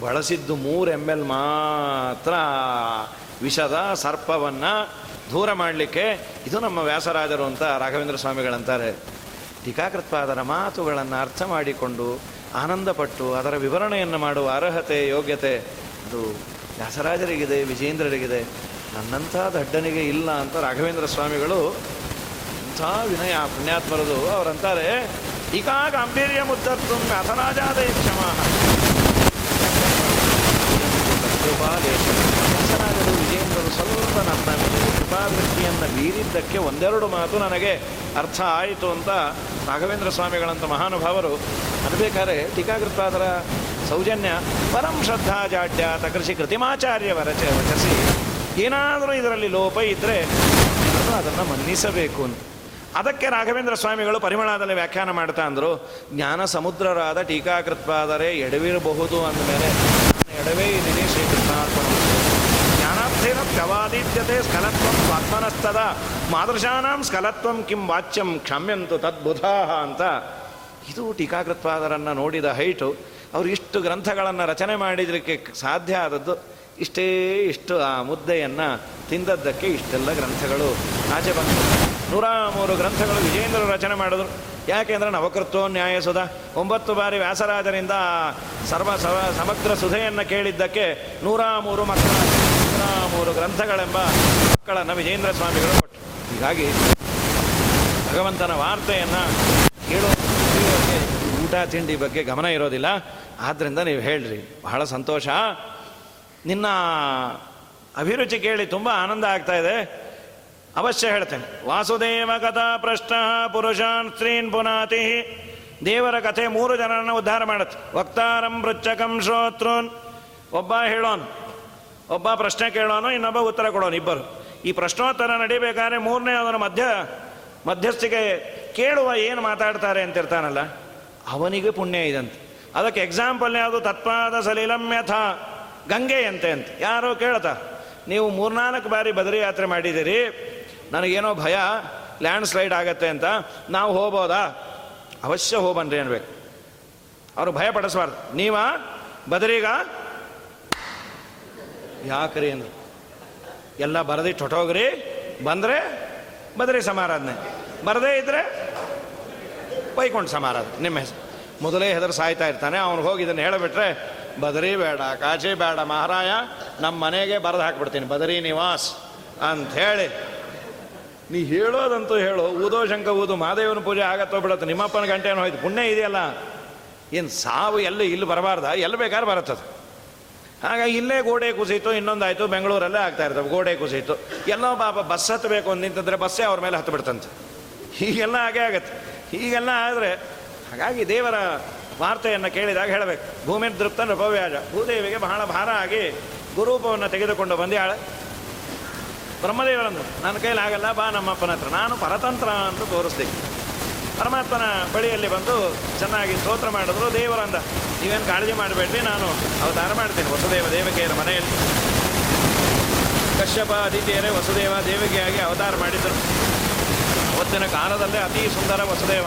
A: ಬಳಸಿದ್ದು ಮೂರು ಎಂ ಎಲ್ ಮಾತ್ರ. ವಿಷದ ಸರ್ಪವನ್ನು ದೂರ ಮಾಡಲಿಕ್ಕೆ ಇದು ನಮ್ಮ ವ್ಯಾಸರಾಜರು ಅಂತ ರಾಘವೇಂದ್ರ ಸ್ವಾಮಿಗಳಂತಾರೆ ಟೀಕಾಕೃತ್ಪಾದರ ಮಾತುಗಳನ್ನು ಅರ್ಥ ಮಾಡಿಕೊಂಡು ಆನಂದಪಟ್ಟು ಅದರ ವಿವರಣೆಯನ್ನು ಮಾಡುವ ಅರ್ಹತೆ, ಯೋಗ್ಯತೆ, ಅದು ವ್ಯಾಸರಾಜರಿಗಿದೆ ವಿಜೇಂದ್ರರಿಗಿದೆ ನನ್ನಂಥ ದಡ್ಡನಿಗೆ ಇಲ್ಲ ಅಂತ ರಾಘವೇಂದ್ರ ಸ್ವಾಮಿಗಳು ಇಂಥ ವಿನಯ ಪುಣ್ಯಾತ್ಮರದು. ಅವರಂತಾರೆ ಟೀಕಾ ಗಾಂಭೀರ್ಯ ಮುದ್ದತ್ತು ವ್ಯಾಸರಾಜರು ವಿಜೇಂದ್ರರು ಸ್ವಲ್ಪ ನನ್ನ ಮೇಲೆ ಕೃಪಾದೃಷ್ಟಿಯನ್ನು ಬೀರಿದ್ದಕ್ಕೆ ಒಂದೆರಡು ಮಾತು ನನಗೆ ಅರ್ಥ ಆಯಿತು ಅಂತ ರಾಘವೇಂದ್ರ ಸ್ವಾಮಿಗಳಂಥ ಮಹಾನುಭಾವರು ಅನ್ಬೇಕಾದ್ರೆ ಟೀಕಾಕೃತಾದರ ಸೌಜನ್ಯ ಪರಂ ಶ್ರದ್ಧಾ ತಕೃಷಿ ಕೃತಿಮಾಚಾರ್ಯ ವರಚ ವಚಸಿ. ಏನಾದರೂ ಇದರಲ್ಲಿ ಲೋಪ ಇದ್ದರೆ ನಾನು ಅದನ್ನು ಮನ್ನಿಸಬೇಕು ಅಂತ. ಅದಕ್ಕೆ ರಾಘವೇಂದ್ರ ಸ್ವಾಮಿಗಳು ಪರಿಮಳದಲ್ಲಿ ವ್ಯಾಖ್ಯಾನ ಮಾಡ್ತಾ ಅಂದರು, ಜ್ಞಾನ ಸಮುದ್ರರಾದ ಟೀಕಾಕೃತ್ವಾದರೆ ಎಡವಿರಬಹುದು ಅಂದಮೇಲೆ, ಎಡವೇ ಇದ್ದೀನಿ ಶ್ರೀಕೃಷ್ಣಾರ್ಪಣ. ಜ್ಞಾನಾರ್ಥೇನ ಪ್ರವಾದಿತ್ಯತೆ ಸ್ಖಲತ್ವಂ ಸ್ವಾತ್ಮನಸ್ತದ, ಮಾದೃಶಾನಾಂ ಸ್ಖಲತ್ವಂ ಕಿಂ ವಾಚ್ಯಂ ಕ್ಷಮ್ಯಂತು ತದ್ಬುಧಾ ಅಂತ. ಇದು ಟೀಕಾಕೃತ್ವಾದರನ್ನು ನೋಡಿದ ಹೈಟು, ಅವರು ಇಷ್ಟು ಗ್ರಂಥಗಳನ್ನು ರಚನೆ ಮಾಡಿದಕ್ಕೆ ಸಾಧ್ಯ ಆದದ್ದು ಇಷ್ಟೇ ಇಷ್ಟು ಆ ಮುದ್ದೆಯನ್ನು ತಿಂದದ್ದಕ್ಕೆ ಇಷ್ಟೆಲ್ಲ ಗ್ರಂಥಗಳು ಆಚೆ ನೂರ ಮೂರು ಗ್ರಂಥಗಳು ವಿಜೇಂದ್ರರು ರಚನೆ ಮಾಡಿದ್ರು. ಯಾಕೆಂದ್ರೆ ನವಕೃತ್ವ ನ್ಯಾಯಸುಧ ಒಂಬತ್ತು ಬಾರಿ ವ್ಯಾಸರಾಜರಿಂದ ಸರ್ವ ಸಮಗ್ರ ಸುಧೆಯನ್ನು ಕೇಳಿದ್ದಕ್ಕೆ ನೂರ ಮೂರು ಮಕ್ಕಳ ನೂರ ಮೂರು ಗ್ರಂಥಗಳೆಂಬ ಮಕ್ಕಳನ್ನು ವಿಜೇಂದ್ರ ಸ್ವಾಮಿಗಳು ಕೊಟ್ಟರು. ಹೀಗಾಗಿ ಭಗವಂತನ ವಾರ್ತೆಯನ್ನು ಕೇಳೋ ಊಟ ತಿಂಡಿ ಬಗ್ಗೆ ಗಮನ ಇರೋದಿಲ್ಲ. ಆದ್ದರಿಂದ ನೀವು ಹೇಳ್ರಿ, ಬಹಳ ಸಂತೋಷ. ನಿನ್ನ ಅಭಿರುಚಿ ಕೇಳಿ ತುಂಬ ಆನಂದ ಆಗ್ತಾ ಇದೆ. ಅವಶ್ಯ ಹೇಳ್ತೇನೆ. ವಾಸುದೇವ ಕಥಾ ಪ್ರಶ್ನ ಪುರುಷಾನ್ ಸ್ತ್ರೀನ್ ಪುನಾತಿ. ದೇವರ ಕಥೆ ಮೂರು ಜನರನ್ನು ಉದ್ಧಾರ ಮಾಡುತ್ತೆ. ವಕ್ತಾರಂ ಪೃಚ್ಛಕಂ ಶ್ರೋತೃನ್. ಒಬ್ಬ ಹೇಳೋನು. ಒಬ್ಬ ಪ್ರಶ್ನೆ ಕೇಳೋನು, ಇನ್ನೊಬ್ಬ ಉತ್ತರ ಕೊಡೋನು ಇಬ್ಬರು. ಈ ಪ್ರಶ್ನೋತ್ತರ ನಡಿಬೇಕಾದ್ರೆ ಮೂರನೇ ಅವನ ಮಧ್ಯ ಮಧ್ಯಸ್ಥಿಗೆ ಕೇಳುವ ಏನು ಮಾತಾಡ್ತಾರೆ ಅಂತಿರ್ತಾನಲ್ಲ ಅವನಿಗೆ ಪುಣ್ಯ ಇದಂತೆ. ಅದಕ್ಕೆ ಎಕ್ಸಾಂಪಲ್ ಯಾವುದು? ತತ್ಪಾದ ಸಲೀಲಂ ಯಥ. ಗಂಗೆಯಂತೆ ಅಂತ. ಯಾರೋ ಕೇಳ್ತಾ, ನೀವು ಮೂರ್ನಾಲ್ಕು ಬಾರಿ ಬದರಿ ಯಾತ್ರೆ ಮಾಡಿದ್ದೀರಿ ನನಗೇನೋ ಭಯ ಲ್ಯಾಂಡ್ ಸ್ಲೈಡ್ ಆಗತ್ತೆ ಅಂತ, ನಾವು ಹೋಗ್ಬೋದಾ? ಅವಶ್ಯ ಹೋಗ್ಬನ್ರಿ ಅನ್ಬೇಕು. ಅವರು ಭಯ ಪಡಿಸ್ಬಾರ್ದು. ನೀವ? ಬದರಿಗ? ಯಾಕ್ರಿ ಅಂದ್ರು. ಎಲ್ಲ ಬರದಿ ಟೊಟೋಗ್ರಿ, ಬಂದರೆ ಬದರಿ ಸಮಾರಾಧನೆ. ಬರದೇ ಇದ್ರೆ ಬೈಕೊಂಡು ಸಮಾರಾಧನೆ. ನಿಮ್ಮ ಹೆಸರು ಮೊದಲೇ ಹೆದರು ಸಾಯ್ತಾ ಇರ್ತಾನೆ. ಅವ್ನು ಹೋಗಿ ಇದನ್ನು ಹೇಳಿಬಿಟ್ರೆ, ಬದರಿ ಬೇಡ, ಕಾಜಿ ಬೇಡ ಮಹಾರಾಯ ನಮ್ಮ ಮನೆಗೆ ಬರೆದು ಹಾಕ್ಬಿಡ್ತೀನಿ. ಬದರಿ ನಿವಾಸ್ ಅಂತ ಹೇಳಿ ನೀ ಹೇಳೋದಂತೂ ಹೇಳು. ಊದೋ ಶಂಕ ಊದು ಮಹಾದೇವನ ಪೂಜೆ ಆಗತ್ತೋ ಬಿಡತ್ತೆ, ನಿಮ್ಮಪ್ಪನ ಗಂಟೆನೋ ಹೋಯ್ತು, ಪುಣ್ಯ ಇದೆಯಲ್ಲ? ಏನು ಸಾವು ಎಲ್ಲಿ ಇಲ್ಲಿ ಬರಬಾರ್ದ? ಎಲ್ಲಿ ಬೇಕಾದ್ರೆ ಬರುತ್ತದೆ. ಹಾಗಾಗಿ ಇಲ್ಲೇ ಗೋಡೆ ಕುಸಿತು ಇನ್ನೊಂದಾಯಿತು, ಬೆಂಗಳೂರಲ್ಲೇ ಆಗ್ತಾ ಇರ್ತವೆ, ಗೋಡೆ ಕುಸಿಯಿತು. ಎಲ್ಲೋ ಪಾಪ ಬಸ್ ಹತ್ತಬೇಕು ಅಂತ ನಿಂತಂದರೆ ಬಸ್ಸೇ ಅವ್ರ ಮೇಲೆ ಹತ್ತು ಬಿಡ್ತಂತೆ. ಹೀಗೆಲ್ಲ ಹಾಗೆ ಆಗತ್ತೆ. ಹೀಗೆಲ್ಲ ಆದರೆ, ಹಾಗಾಗಿ ದೇವರ ವಾರ್ತೆಯನ್ನು ಕೇಳಿದಾಗ ಹೇಳಬೇಕು. ಭೂಮಿ ದೃಪ್ತ ನೃಪವ್ಯಾಜ ಭೂದೇವಿಗೆ ಬಹಳ ಭಾರ ಆಗಿ ಗುರೂಪವನ್ನು ತೆಗೆದುಕೊಂಡು ಬಂದ್ಯಾಳ. ಬ್ರಹ್ಮದೇವರಂದ್ರು. ನನ್ನ ಕೈಲಿ ಆಗಲ್ಲ, ಬಾ ನಮ್ಮಪ್ಪನ ಹತ್ರ. ನಾನು ಪರತಂತ್ರ ಅಂತ ತೋರಿಸ್ತೀನಿ. ಪರಮಾತ್ಮನ ಬಳಿಯಲ್ಲಿ ಬಂದು ಚೆನ್ನಾಗಿ ಸ್ತೋತ್ರ ಮಾಡಿದ್ರು ದೇವರಂದ. ನೀವೇನು ಕಾಳಜಿ ಮಾಡಬೇಡ್ರಿ, ನಾನು ಅವತಾರ ಮಾಡ್ತೇನೆ. ವಸುದೇವ ದೇವಕಿಯರ ಮನೆಯಲ್ಲಿ. ಕಶ್ಯಪ ಅದಿತಿಯರೇ ವಸುದೇವ ದೇವಕಿಯಾಗಿ ಅವತಾರ ಮಾಡಿದರು. ಅವತ್ತಿನ ಕಾಲದಲ್ಲೇ ಅತಿ ಸುಂದರ ವಸುದೇವ.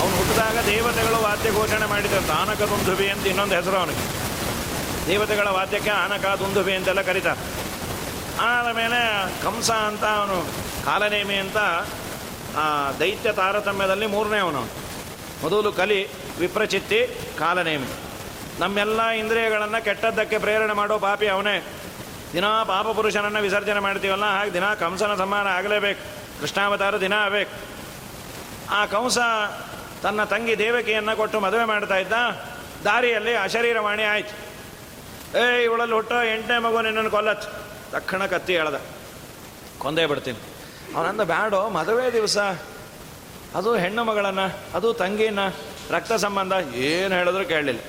A: ಅವನು ಹುಟ್ಟಿದಾಗ ದೇವತೆಗಳು ವಾದ್ಯ ಘೋಷಣೆ ಮಾಡಿದರು ಆನಕ ದುಂದುಬಿ ಅಂತ ಇನ್ನೊಂದು ಹೆಸರು ಅವನಿಗೆ. ದೇವತೆಗಳ ವಾದ್ಯಕ್ಕೆ ಆನಕ ದುಂದುಬಿ ಅಂತೆಲ್ಲ ಕರೀತಾರೆ. ಆದಮೇಲೆ ಕಂಸ ಅಂತ ಅವನು ಕಾಲನೇಮಿ ಅಂತ, ಆ, ದೈತ್ಯ ತಾರತಮ್ಯದಲ್ಲಿ ಮೂರನೇ ಅವನು. ಮೊದಲು ಕಲಿ, ವಿಪ್ರಚಿತ್ತಿ, ಕಾಲನೇಮಿ. ನಮ್ಮೆಲ್ಲ ಇಂದ್ರಿಯಗಳನ್ನು ಕೆಟ್ಟದ್ದಕ್ಕೆ ಪ್ರೇರಣೆ ಮಾಡೋ ಪಾಪಿ ಅವನೇ. ದಿನಾ ಪಾಪ ಪುರುಷನನ್ನು ವಿಸರ್ಜನೆ ಮಾಡ್ತೀವಲ್ಲ, ಹಾಗೆ ದಿನ ಕಂಸನ ಸಮ್ಮಾನ ಆಗಲೇಬೇಕು. ಕೃಷ್ಣಾವತಾರ ದಿನ ಆಗಬೇಕು. ಆ ಕಂಸ ತನ್ನ ತಂಗಿ ದೇವಕಿಯನ್ನು ಕೊಟ್ಟು ಮದುವೆ ಮಾಡ್ತಾ ಇದ್ದ. ದಾರಿಯಲ್ಲಿ ಅಶರೀರವಾಣಿ ಆಯ್ತು. ಏ ಇವಳಲ್ಲಿ ಹುಟ್ಟೋ ಎಂಟನೇ ಮಗು ನಿನ್ನನ್ನು ಕೊಲ್ಲತ್. ತಕ್ಷಣ ಕತ್ತಿ ಹೇಳ್ದ ಕೊಂದೇ ಬಿಡ್ತೀನಿ. ಅವನಂದ ಬ್ಯಾಡೋ, ಮದುವೆ ದಿವಸ. ಅದು ಹೆಣ್ಣು ಮಗಳನ್ನು, ಅದು ತಂಗಿನ ರಕ್ತ ಸಂಬಂಧ, ಏನು ಹೇಳಿದ್ರು ಕೇಳಲಿಲ್ಲ.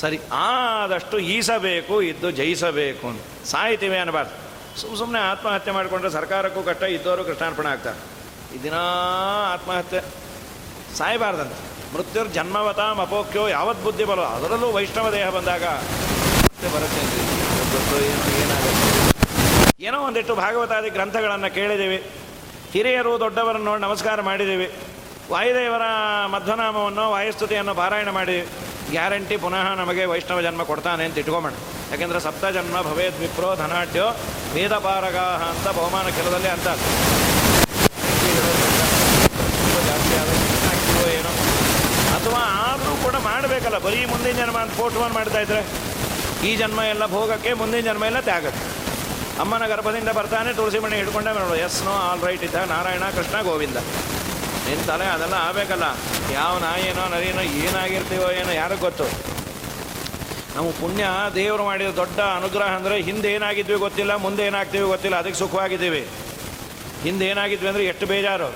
A: ಸರಿ, ಆದಷ್ಟು ಈಸಬೇಕು, ಇದ್ದು ಜಯಿಸಬೇಕು ಅಂತ. ಸಾಯ್ತೀವಿ ಅನ್ನಬಾರ್ದು. ಸುಮ್ಮ ಸುಮ್ಮನೆ ಆತ್ಮಹತ್ಯೆ ಮಾಡಿಕೊಂಡ್ರೆ ಸರ್ಕಾರಕ್ಕೂ ಕಷ್ಟ ಇದ್ದವರು ಕೃಷ್ಣಾರ್ಪಣೆ ಆಗ್ತಾರೆ. ದಿನ ಆತ್ಮಹತ್ಯೆ. ಸಾಯಬಾರ್ದಂತ. ಮೃತ್ಯುರ್ ಜನ್ಮವತಾ ಅಪೋಕ್ಯೋ ಯಾವತ್ ಬುದ್ಧಿ ಬರೋ, ಅದರಲ್ಲೂ ವೈಷ್ಣವ ದೇಹ ಬಂದಾಗ. ಬರುತ್ತೆ. ಏನಾಗುತ್ತೆ ಏನೋ ಒಂದಿಟ್ಟು ಭಾಗವತಾದಿ ಗ್ರಂಥಗಳನ್ನು ಕೇಳಿದ್ದೀವಿ ಹಿರಿಯರು ದೊಡ್ಡವರನ್ನು ನೋಡಿ ನಮಸ್ಕಾರ ಮಾಡಿದ್ದೀವಿ ವಾಯುದೇವರ ಮಧ್ವನಾಮವನ್ನು, ವಾಯುಸ್ತುತಿಯನ್ನು ಪಾರಾಯಣ ಮಾಡಿ ಗ್ಯಾರಂಟಿ ಪುನಃ ನಮಗೆ ವೈಷ್ಣವ ಜನ್ಮ ಕೊಡ್ತಾನೆ ಅಂತ ಇಟ್ಕೊಂಬೋಣ. ಯಾಕೆಂದರೆ ಸಪ್ತ ಜನ್ಮ ಭವೇದ್ ವಿಪ್ರೋ ಧನಾಢ್ಯೋ ವೇದಪಾರಗಾಹ ಅಂತ ಬಹುಮಾನ ಕೆಲದಲ್ಲಿ ಅಂತ ಏನೋ ಅಥವಾ ಆದರೂ ಕೂಡ ಮಾಡಬೇಕಲ್ಲ, ಬರೀ ಮುಂದಿನ ಜನ್ಮ ಅಂತ ಫೋಟೋವನ್ನು ಮಾಡ್ತಾ ಇದ್ರೆ. ಈ ಜನ್ಮ ಎಲ್ಲ ಭೋಗಕ್ಕೆ, ಮುಂದಿನ ಜನ್ಮ ಎಲ್ಲ ತ್ಯಾಗಕ್ಕೆ. ಅಮ್ಮನ ಗರ್ಭದಿಂದ ಬರ್ತಾನೆ, ತುಳಸಿ ಮಣಿ ಹಿಡ್ಕೊಂಡೆ ನೋಡು ಎಸ್ ನೋ ಆಲ್ ರೈಟ್ ಇದ್ದ ನಾರಾಯಣ, ಕೃಷ್ಣ, ಗೋವಿಂದ. ನಿಂತಲೆ ಅದೆಲ್ಲ ಆಗಬೇಕಲ್ಲ. ಯಾವ ನಾಯಿನೋ, ನರಿನೋ, ಏನಾಗಿರ್ತೀವೋ ಏನೋ, ಯಾರಿಗೆ ಗೊತ್ತು? ನಾವು ಪುಣ್ಯ, ದೇವರು ಮಾಡಿದ ದೊಡ್ಡ ಅನುಗ್ರಹ ಅಂದರೆ ಹಿಂದೆ ಏನಾಗಿದ್ವಿ ಗೊತ್ತಿಲ್ಲ, ಮುಂದೆ ಏನಾಗ್ತೀವಿ ಗೊತ್ತಿಲ್ಲ, ಅದಕ್ಕೆ ಸುಖವಾಗಿದ್ದೀವಿ. ಹಿಂದೆ ಏನಾಗಿದ್ವಿ ಅಂದರೆ ಎಷ್ಟು ಬೇಜಾರು.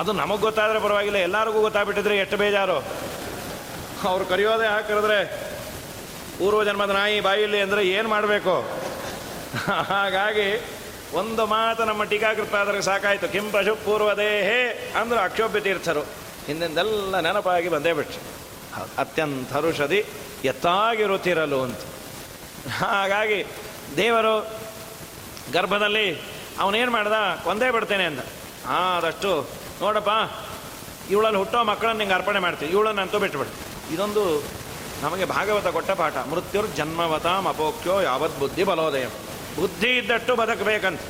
A: ಅದು ನಮಗೆ ಗೊತ್ತಾದರೆ ಪರವಾಗಿಲ್ಲ, ಎಲ್ಲರಿಗೂ ಗೊತ್ತಾಗ್ಬಿಟ್ಟಿದ್ರೆ ಎಷ್ಟು ಬೇಜಾರು. ಅವ್ರು ಕರೆಯೋದೇ ಹಾಕಿದ್ರೆ ಪೂರ್ವ ಜನ್ಮದ ನಾಯಿ ಬಾಯಿಲಿ ಅಂದರೆ ಏನು ಮಾಡಬೇಕು? ಹಾಗಾಗಿ ಒಂದು ಮಾತು ನಮ್ಮ ಟೀಕಾಕೃತಾದ್ರೆ ಸಾಕಾಯಿತು. ಕಿಂ ಪಶು ಪೂರ್ವದೇಹೇ ಅಂದ್ರೆ ಅಕ್ಷೋಭ್ಯ ತೀರ್ಥರು. ಹಿಂದಿಂದೆಲ್ಲ ನೆನಪಾಗಿ ಬಂದೇ ಬಿಟ್ರು. ಅತ್ಯಂತ ಹರುಷದಿ ಎತ್ತಾಗಿರುತ್ತಿರಲು ಅಂತ. ಹಾಗಾಗಿ ದೇವರು ಗರ್ಭದಲ್ಲಿ ಅವನೇನು ಮಾಡ್ದ? ಒಂದೇ ಬಿಡ್ತೇನೆ ಅಂದ. ಆದಷ್ಟು ನೋಡಪ್ಪ, ಇವಳಲ್ಲಿ ಹುಟ್ಟೋ ಮಕ್ಕಳನ್ನು ನಿಂಗೆ ಅರ್ಪಣೆ ಮಾಡ್ತೀವಿ. ಇವಳನ್ನಂತೂ ಬಿಟ್ಬಿಡು. ಇದೊಂದು ನಮಗೆ ಭಾಗವತ ಕೊಟ್ಟ ಪಾಠ. ಮೃತ್ಯುರ್ ಜನ್ಮವತಾಂ ಅಪೋಕ್ಯೋ ಯಾವತ್ ಬುದ್ಧಿ ಬಲೋದಯ. ಬುದ್ಧಿ ಇದ್ದಷ್ಟು ಬದುಕಬೇಕಂತ.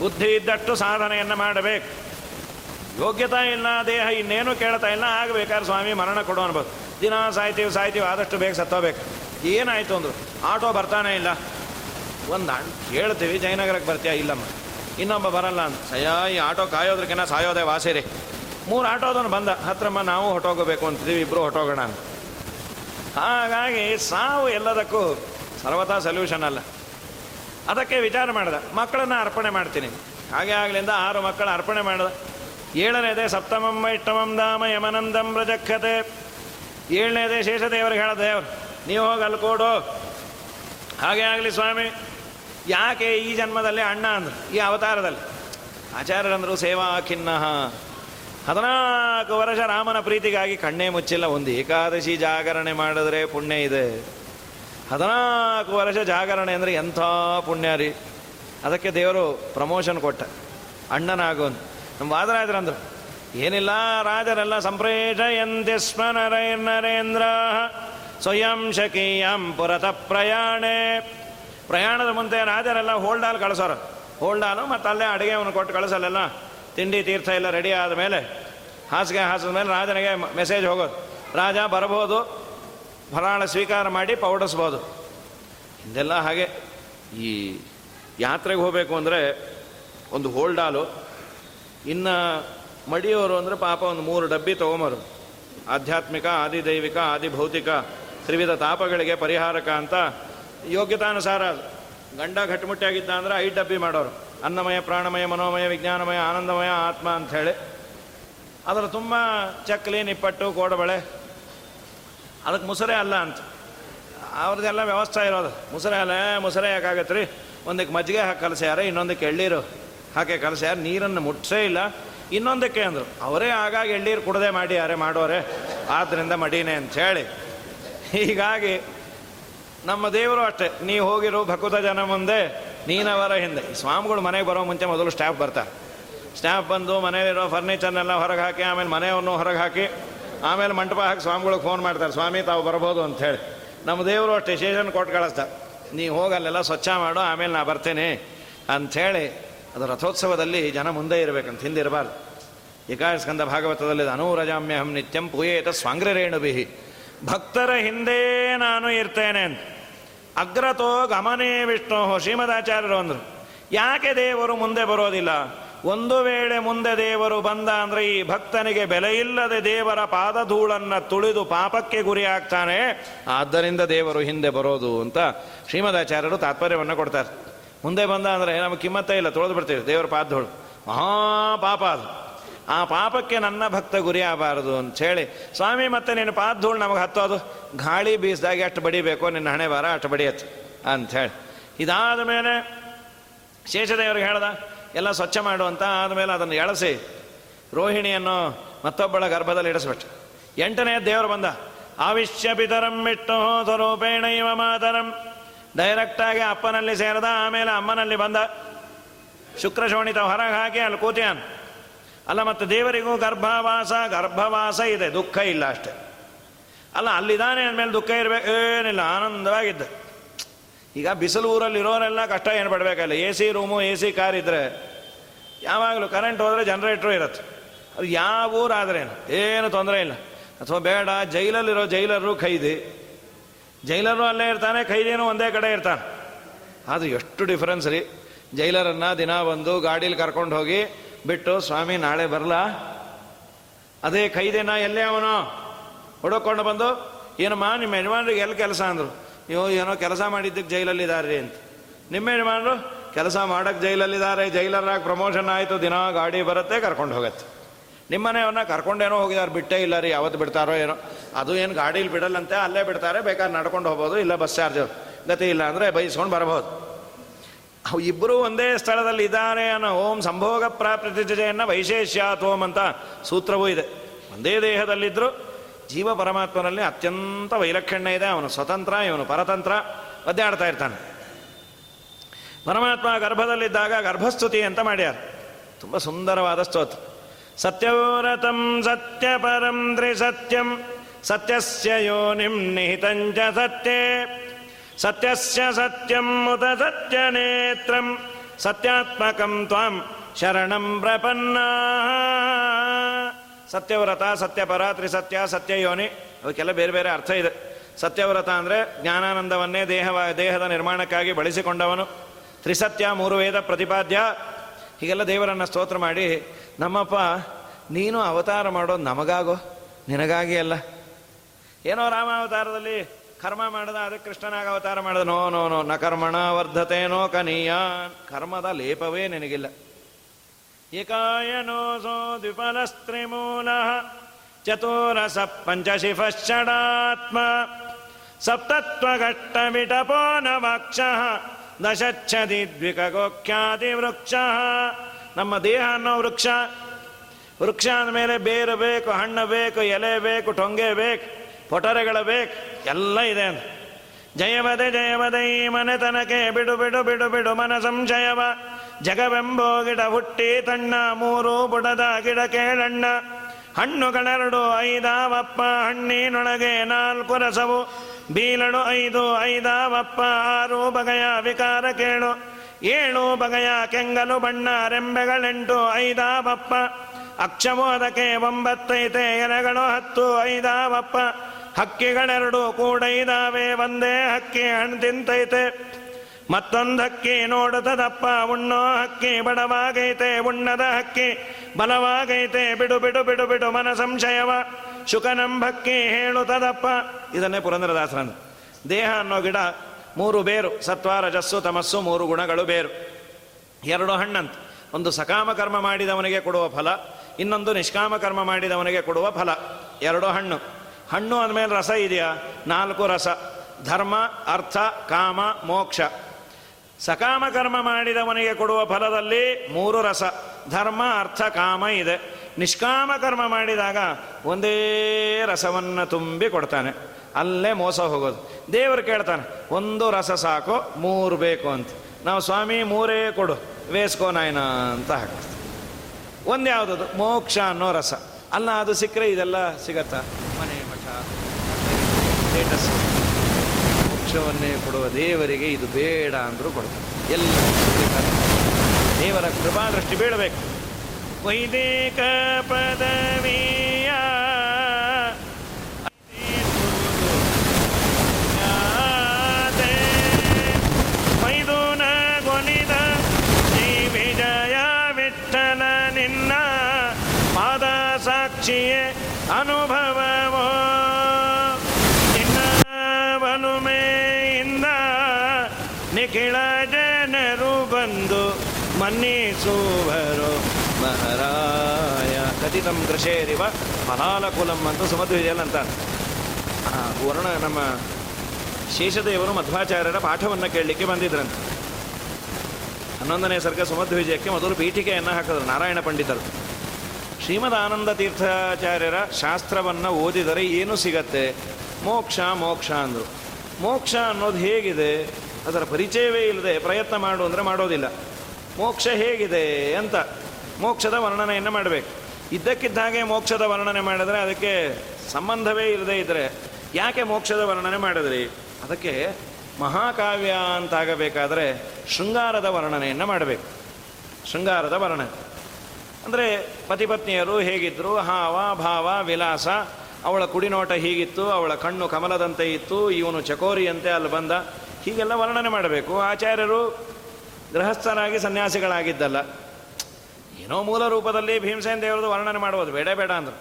A: ಬುದ್ಧಿ ಇದ್ದಷ್ಟು ಸಾಧನೆಯನ್ನು ಮಾಡಬೇಕು. ಯೋಗ್ಯತಾ ಇಲ್ಲ, ದೇಹ ಇನ್ನೇನು ಕೇಳ್ತಾ ಇಲ್ಲ, ಆಗಬೇಕಾದ್ರೆ ಸ್ವಾಮಿ ಮರಣ ಕೊಡು ಅನ್ಬೋದು. ದಿನ ಸಾಯ್ತೀವಿ ಸಾಯ್ತೀವಿ, ಆದಷ್ಟು ಬೇಗ ಸತ್ತೋಬೇಕು ಏನಾಯಿತು ಅಂದರು, ಆಟೋ ಬರ್ತಾನೆ ಇಲ್ಲ. ಒಂದು ಕೇಳ್ತೀವಿ, ಜಯನಗರಕ್ಕೆ ಬರ್ತೀಯಾ, ಇಲ್ಲಮ್ಮ. ಇನ್ನೊಬ್ಬ ಬರಲ್ಲ ಅಂತ ಸಯ್ಯ, ಈ ಆಟೋ ಕಾಯೋದ್ರಕ್ಕಿನ್ನ ಸಾಯೋದೇ ವಾಸಿರಿ. ಮೂರು ಆಟೋದನ್ನು ಬಂದ. ಹತ್ರಮ್ಮ, ನಾವು ಹೊಟ್ಟೋಗಬೇಕು ಅಂತಿದ್ದೀವಿ ಇಬ್ಬರು ಹೊಟ್ಟೋಗೋಣ ಹಾಗಾಗಿ ಸಾವು ಎಲ್ಲದಕ್ಕೂ ಸರ್ವತಾ ಸೊಲ್ಯೂಷನ್ ಅಲ್ಲ. ಅದಕ್ಕೆ ವಿಚಾರ ಮಾಡಿದ. ಮಕ್ಕಳನ್ನು ಅರ್ಪಣೆ ಮಾಡ್ತೀನಿ. ಹಾಗೆ ಆಗ್ಲಿಂದ ಆರು ಮಕ್ಕಳ ಅರ್ಪಣೆ ಮಾಡಿದ. ಏಳನೇದೇ ಸಪ್ತಮಂ ವೈಷ್ಣವಂ ಧಾಮ ಯಮನಂದಂ ಪ್ರಜಕ್ಷತೆ ಏಳನೇದೇ ಶೇಷದೇವರಿಗೆ ಹೇಳ ದೇವ್ರು, ನೀವು ಹೋಗಿ ಅಲ್ಲಿ ಕೊಡು. ಹಾಗೆ ಆಗಲಿ ಸ್ವಾಮಿ, ಯಾಕೆ ಈ ಜನ್ಮದಲ್ಲಿ ಅಣ್ಣ ಅಂದ್ರು, ಈ ಅವತಾರದಲ್ಲಿ? ಆಚಾರ್ಯರಂದರು ಸೇವಾ ಖಿನ್ನ. ಹದಿನಾಲ್ಕು ವರ್ಷ ರಾಮನ ಪ್ರೀತಿಗಾಗಿ ಕಣ್ಣೇ ಮುಚ್ಚಿಲ್ಲ. ಒಂದು ಏಕಾದಶಿ ಜಾಗರಣೆ ಮಾಡಿದ್ರೆ ಪುಣ್ಯ ಇದೆ. ಹದಿನಾಲ್ಕು ವರ್ಷ ಜಾಗರಣೆ ಅಂದರೆ ಎಂಥ ಪುಣ್ಯ ರೀ. ಅದಕ್ಕೆ ದೇವರು ಪ್ರಮೋಷನ್ ಕೊಟ್ಟ. ಅಣ್ಣನಾಗೋನು. ನಮ್ಮ ವಾದರಾಜರಂದ್ರು, ಏನಿಲ್ಲ ರಾಜರೆಲ್ಲ ಸಂಪ್ರೇಷಯಂತೆ ಸ್ಮ ನರೇಂದ್ರ, ಸ್ವಯಂ ಶಕೀಯಂ ಪುರತ ಪ್ರಯಾಣೆ. ಪ್ರಯಾಣದ ಮುಂದೆ ರಾಜರೆಲ್ಲ ಹೋಲ್ಡಾಲ್ ಕಳಿಸೋರು. ಹೋಲ್ಡಾಲು ಮತ್ತು ಅಲ್ಲೇ ಅಡುಗೆ ಅವನು ಕೊಟ್ಟು ಕಳಿಸಲ್ಲೆಲ್ಲ. ತಿಂಡಿ, ತೀರ್ಥ ಎಲ್ಲ ರೆಡಿ ಆದ ಮೇಲೆ ಹಾಸಿಗೆ ಹಾಸಿದ ಮೇಲೆ ರಾಜನಿಗೆ ಮೆಸೇಜ್ ಹೋಗೋದು. ರಾಜ ಬರಬಹುದು ಫಲಾಳ ಸ್ವೀಕಾರ ಮಾಡಿ ಪೌಡಿಸ್ಬೋದು ಹಿಂದೆಲ್ಲ ಹಾಗೆ ಈ ಯಾತ್ರೆಗೆ ಹೋಗಬೇಕು ಅಂದರೆ ಒಂದು ಹೋಲ್ಡಾಲು ಇನ್ನು ಮಡಿಯೋರು ಅಂದರೆ ಪಾಪ ಒಂದು ಮೂರು ಡಬ್ಬಿ ತೊಗೊಂಬರು. ಆಧ್ಯಾತ್ಮಿಕ, ಆದಿದೈವಿಕ, ಆದಿಭೌತಿಕ, ತ್ರಿವಿಧ ತಾಪಗಳಿಗೆ ಪರಿಹಾರಕ ಅಂತ ಯೋಗ್ಯತಾನುಸಾರ ಗಂಡ ಘಟ್ಟುಮುಟ್ಟಿಯಾಗಿದ್ದ ಅಂದರೆ ಐದು ಡಬ್ಬಿ ಮಾಡೋರು. ಅನ್ನಮಯ, ಪ್ರಾಣಮಯ, ಮನೋಮಯ, ವಿಜ್ಞಾನಮಯ, ಆನಂದಮಯ, ಆತ್ಮ ಅಂಥೇಳಿ ಅದರ ತುಂಬ ಚಕ್ಲಿ, ನಿಪ್ಪಟ್ಟು, ಕೋಡಬಳೆ ಅದಕ್ಕೆ ಮುಸರೆ ಅಲ್ಲ ಅಂತ. ಅವ್ರದ್ದೆಲ್ಲ ವ್ಯವಸ್ಥೆ ಇರೋದು. ಮುಸರೆ ಅಲ್ಲ ಮುಸರೆ ಯಾಕಾಗತ್ತೆ ರೀ ಒಂದಕ್ಕೆ ಮಜ್ಜಿಗೆ ಹಾಕಿ ಕಲಸ್ಯಾರ, ಇನ್ನೊಂದಕ್ಕೆ ಎಳ್ಳೀರು ಹಾಕಿ ಕಲಸ್ಯಾರ. ನೀರನ್ನು ಮುಟ್ಸೇ ಇಲ್ಲ. ಇನ್ನೊಂದಕ್ಕೆ ಅಂದರು, ಅವರೇ ಆಗಾಗ ಎಳ್ಳೀರು ಕುಡದೆ ಮಾಡ್ಯಾರೆ, ಮಾಡೋರೆ. ಆದ್ದರಿಂದ ಮಡೀನೆ ಅಂಥೇಳಿ ಹೀಗಾಗಿ ನಮ್ಮ ದೇವರು ಅಷ್ಟೇ. ನೀವು ಹೋಗಿರೋ ಭಕುತ ಜನ ಮುಂದೆ, ನೀನವರ ಹಿಂದೆ. ಸ್ವಾಮಿಗಳು ಮನೆಗೆ ಬರೋ ಮುಂಚೆ ಮೊದಲು ಸ್ಟಾಫ್ ಬರ್ತಾರೆ. ಸ್ಟಾಫ್ ಬಂದು ಮನೆಯಲ್ಲಿರೋ ಫರ್ನಿಚರ್ನೆಲ್ಲ ಹೊರಗೆ ಹಾಕಿ, ಆಮೇಲೆ ಮನೆಯನ್ನು ಹೊರಗೆ ಹಾಕಿ ಆಮೇಲೆ ಮಂಟಪ ಹಾಕಿ ಸ್ವಾಮಿಗಳಿಗೆ ಫೋನ್ ಮಾಡ್ತಾರೆ, ಸ್ವಾಮಿ, ತಾವು ಬರ್ಬೋದು ಅಂತ ಹೇಳಿ. ನಮ್ಮ ದೇವರು ಅಷ್ಟು ಸ್ಟೇಷನ್ ಕೊಟ್ಟು ಕಳಿಸ್ತಾರೆ ನೀ ಹೋಗಲ್ಲೆಲ್ಲ ಸ್ವಚ್ಛ ಮಾಡು, ಆಮೇಲೆ ನಾ ಬರ್ತೇನೆ. ಅಂಥೇಳಿ ಅದು ರಥೋತ್ಸವದಲ್ಲಿ ಜನ ಮುಂದೆ ಇರಬೇಕಂತ ಹಿಂದೆ ಇರಬಾರ್ದು ಏಕಾಸ್ಕಂದ ಭಾಗವತದಲ್ಲಿ ಅನೂರಜಾಮ್ಯಹಂ ನಿತ್ಯಂ ಪೂಯೇತ ಸ್ವಾಂಗ್ರರೇಣುಬಿಹಿ ಭಕ್ತರ ಹಿಂದೆ ನಾನು ಇರ್ತೇನೆ ಅಂತ. ಅಗ್ರತೋ ಗಮನೇ ವಿಷ್ಣು ಶ್ರೀಮದಾಚಾರ್ಯರು ಅಂದರು. ಯಾಕೆ ದೇವರು ಮುಂದೆ ಬರೋದಿಲ್ಲ? ಒಂದು ವೇಳೆ ಮುಂದೆ ದೇವರು ಬಂದ ಅಂದರೆ ಈ ಭಕ್ತನಿಗೆ ಬೆಲೆ ಇಲ್ಲದೆ ದೇವರ ಪಾದಧೂಳನ್ನು ತುಳಿದು ಪಾಪಕ್ಕೆ ಗುರಿ ಆಗ್ತಾನೆ. ಆದ್ದರಿಂದ ದೇವರು ಹಿಂದೆ ಬರೋದು ಅಂತ ಶ್ರೀಮದಾಚಾರ್ಯರು ತಾತ್ಪರ್ಯವನ್ನು ಕೊಡ್ತಾರೆ. ಮುಂದೆ ಬಂದ ಅಂದರೆ ನಮಗೆ ಕಿಮ್ಮತ್ತೇ ಇಲ್ಲ, ತೊಳೆದು ಬಿಡ್ತೀವಿ. ದೇವರ ಪಾದಧೂಳು. ಮಹಾ ಪಾಪ ಅದು. ಆ ಪಾಪಕ್ಕೆ ನನ್ನ ಭಕ್ತ ಗುರಿ ಆಗಬಾರದು ಹೇಳಿ, ಸ್ವಾಮಿ ಮತ್ತೆ ನಿನ್ನ ಪಾದಧೂಳು ನಮಗೆ ಹತ್ತೋದು ಗಾಳಿ ಬೀಸ್ದಾಗ ಎಷ್ಟು ಬಡಿಬೇಕು, ನಿನ್ನ ಹಣೆ ಬಾರ ಅಷ್ಟು ಬಡಿಯತ್ತೆ ಅಂಥೇಳಿ ಇದಾದ ಮೇಲೆ ಶೇಷದೇವ್ರಿಗೆ ಹೇಳ್ದ ಎಲ್ಲ ಸ್ವಚ್ಛ ಮಾಡುವಂತ ಆದಮೇಲೆ ಅದನ್ನು ಎಳಸಿ ರೋಹಿಣಿಯನ್ನು ಮತ್ತೊಬ್ಬಳ ಗರ್ಭದಲ್ಲಿ ಇಡಿಸ್ಬಿಟ್ಟು ಎಂಟನೇ ದೇವರು ಬಂದ. ಆವಿಷ್ಯ ಪಿತರಂ ಬಿಟ್ಟು ಸ್ವರೂಪೇಣ ಇವ ಮಾತರಂ. ಡೈರೆಕ್ಟಾಗಿ ಅಪ್ಪನಲ್ಲಿ ಸೇರಿದ, ಆಮೇಲೆ ಅಮ್ಮನಲ್ಲಿ ಬಂದ. ಶುಕ್ರ ಶೋಣಿತ ಹೊರಗೆ ಹಾಕಿ ಅಲ್ಲಿ ಕೂತಿಯಾನ್. ಅಲ್ಲ, ಮತ್ತು ದೇವರಿಗೂ ಗರ್ಭವಾಸ ಗರ್ಭವಾಸ ಇದೆ. ದುಃಖ ಇಲ್ಲ ಅಷ್ಟೆ. ಅಲ್ಲ, ಅಲ್ಲಿದ್ದಾನೆ ಅಂದಮೇಲೆ ದುಃಖ ಇರಬೇಕು ಏನಿಲ್ಲ, ಆನಂದವಾಗಿದ್ದ. ಈಗ ಬಿಸಿಲು ಊರಲ್ಲಿ ಇರೋರೆಲ್ಲ ಕಷ್ಟ ಏನು ಪಡಬೇಕಲ್ಲ? A C room A C car ಇದ್ದರೆ ಯಾವಾಗಲೂ ಕರೆಂಟ್ ಹೋದರೆ ಜನ್ರೇಟ್ರು ಇರುತ್ತೆ. ಅದು ಯಾವ ಊರಾದ್ರೇನು? ಏನು ತೊಂದರೆ ಇಲ್ಲ. ಅಥವಾ ಬೇಡ, ಜೈಲಲ್ಲಿರೋ ಜೈಲರು ಖೈದಿ. ಜೈಲರು ಅಲ್ಲೇ ಇರ್ತಾನೆ, ಖೈದಿನೂ ಒಂದೇ ಕಡೆ ಇರ್ತಾನೆ. ಅದು ಎಷ್ಟು ಡಿಫ್ರೆನ್ಸ್ ರೀ? ಜೈಲರನ್ನು ದಿನ ಬಂದು ಗಾಡೀಲಿ ಕರ್ಕೊಂಡು ಹೋಗಿ ಬಿಟ್ಟು, ಸ್ವಾಮಿ, ನಾಳೆ ಬರಲಾ? ಅದೇ ಖೈದಿನ ಎಲ್ಲೇ ಅವನು? ಹುಡುಕೊಂಡು ಬಂದು, ಏನಮ್ಮ, ನಿಮ್ಮ ಯಜಮಾನ್ರಿಗೆ ಎಲ್ಲಿ ಕೆಲಸ? ಅಂದರು. ನೀವು ಏನೋ ಕೆಲಸ ಮಾಡಿದ್ದಕ್ಕೆ ಜೈಲಲ್ಲಿದ್ದಾರೆ ಅಂತ. ನಿಮ್ಮ ಯಜಮಾನರು, ಕೆಲಸ ಮಾಡಕ್ಕೆ ಜೈಲಲ್ಲಿದ್ದಾರೆ ಜೈಲರಾಗಿ ಪ್ರಮೋಷನ್ ಆಯಿತು, ದಿನ ಗಾಡಿ ಬರುತ್ತೆ, ಕರ್ಕೊಂಡು ಹೋಗತ್ತೆ. ನಿಮ್ಮನೆಯವನ್ನ ಕರ್ಕೊಂಡೇನೋ ಹೋಗಿದ್ದಾರೆ ಬಿಟ್ಟೇ ಇಲ್ಲ ರೀ, ಯಾವತ್ತು ಬಿಡ್ತಾರೋ ಏನೋ. ಅದು ಏನು ಗಾಡೀಲಿ ಬಿಡಲ್ಲಂತೆ, ಅಲ್ಲೇ ಬಿಡ್ತಾರೆ, ಬೇಕಾದ್ರೆ ನಡ್ಕೊಂಡು ಹೋಗ್ಬೋದು, ಇಲ್ಲ ಬಸ್ ಚಾರ್ಜ್. ಗತಿ ಇಲ್ಲ ಅಂದರೆ ಬೈಸ್ಕೊಂಡು ಬರಬಹುದು. ಅವು ಇಬ್ಬರು ಒಂದೇ ಸ್ಥಳದಲ್ಲಿ ಇದ್ದಾರೆ ಅನ್ನೋ ಓಂ ಸಂಭೋಗ ಪ್ರಾಪ್ರತಿಜೆಯನ್ನು ವೈಶೇಷ್ಯಾತ್ ಓಂ ಅಂತ ಸೂತ್ರವೂ ಇದೆ. ಒಂದೇ ದೇಹದಲ್ಲಿದ್ದರೂ ಜೀವ ಪರಮಾತ್ಮನಲ್ಲಿ ಅತ್ಯಂತ ವೈಲಕ್ಷಣ್ಯ ಇದೆ. ಅವನು ಸ್ವತಂತ್ರ, ಇವನು ಪರತಂತ್ರ. ಒದ್ದಾಡ್ತಾ ಇರ್ತಾನೆ. ಪರಮಾತ್ಮ ಗರ್ಭದಲ್ಲಿದ್ದಾಗ ಗರ್ಭಸ್ತುತಿ ಅಂತ ಮಾಡ್ಯಾರ. ತುಂಬ ಸುಂದರವಾದ ಸ್ತೋತ್ರ. ಸತ್ಯವ್ರತಂ ಸತ್ಯಪರಂ ತ್ರಿಸತ್ಯಂ ಸತ್ಯಸ್ಯ ಯೋನಿಂ ನಿಹಿತಂಚ ಸತ್ಯೇ. ಸತ್ಯಸ್ಯ ಸತ್ಯಂ ಮುತ ಸತ್ಯನೇತ್ರಂ ಸತ್ಯಾತ್ಮಕಂ ತ್ವಾಂ ಶರಣಂ ಪ್ರಪನ್ನ. ಸತ್ಯವ್ರತ, ಸತ್ಯಪರ, ತ್ರಿಸತ್ಯ, ಸತ್ಯಯೋನಿ, ಅದಕ್ಕೆಲ್ಲ ಬೇರೆ ಬೇರೆ ಅರ್ಥ ಇದೆ. ಸತ್ಯವ್ರತ ಅಂದರೆ ಜ್ಞಾನಾನಂದವನ್ನೇ ದೇಹ ದೇಹದ ನಿರ್ಮಾಣಕ್ಕಾಗಿ ಬಳಸಿಕೊಂಡವನು. ತ್ರಿಸತ್ಯ ಮೂರು ವೇದ ಪ್ರತಿಪಾದ್ಯ, ಹೀಗೆಲ್ಲ ದೇವರನ್ನು ಸ್ತೋತ್ರ ಮಾಡಿ, ನಮ್ಮಪ್ಪ, ನೀನು ಅವತಾರ ಮಾಡೋದು ನಮಗಾಗೋ, ನಿನಗಾಗಿ ಅಲ್ಲ. ಏನೋ ರಾಮ ಅವತಾರದಲ್ಲಿ ಕರ್ಮ ಮಾಡಿದ ಅದಕ್ಕೆ ಕೃಷ್ಣನಾಗ ಅವತಾರ ಮಾಡಿದ, ನೋ ನೋ ನೋ, ನ ಕರ್ಮಣ ವರ್ಧತೇನೋ ಕನೀಯ, ಕರ್ಮದ ಲೇಪವೇ ನಿನಗಿಲ್ಲ. ದ್ವಿಪಲಸ್ತ್ರಿಮೂಲ ಚತುರಸ ಪಂಚಶಿಫಶ್ಚಡಾತ್ಮ ಸಪ್ತತ್ವಘಟ್ಟಮಿಟಪೋ ವಿಟಪೋ ನವಕ್ಷ ದಶಚ್ಛದಿ ದ್ವಿಕಗೋಖ್ಯಾತಿ ವೃಕ್ಷ ನಮ್ಮ ದೇಹ ಅನ್ನೋ ವೃಕ್ಷ ವೃಕ್ಷ ಅಂದಮೇಲೆ ಬೇರು ಬೇಕು, ಹಣ್ಣು ಬೇಕು, ಎಲೆ ಬೇಕು, ಟೊಂಗೆ ಬೇಕು, ಪೊಟರೆಗಳು ಬೇಕು, ಎಲ್ಲ ಇದೆ ಅಂತ. ಜಯವದೆ ಜಯವದೆ ಈ ಮನೆತನಕ್ಕೆ ಬಿಡು ಬಿಡು ಬಿಡು ಬಿಡು ಮನ ಸಂಶಯವ. ಜಗವೆಂಬೋ ಗಿಡ ಹುಟ್ಟಿ ತಣ್ಣ, ಮೂರು ಬುಡದ ಗಿಡ ಕೇಳಣ್ಣ. ಹಣ್ಣುಗಳೆರಡು, ಐದಾವಪ್ಪ, ಹಣ್ಣಿನೊಳಗೆ ನಾಲ್ಕು ರಸವು. ಬೀಲಡು ಐದು, ಐದಾವಪ್ಪ, ಆರು ಬಗೆಯ ವಿಕಾರ ಕೇಳು. ಏಳು ಬಗೆಯ ಕೆಂಗಲು ಬಣ್ಣ, ರೆಂಬೆಗಳೆಂಟು, ಐದಾವಪ್ಪ. ಅಕ್ಷವು ಅದಕ್ಕೆ ಒಂಬತ್ತೈತೆ, ಎಲೆಗಳು ಹತ್ತು, ಐದಾವಪ್ಪ. ಹಕ್ಕಿಗಳೆರಡು ಕೂಡ ಇದಾವೆ, ಒಂದೇ ಹಕ್ಕಿ ಹಣ್ಣು ತಿಂತೈತೆ. ಮತ್ತೊಂದು ಹಕ್ಕಿ ನೋಡುತ್ತದಪ್ಪ, ಉಣ್ಣೋ ಹಕ್ಕಿ, ಬಡವಾಗೈತೆ, ಉಣ್ಣದ ಹಕ್ಕಿ, ಬಲವಾಗೈತೆ, ಬಿಡು ಬಿಡು ಬಿಡು ಬಿಡು ಮನ ಸಂಶಯವ ಶುಕನಂಬಕ್ಕಿ ಹೇಳುತ್ತದಪ್ಪ. ಇದನ್ನೇ ಪುರಂದರದಾಸರನ್ನು ದೇಹ ಅನ್ನೋ ಗಿಡ ಮೂರು ಬೇರು, ಸತ್ವ, ರಜಸ್ಸು, ತಮಸ್ಸು, ಮೂರು ಗುಣಗಳು ಬೇರು. ಎರಡು ಹಣ್ಣಂತ. ಒಂದು ಸಕಾಮ ಕರ್ಮ ಮಾಡಿದವನಿಗೆ ಕೊಡುವ ಫಲ, ಇನ್ನೊಂದು ನಿಷ್ಕಾಮ ಕರ್ಮ ಮಾಡಿದವನಿಗೆ ಕೊಡುವ ಫಲ. ಎರಡು ಹಣ್ಣು. ಹಣ್ಣು ಅಂದಮೇಲೆ ರಸ ಇದೆಯಾ? ನಾಲ್ಕು ರಸ. ಧರ್ಮ, ಅರ್ಥ, ಕಾಮ, ಮೋಕ್ಷ. ಸಕಾಮ ಕರ್ಮ ಮಾಡಿದವನಿಗೆ ಕೊಡುವ ಫಲದಲ್ಲಿ ಮೂರು ರಸ. ಧರ್ಮ, ಅರ್ಥ, ಕಾಮ ಇದೆ. ನಿಷ್ಕಾಮ ಕರ್ಮ ಮಾಡಿದಾಗ ಒಂದೇ ರಸವನ್ನು ತುಂಬಿ ಕೊಡ್ತಾನೆ. ಅಲ್ಲೇ ಮೋಸ ಹೋಗೋದು. ದೇವರು ಕೇಳ್ತಾನೆ, ಒಂದು ರಸ ಸಾಕು, ಮೂರು ಬೇಕು ಅಂತ. ನಾವು, ಸ್ವಾಮಿ, ಮೂರೇ ಕೊಡು, ವೇಸ್ಕೋ ನಾಯ್ನ ಅಂತ ಹಾಕ್ತೀವಿ. ಒಂದು ಯಾವುದದು? ಮೋಕ್ಷ ಅನ್ನೋ ರಸ. ಅಲ್ಲ, ಅದು ಸಿಕ್ಕರೆ ಇದೆಲ್ಲ ಸಿಗತ್ತಾ? ಮನೆ ಮಠ ಸ್ಟೇಟಸ್ ಮೋಕ್ಷವನ್ನೇ ಕೊಡುವ ದೇವರಿಗೆ ಇದು ಬೇಡ ಅಂದರೂ ಕೊಡ್ತಾರೆ. ಎಲ್ಲ ದೇವರ ಕೃಪಾ ದೃಷ್ಟಿ ಬೇಡಬೇಕು ವೈದಿಕ ಪದವಿಯ ಮೈದುನ ಮನ್ನಿಸುವರು ಮಹಾರಾಯ ಕಥಿತಂ ಕೃಷೇರಿವ ಮಲಾಲಕುಲಂ ಅಂತ ಸುಮಧ್ವಿಜಯಲ್ ಅಂತ ಆ, ವರ್ಣ ನಮ್ಮ ಶೇಷದೇವರು ಮಧ್ವಾಚಾರ್ಯರ ಪಾಠವನ್ನು ಕೇಳಲಿಕ್ಕೆ ಬಂದಿದ್ರಂತೆ. ಹನ್ನೊಂದನೇ ಸರ್ಗ ಸುಮಧ್ವಿಜಯಕ್ಕೆ ಮೊದಲು ಪೀಠಿಕೆಯನ್ನು ಹಾಕಿದ್ರು ನಾರಾಯಣ ಪಂಡಿತರು. ಶ್ರೀಮದ್ ಆನಂದ ತೀರ್ಥಾಚಾರ್ಯರ ಶಾಸ್ತ್ರವನ್ನು ಓದಿದರೆ ಏನು ಸಿಗತ್ತೆ? ಮೋಕ್ಷ ಮೋಕ್ಷ ಅಂದರು. ಮೋಕ್ಷ ಅನ್ನೋದು ಹೇಗಿದೆ? ಅದರ ಪರಿಚಯವೇ ಇಲ್ಲದೆ ಪ್ರಯತ್ನ ಮಾಡು ಅಂದರೆ ಮಾಡೋದಿಲ್ಲ. ಮೋಕ್ಷ ಹೇಗಿದೆ ಅಂತ ಮೋಕ್ಷದ ವರ್ಣನೆಯನ್ನು ಮಾಡಬೇಕು. ಇದ್ದಕ್ಕಿದ್ದ ಹಾಗೆ ಮೋಕ್ಷದ ವರ್ಣನೆ ಮಾಡಿದರೆ ಅದಕ್ಕೆ ಸಂಬಂಧವೇ ಇಲ್ಲದೇ ಇದ್ದರೆ ಯಾಕೆ ಮೋಕ್ಷದ ವರ್ಣನೆ ಮಾಡಿದ್ರಿ? ಅದಕ್ಕೆ ಮಹಾಕಾವ್ಯ ಅಂತಾಗಬೇಕಾದರೆ ಶೃಂಗಾರದ ವರ್ಣನೆಯನ್ನು ಮಾಡಬೇಕು. ಶೃಂಗಾರದ ವರ್ಣನೆ. ಅಂದರೆ ಪತಿಪತ್ನಿಯರು ಹೇಗಿದ್ದರು ಹಾವ, ಭಾವ, ವಿಲಾಸ, ಅವಳ ಕುಡಿನೋಟ ಹೀಗಿತ್ತು, ಅವಳ ಕಣ್ಣು ಕಮಲದಂತೆ ಇತ್ತು, ಇವನು ಚಕೋರಿಯಂತೆ ಅಲ್ಲಿ ಬಂದ. ಹೀಗೆಲ್ಲ ವರ್ಣನೆ ಮಾಡಬೇಕು. ಆಚಾರ್ಯರು ಗೃಹಸ್ಥರಾಗಿ ಸನ್ಯಾಸಿಗಳಾಗಿದ್ದಲ್ಲ. ಏನೋ ಮೂಲ ರೂಪದಲ್ಲಿ ಭೀಮಸೇನ ದೇವರದು ವರ್ಣನೆ ಮಾಡುವುದು ಬೇಡ ಬೇಡ ಅಂದರು.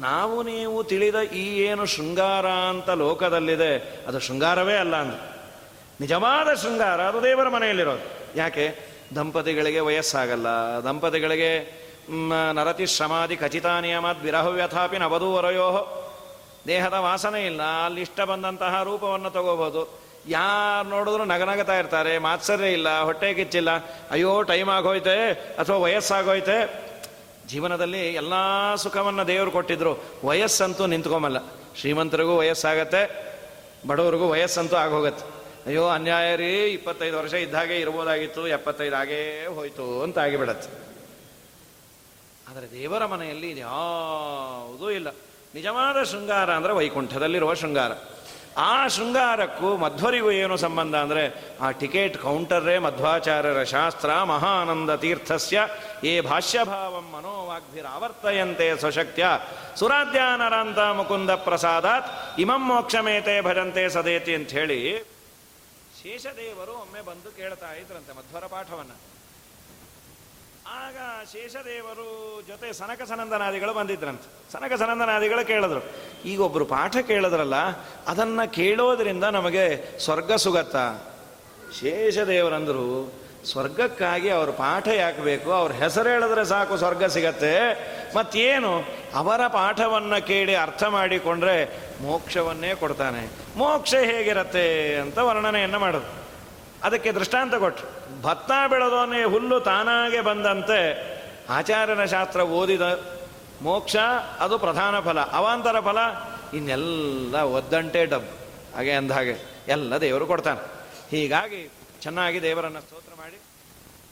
A: ನಾವು ನೀವು ತಿಳಿದ ಈ ಏನು ಶೃಂಗಾರ ಅಂತ ಲೋಕದಲ್ಲಿದೆ, ಅದು ಶೃಂಗಾರವೇ ಅಲ್ಲ ಅಂದರು. ನಿಜವಾದ ಶೃಂಗಾರ ಅದು ದೇವರ ಮನೆಯಲ್ಲಿರೋದು. ಯಾಕೆ? ದಂಪತಿಗಳಿಗೆ ವಯಸ್ಸಾಗಲ್ಲ. ದಂಪತಿಗಳಿಗೆ ನರತಿ ಶ್ರಮಾದಿ ಖಚಿತ ನಿಯಮಾತ್ ವಿರಹವ್ಯಥಾಪಿ ನವಧೂವರಯೋ ದೇಹದ ವಾಸನೆ ಇಲ್ಲ. ಅಲ್ಲಿ ಇಷ್ಟ ಬಂದಂತಹ ರೂಪವನ್ನು ತಗೋಬೋದು. ಯಾರು ನೋಡಿದ್ರು ನಗನಗತಾ ಇರ್ತಾರೆ, ಮಾತ್ಸರ್ಯ ಇಲ್ಲ, ಹೊಟ್ಟೆ ಕಿಚ್ಚಿಲ್ಲ, ಅಯ್ಯೋ ಟೈಮ್ ಆಗೋಯ್ತೆ ಅಥವಾ ವಯಸ್ಸಾಗೋಯ್ತೆ? ಜೀವನದಲ್ಲಿ ಎಲ್ಲ ಸುಖವನ್ನು ದೇವರು ಕೊಟ್ಟಿದ್ರು. ವಯಸ್ಸಂತೂ ನಿಂತ್ಕೊಂಬಲ್ಲ. ಶ್ರೀಮಂತರಿಗೂ ವಯಸ್ಸಾಗತ್ತೆ, ಬಡವರಿಗೂ ವಯಸ್ಸಂತೂ ಆಗೋಗತ್ತೆ. ಅಯ್ಯೋ, ಅನ್ಯಾಯ ರೀ, ಇಪ್ಪತ್ತೈದು ವರ್ಷ ಇದ್ದಾಗೆ ಇರ್ಬೋದಾಗಿತ್ತು, ಎಪ್ಪತ್ತೈದು ಆಗೇ ಹೋಯ್ತು ಅಂತ ಆಗಿಬಿಡತ್ತೆ. ಆದರೆ ದೇವರ ಮನೆಯಲ್ಲಿ ಇದು ಯಾವುದೂ ಇಲ್ಲ. ನಿಜವಾದ ಶೃಂಗಾರ ಅಂದರೆ ವೈಕುಂಠದಲ್ಲಿರುವ ಶೃಂಗಾರ. ಆ ಶೃಂಗಾರಕ್ಕೂ ಮಧ್ವರಿಗೂ ಏನು ಸಂಬಂಧ ಅಂದರೆ ಆ ಟಿಕೆಟ್ ಕೌಂಟರೇ ಮಧ್ವಾಚಾರ್ಯರ ಶಾಸ್ತ್ರ ಮಹಾನಂದ ತೀರ್ಥಸ್ಯ, ಏ ಭಾಷ್ಯಭಾವಂ ಮನೋವಾಗ್ಭಿರಾವರ್ತಯಂತೆ ಸ್ವಶಕ್ತ್ಯ. ಸುರಾಧ್ಯಾನರಾಂತ ಮುಕುಂದ ಪ್ರಸಾದಾತ್, ಇಮಂ ಮೋಕ್ಷಮೇತೆ ಭಜಂತೆ ಸದೇತಿ ಅಂತ ಹೇಳಿ ಶೇಷದೇವರು ಒಮ್ಮೆ ಬಂದು ಕೇಳ್ತಾ ಇದ್ರಂತೆ ಮಧ್ವರ ಪಾಠವನ್ನು. ಆಗ ಶೇಷದೇವರು ಜೊತೆ ಸನಕ ಸನಂದನಾದಿಗಳು ಬಂದಿದ್ರಂತೆ. ಸನಕ ಸನಂದನಾದಿಗಳು ಕೇಳಿದ್ರು, ಈಗ ಒಬ್ಬರು ಪಾಠ ಕೇಳಿದ್ರಲ್ಲ, ಅದನ್ನ ಕೇಳೋದ್ರಿಂದ ನಮಗೆ ಸ್ವರ್ಗ ಸುಗತ್ತ ಶೇಷದೇವರಂದರು, ಸ್ವರ್ಗಕ್ಕಾಗಿ ಅವ್ರ ಪಾಠ ಯಾಕೆ ಬೇಕು? ಅವ್ರ ಹೆಸರು ಹೇಳಿದ್ರೆ ಸಾಕು ಸ್ವರ್ಗ ಸಿಗತ್ತೆ. ಮತ್ತೇನು? ಅವರ ಪಾಠವನ್ನು ಕೇಳಿ ಅರ್ಥ ಮಾಡಿಕೊಂಡ್ರೆ ಮೋಕ್ಷವನ್ನೇ ಕೊಡ್ತಾನೆ. ಮೋಕ್ಷ ಹೇಗಿರತ್ತೆ ಅಂತ ವರ್ಣನೆಯನ್ನು ಮಾಡೋದು ಅದಕ್ಕೆ ದೃಷ್ಟಾಂತ ಕೊಟ್ಟರು ಭತ್ತ ಬೆಳೆದೋನೇ ಹುಲ್ಲು ತಾನಾಗೆ ಬಂದಂತೆ ಆಚಾರ್ಯನ ಶಾಸ್ತ್ರ ಓದಿದ ಮೋಕ್ಷ ಅದು ಪ್ರಧಾನ ಫಲ, ಅವಾಂತರ ಫಲ, ಇನ್ನೆಲ್ಲ ಒದ್ದಂಟೆ ಡಬ್, ಹಾಗೆ ಅಂದ ಹಾಗೆ ಎಲ್ಲ ದೇವರು ಕೊಡ್ತಾನೆ. ಹೀಗಾಗಿ ಚೆನ್ನಾಗಿ ದೇವರನ್ನು ಸ್ತೋತ್ರ ಮಾಡಿ.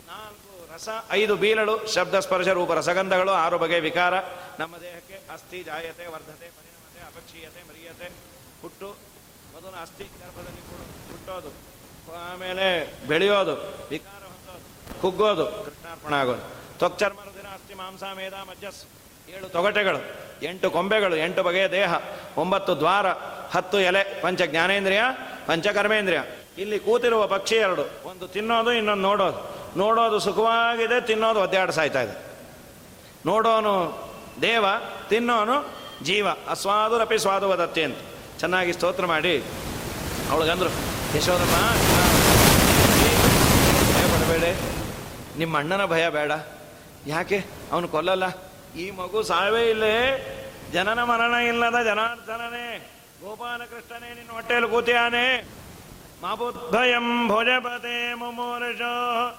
A: ನಾಲ್ಕು ರಸ, ಐದು ಬೀಲಳು, ಶಬ್ದ ಸ್ಪರ್ಶ ರೂಪ ರಸಗಂಧಗಳು, ಆರು ಬಗೆಯ ವಿಕಾರ. ನಮ್ಮ ದೇಹಕ್ಕೆ ಅಸ್ಥಿ ಜಾಯತೆ, ವರ್ಧತೆ, ಪರಿಣಮತೆ, ಅಪಕ್ಷೀಯತೆ, ಮರಿಯತೆ, ಹುಟ್ಟು ಮೊದಲು ಅಸ್ಥಿ ಗರ್ಭದಲ್ಲಿ ಹುಟ್ಟೋದು. ಆಮೇಲೆ ಬೆಳೆಯೋದು, ವಿಕಾರ ಹೊಂದೋದು, ಕುಗ್ಗೋದು, ಕೃಷ್ಣಾರ್ಪಣ ಆಗೋದು. ತ್ವಕ್ಚರ್ಮರ ದಿನ ಅಸ್ಥಿ ಮಾಂಸ ಮೇಧ ಮಜ್ಜಸ್. ಏಳು ತೊಗಟೆಗಳು, ಎಂಟು ಕೊಂಬೆಗಳು, ಎಂಟು ಬಗೆಯ ದೇಹ, ಒಂಬತ್ತು ದ್ವಾರ, ಹತ್ತು ಎಲೆ, ಪಂಚ ಜ್ಞಾನೇಂದ್ರಿಯ ಪಂಚಕರ್ಮೇಂದ್ರಿಯ ಇಲ್ಲಿ ಕೂತಿರುವ ಪಕ್ಷಿ ಎರಡು, ಒಂದು ತಿನ್ನೋದು, ಇನ್ನೊಂದು ನೋಡೋದು. ನೋಡೋದು ಸುಖವಾಗಿದೆ, ತಿನ್ನೋದು ಒದ್ದಾಡ ಸಾಯ್ತಾ ಇದೆ. ನೋಡೋನು ದೇವ, ತಿನ್ನೋನು ಜೀವ. ಅಸ್ವಾದುರಪಿ ಸ್ವಾದು ಅಂತ. ಚೆನ್ನಾಗಿ ಸ್ತೋತ್ರ ಮಾಡಿ. ಅವಳಿಗಂದ್ರು ಯಶೋದಮ್ಮ ಭಯ ಪಡಬೇಡಿ ನಿಮ್ಮ ಅಣ್ಣನ ಭಯ ಬೇಡ. ಯಾಕೆ? ಅವನು ಕೊಲ್ಲಲ್ಲ. ಈ ಮಗು ಸಾವೇ ಇಲ್ಲೇ. ಜನನ ಮರಣ ಇಲ್ಲದ ಜನಾರ್ದನನೇ. ಗೋಪಾಲಕೃಷ್ಣನೇ, ನಿನ್ನ ಹೊಟ್ಟೆಯಲ್ಲಿ ಕೂತಿಯಾನೆ. ಮಾಬುದ್ಭಯಂ ಭುಜಪತೆ ಮುಮೂರ್ಷೋ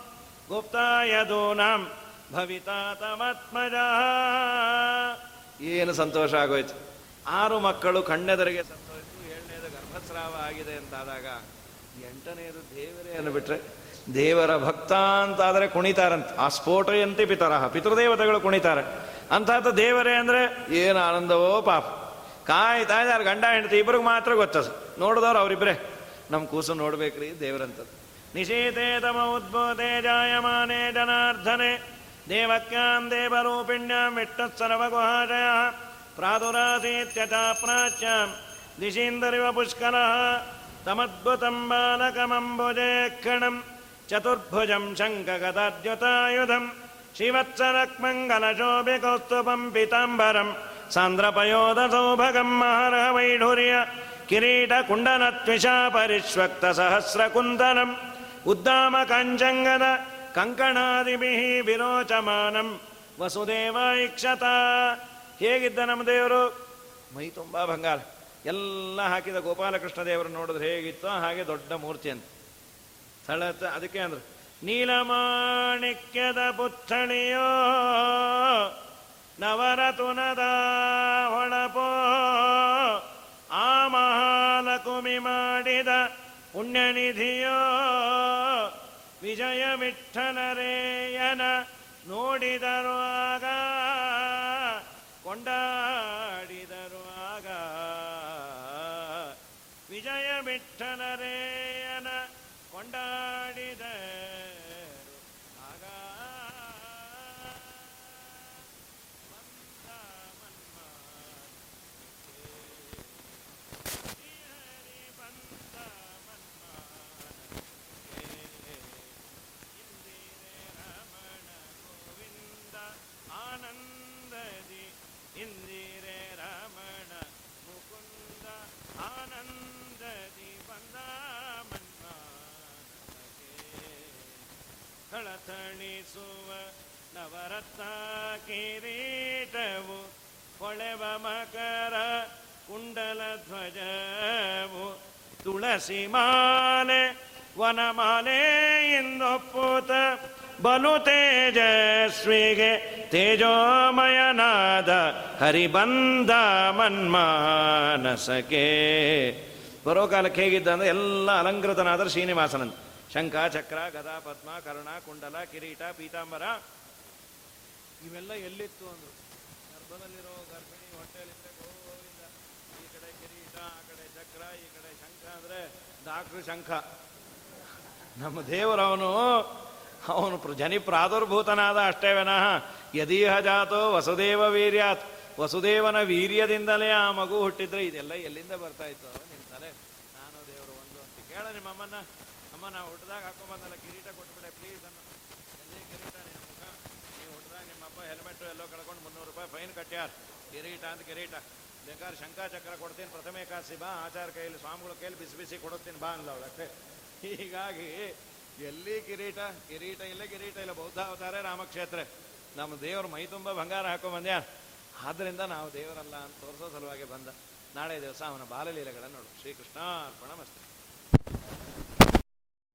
A: ಗುಪ್ತಾಯದೂನಂ ಭವಿತಾ ತಮತ್ಮಜ. ಏನು ಸಂತೋಷ ಆಗೋಯ್ತು? ಆರು ಮಕ್ಕಳು ಕಣ್ಣೆದರಿಗೆ ಸಂತೋಷ ಏಳನೇದು ಗರ್ಭಸ್ರಾವ ಆಗಿದೆ ಅಂತಾದಾಗ ಎಂಟನೇದು ದೇವರೇ ಅನ್ಬಿಟ್ರೆ ದೇವರ ಭಕ್ತ ಅಂತಾದರೆ ಕುಣಿತಾರಂತೆ. ಆ ಸ್ಫೋಟಯಂತೆ ಪಿತರಹ, ಪಿತೃದೇವತೆಗಳು ಕುಣಿತಾರೆ. ಅಂತ ದೇವರೇ ಅಂದರೆ ಏನು ಆನಂದವೋ ಪಾಪ. ಕಾಯ್ತಾ ಇದ್ದಾರೆ ಗಂಡ ಹೆಂಡತಿ ಇಬ್ಬರಿಗೆ ಮಾತ್ರ ಗೊತ್ತದು ನೋಡಿದವ್ರು ಅವರಿಬ್ಬರೇ ನಮ್ಮ ಕೂಸು ನೋಡ್ಬೇಕ್ರಿ ದೇವರಂತದ್ದು. ನಿಶೀತೆ ತಮ ಉದ್ಬೋಧೆ ಜಾಯಮಾನೆ ಜನಾರ್ಧನೆ. ದೇವಕ್ಯಾಂ ದೇವರೂಪಿಣ್ಯಾಂ ವಿಟ್ಟತ್ಸರ್ವಗುಹಾಶಯ ಪ್ರಾದುರಾಸೀತ್ಯಥ ಪ್ರಾಚ್ಯಾಂ ದಿಶೀಂದರಿವ ಪುಷ್ಕರಃ. ತಮದ್ಭುತಂ ಬಾಲಕಮಂಬುಜೇ ಚತುರ್ಭುಜಂ ಶಂಖಗದ್ಯುತಾಯುಧಂ ಶಿವತ್ಸರಕ್ಮಂಗಲಶೋಭಿ ಕೌಸ್ತುಪಂ ಪಿತಾಂಬರಂ ಸಾಂದ್ರಪಯೋದ ಸೌಭಗಂ ಮಹರ ವೈಢುರ್ಯ ಕಿರೀಟ ಕುಂಡನ ತ್ವಿಷಾ ಪರಿಶ್ವಕ್ತ ಸಹಸ್ರ ಕುಂದನಂ ಉದ್ದಾಮ ಕಾಂಚಂಗದ ಕಂಕಣಾದಿಭಿ ವಿರೋಚಮಾನಂ ವಸುದೇವ ಇಕ್ಷತ ಹೇಗಿದ್ದ ನಮ್ಮ ದೇವರು? ಮೈ ತುಂಬಾ ಬಂಗಾರ ಎಲ್ಲ ಹಾಕಿದ ಗೋಪಾಲಕೃಷ್ಣ ದೇವರು ನೋಡಿದ್ರೆ ಹೇಗಿತ್ತೋ ಹಾಗೆ ದೊಡ್ಡ ಮೂರ್ತಿ ಸ್ಥಳತ ಅದಕ್ಕೆ ಅಂದ್ರೆ ನೀಲಮಾಣಿಕ್ಯದ ಪುತ್ಥಳಿಯೋ ನವರತುನದ ಹೊಳಪೋ, ಆ ಮಹಾಲಕುಮಿ ಮಾಡಿದ ಪುಣ್ಯನಿಧಿಯೋ ವಿಜಯ ವಿಠಲರೇಯನ ನೋಡಿದರು ಆಗ, ಕೊಂಡಾಡಿದರು ಆಗ. ವಿಜಯ ವಿಠಲರೇಯನ ಕೊಂಡಾಡಿದರು ಆಗ ಮಂದ ಮನ್ಮಾನಕ್ಕೆ ಶ್ರೀಹರಿ ಬಂದ ಮನ್ಮಾನಕ್ಕೆ ಇಂದಿರೆ ರಮಣ ಗೋವಿಂದ ಆನಂದದಿ ಇಂದಿರೆ ರಮಣ ಮುಕುಂದ ಆನಂದದಿ ಬಂದ ಮನ್ಮಾನಕ್ಕೆ ಥಳಥಳಿಸುವ ನವರತ್ನ ಕಿರೀಟವು, ಹೊಳೆವ ಮಕರ ಕುಂಡಲ ಧ್ವಜವು, ತುಳಸಿ ಮಾಲೆ, ವನಮಾಲೆ ಎಂದೊಪ್ಪುತ ಬಲು ತೇಜಸ್ವಿಗೆ ತೇಜೋಮಯನಾದ ಹರಿಬಂದ ಮನ್ಮಾನಸಕೆ ಬರೋ ಕಾಲಕ್ಕೆ ಹೇಗಿದ್ದ ಅಂದ್ರೆ ಎಲ್ಲ ಅಲಂಕೃತನಾದ ಶ್ರೀನಿವಾಸನಂತ. ಶಂಖ, ಚಕ್ರ, ಗದಾ, ಪದ್ಮ, ಕರ್ಣ, ಕುಂಡಲ, ಕಿರೀಟ, ಪೀತಾಂಬರ. ಇವೆಲ್ಲ ಎಲ್ಲಿತ್ತು ಅಂದ್ರು? ಗರ್ಭದಲ್ಲಿರೋ ಗರ್ಭಿಣಿ ಹೊಟ್ಟೆಯಲ್ಲಿದ್ದ ಗೋವಿಂದ. ಈ ಕಡೆ ಕಿರೀಟ, ಆ ಕಡೆ ಚಕ್ರ, ಈ ಕಡೆ ಶಂಖ ಅಂದ್ರೆ ಡಾಕ್ಟ್ರು ಶಂಖ. ನಮ್ಮ ದೇವರವನು ಅವನು ಜನಿ ಪ್ರಾದುರ್ಭೂತನಾದ ಅಷ್ಟೇ ವಿನಃ. ಯದೀಹ ಜಾತೋ ವಸುದೇವ ವೀರ್ಯಾತ್. ವಸುದೇವನ ವೀರ್ಯದಿಂದಲೇ ಆ ಮಗು ಹುಟ್ಟಿದ್ರೆ ಇದೆಲ್ಲ ಎಲ್ಲಿಂದ ಬರ್ತಾ ಇತ್ತು? ನಿಮ್ಮ ತಲೆ. ನಾನು ದೇವರು ಒಂದು ಅಂತ ಕೇಳ ನಿಮ್ಮ ಅಮ್ಮನ್ನ ಅಮ್ಮ ನಾವು ಹುಟ್ಟಿದಾಗ ಹಾಕೊಂಬಂದಲ್ಲ, ಕಿರೀಟ ಕೊಟ್ಬಿಡೆ ಪ್ಲೀಸ್ ಅನ್ನ ಎಲ್ಲಿ ಕಿರೀಟ ನೀ ಮುಖ? ನೀವು ನಿಮ್ಮಪ್ಪ ಹೆಲ್ಮೆಟ್ ಎಲ್ಲೋ ಕಳ್ಕೊಂಡು ಮುನ್ನೂರು ರೂಪಾಯಿ ಫೈನ್ ಕಟ್ಟ್ಯಾರ ಕಿರೀಟ ಅಂತ ಕಿರೀಟ. ಬೇಕಾದ್ರೆ ಶಂಖಾಚಕ್ರ ಕೊಡ್ತೀನಿ, ಪ್ರಥಮ ಕಾಸಿ, ಬಾ, ಆಚಾರ ಕೈಯಲ್ಲಿ ಸ್ವಾಮಿಗಳ ಕೈಯಲ್ಲಿ ಬಿಸಿ ಬಿಸಿ ಕೊಡುತ್ತೀನಿ, ಬಾ ಅಂದ್ಲ ಅವಳಕ್ಕೆ ಹೀಗಾಗಿ ಎಲ್ಲಿ ಕಿರೀಟ? ಕಿರೀಟ ಇಲ್ಲ ಕಿರೀಟ ಇಲ್ಲ, ಬೌದ್ಧ ಅವತಾರ ರಾಮಕ್ಷೇತ್ರ. ನಮ್ಮ ದೇವರು ಮೈ ತುಂಬ ಬಂಗಾರ ಹಾಕೊಂಬಂದ್ಯ ಆದ್ದರಿಂದ ನಾವು ದೇವರಲ್ಲ ಅಂತ ತೋರಿಸೋ ಸಲುವಾಗಿ ಬಂದ. ನಾಳೆ ದಿವಸ ಅವನ ಬಾಲಲೀಲೆಗಳನ್ನು ನೋಡು. ಶ್ರೀಕೃಷ್ಣ ಅರ್ಪಣ ಮಸ್ತು.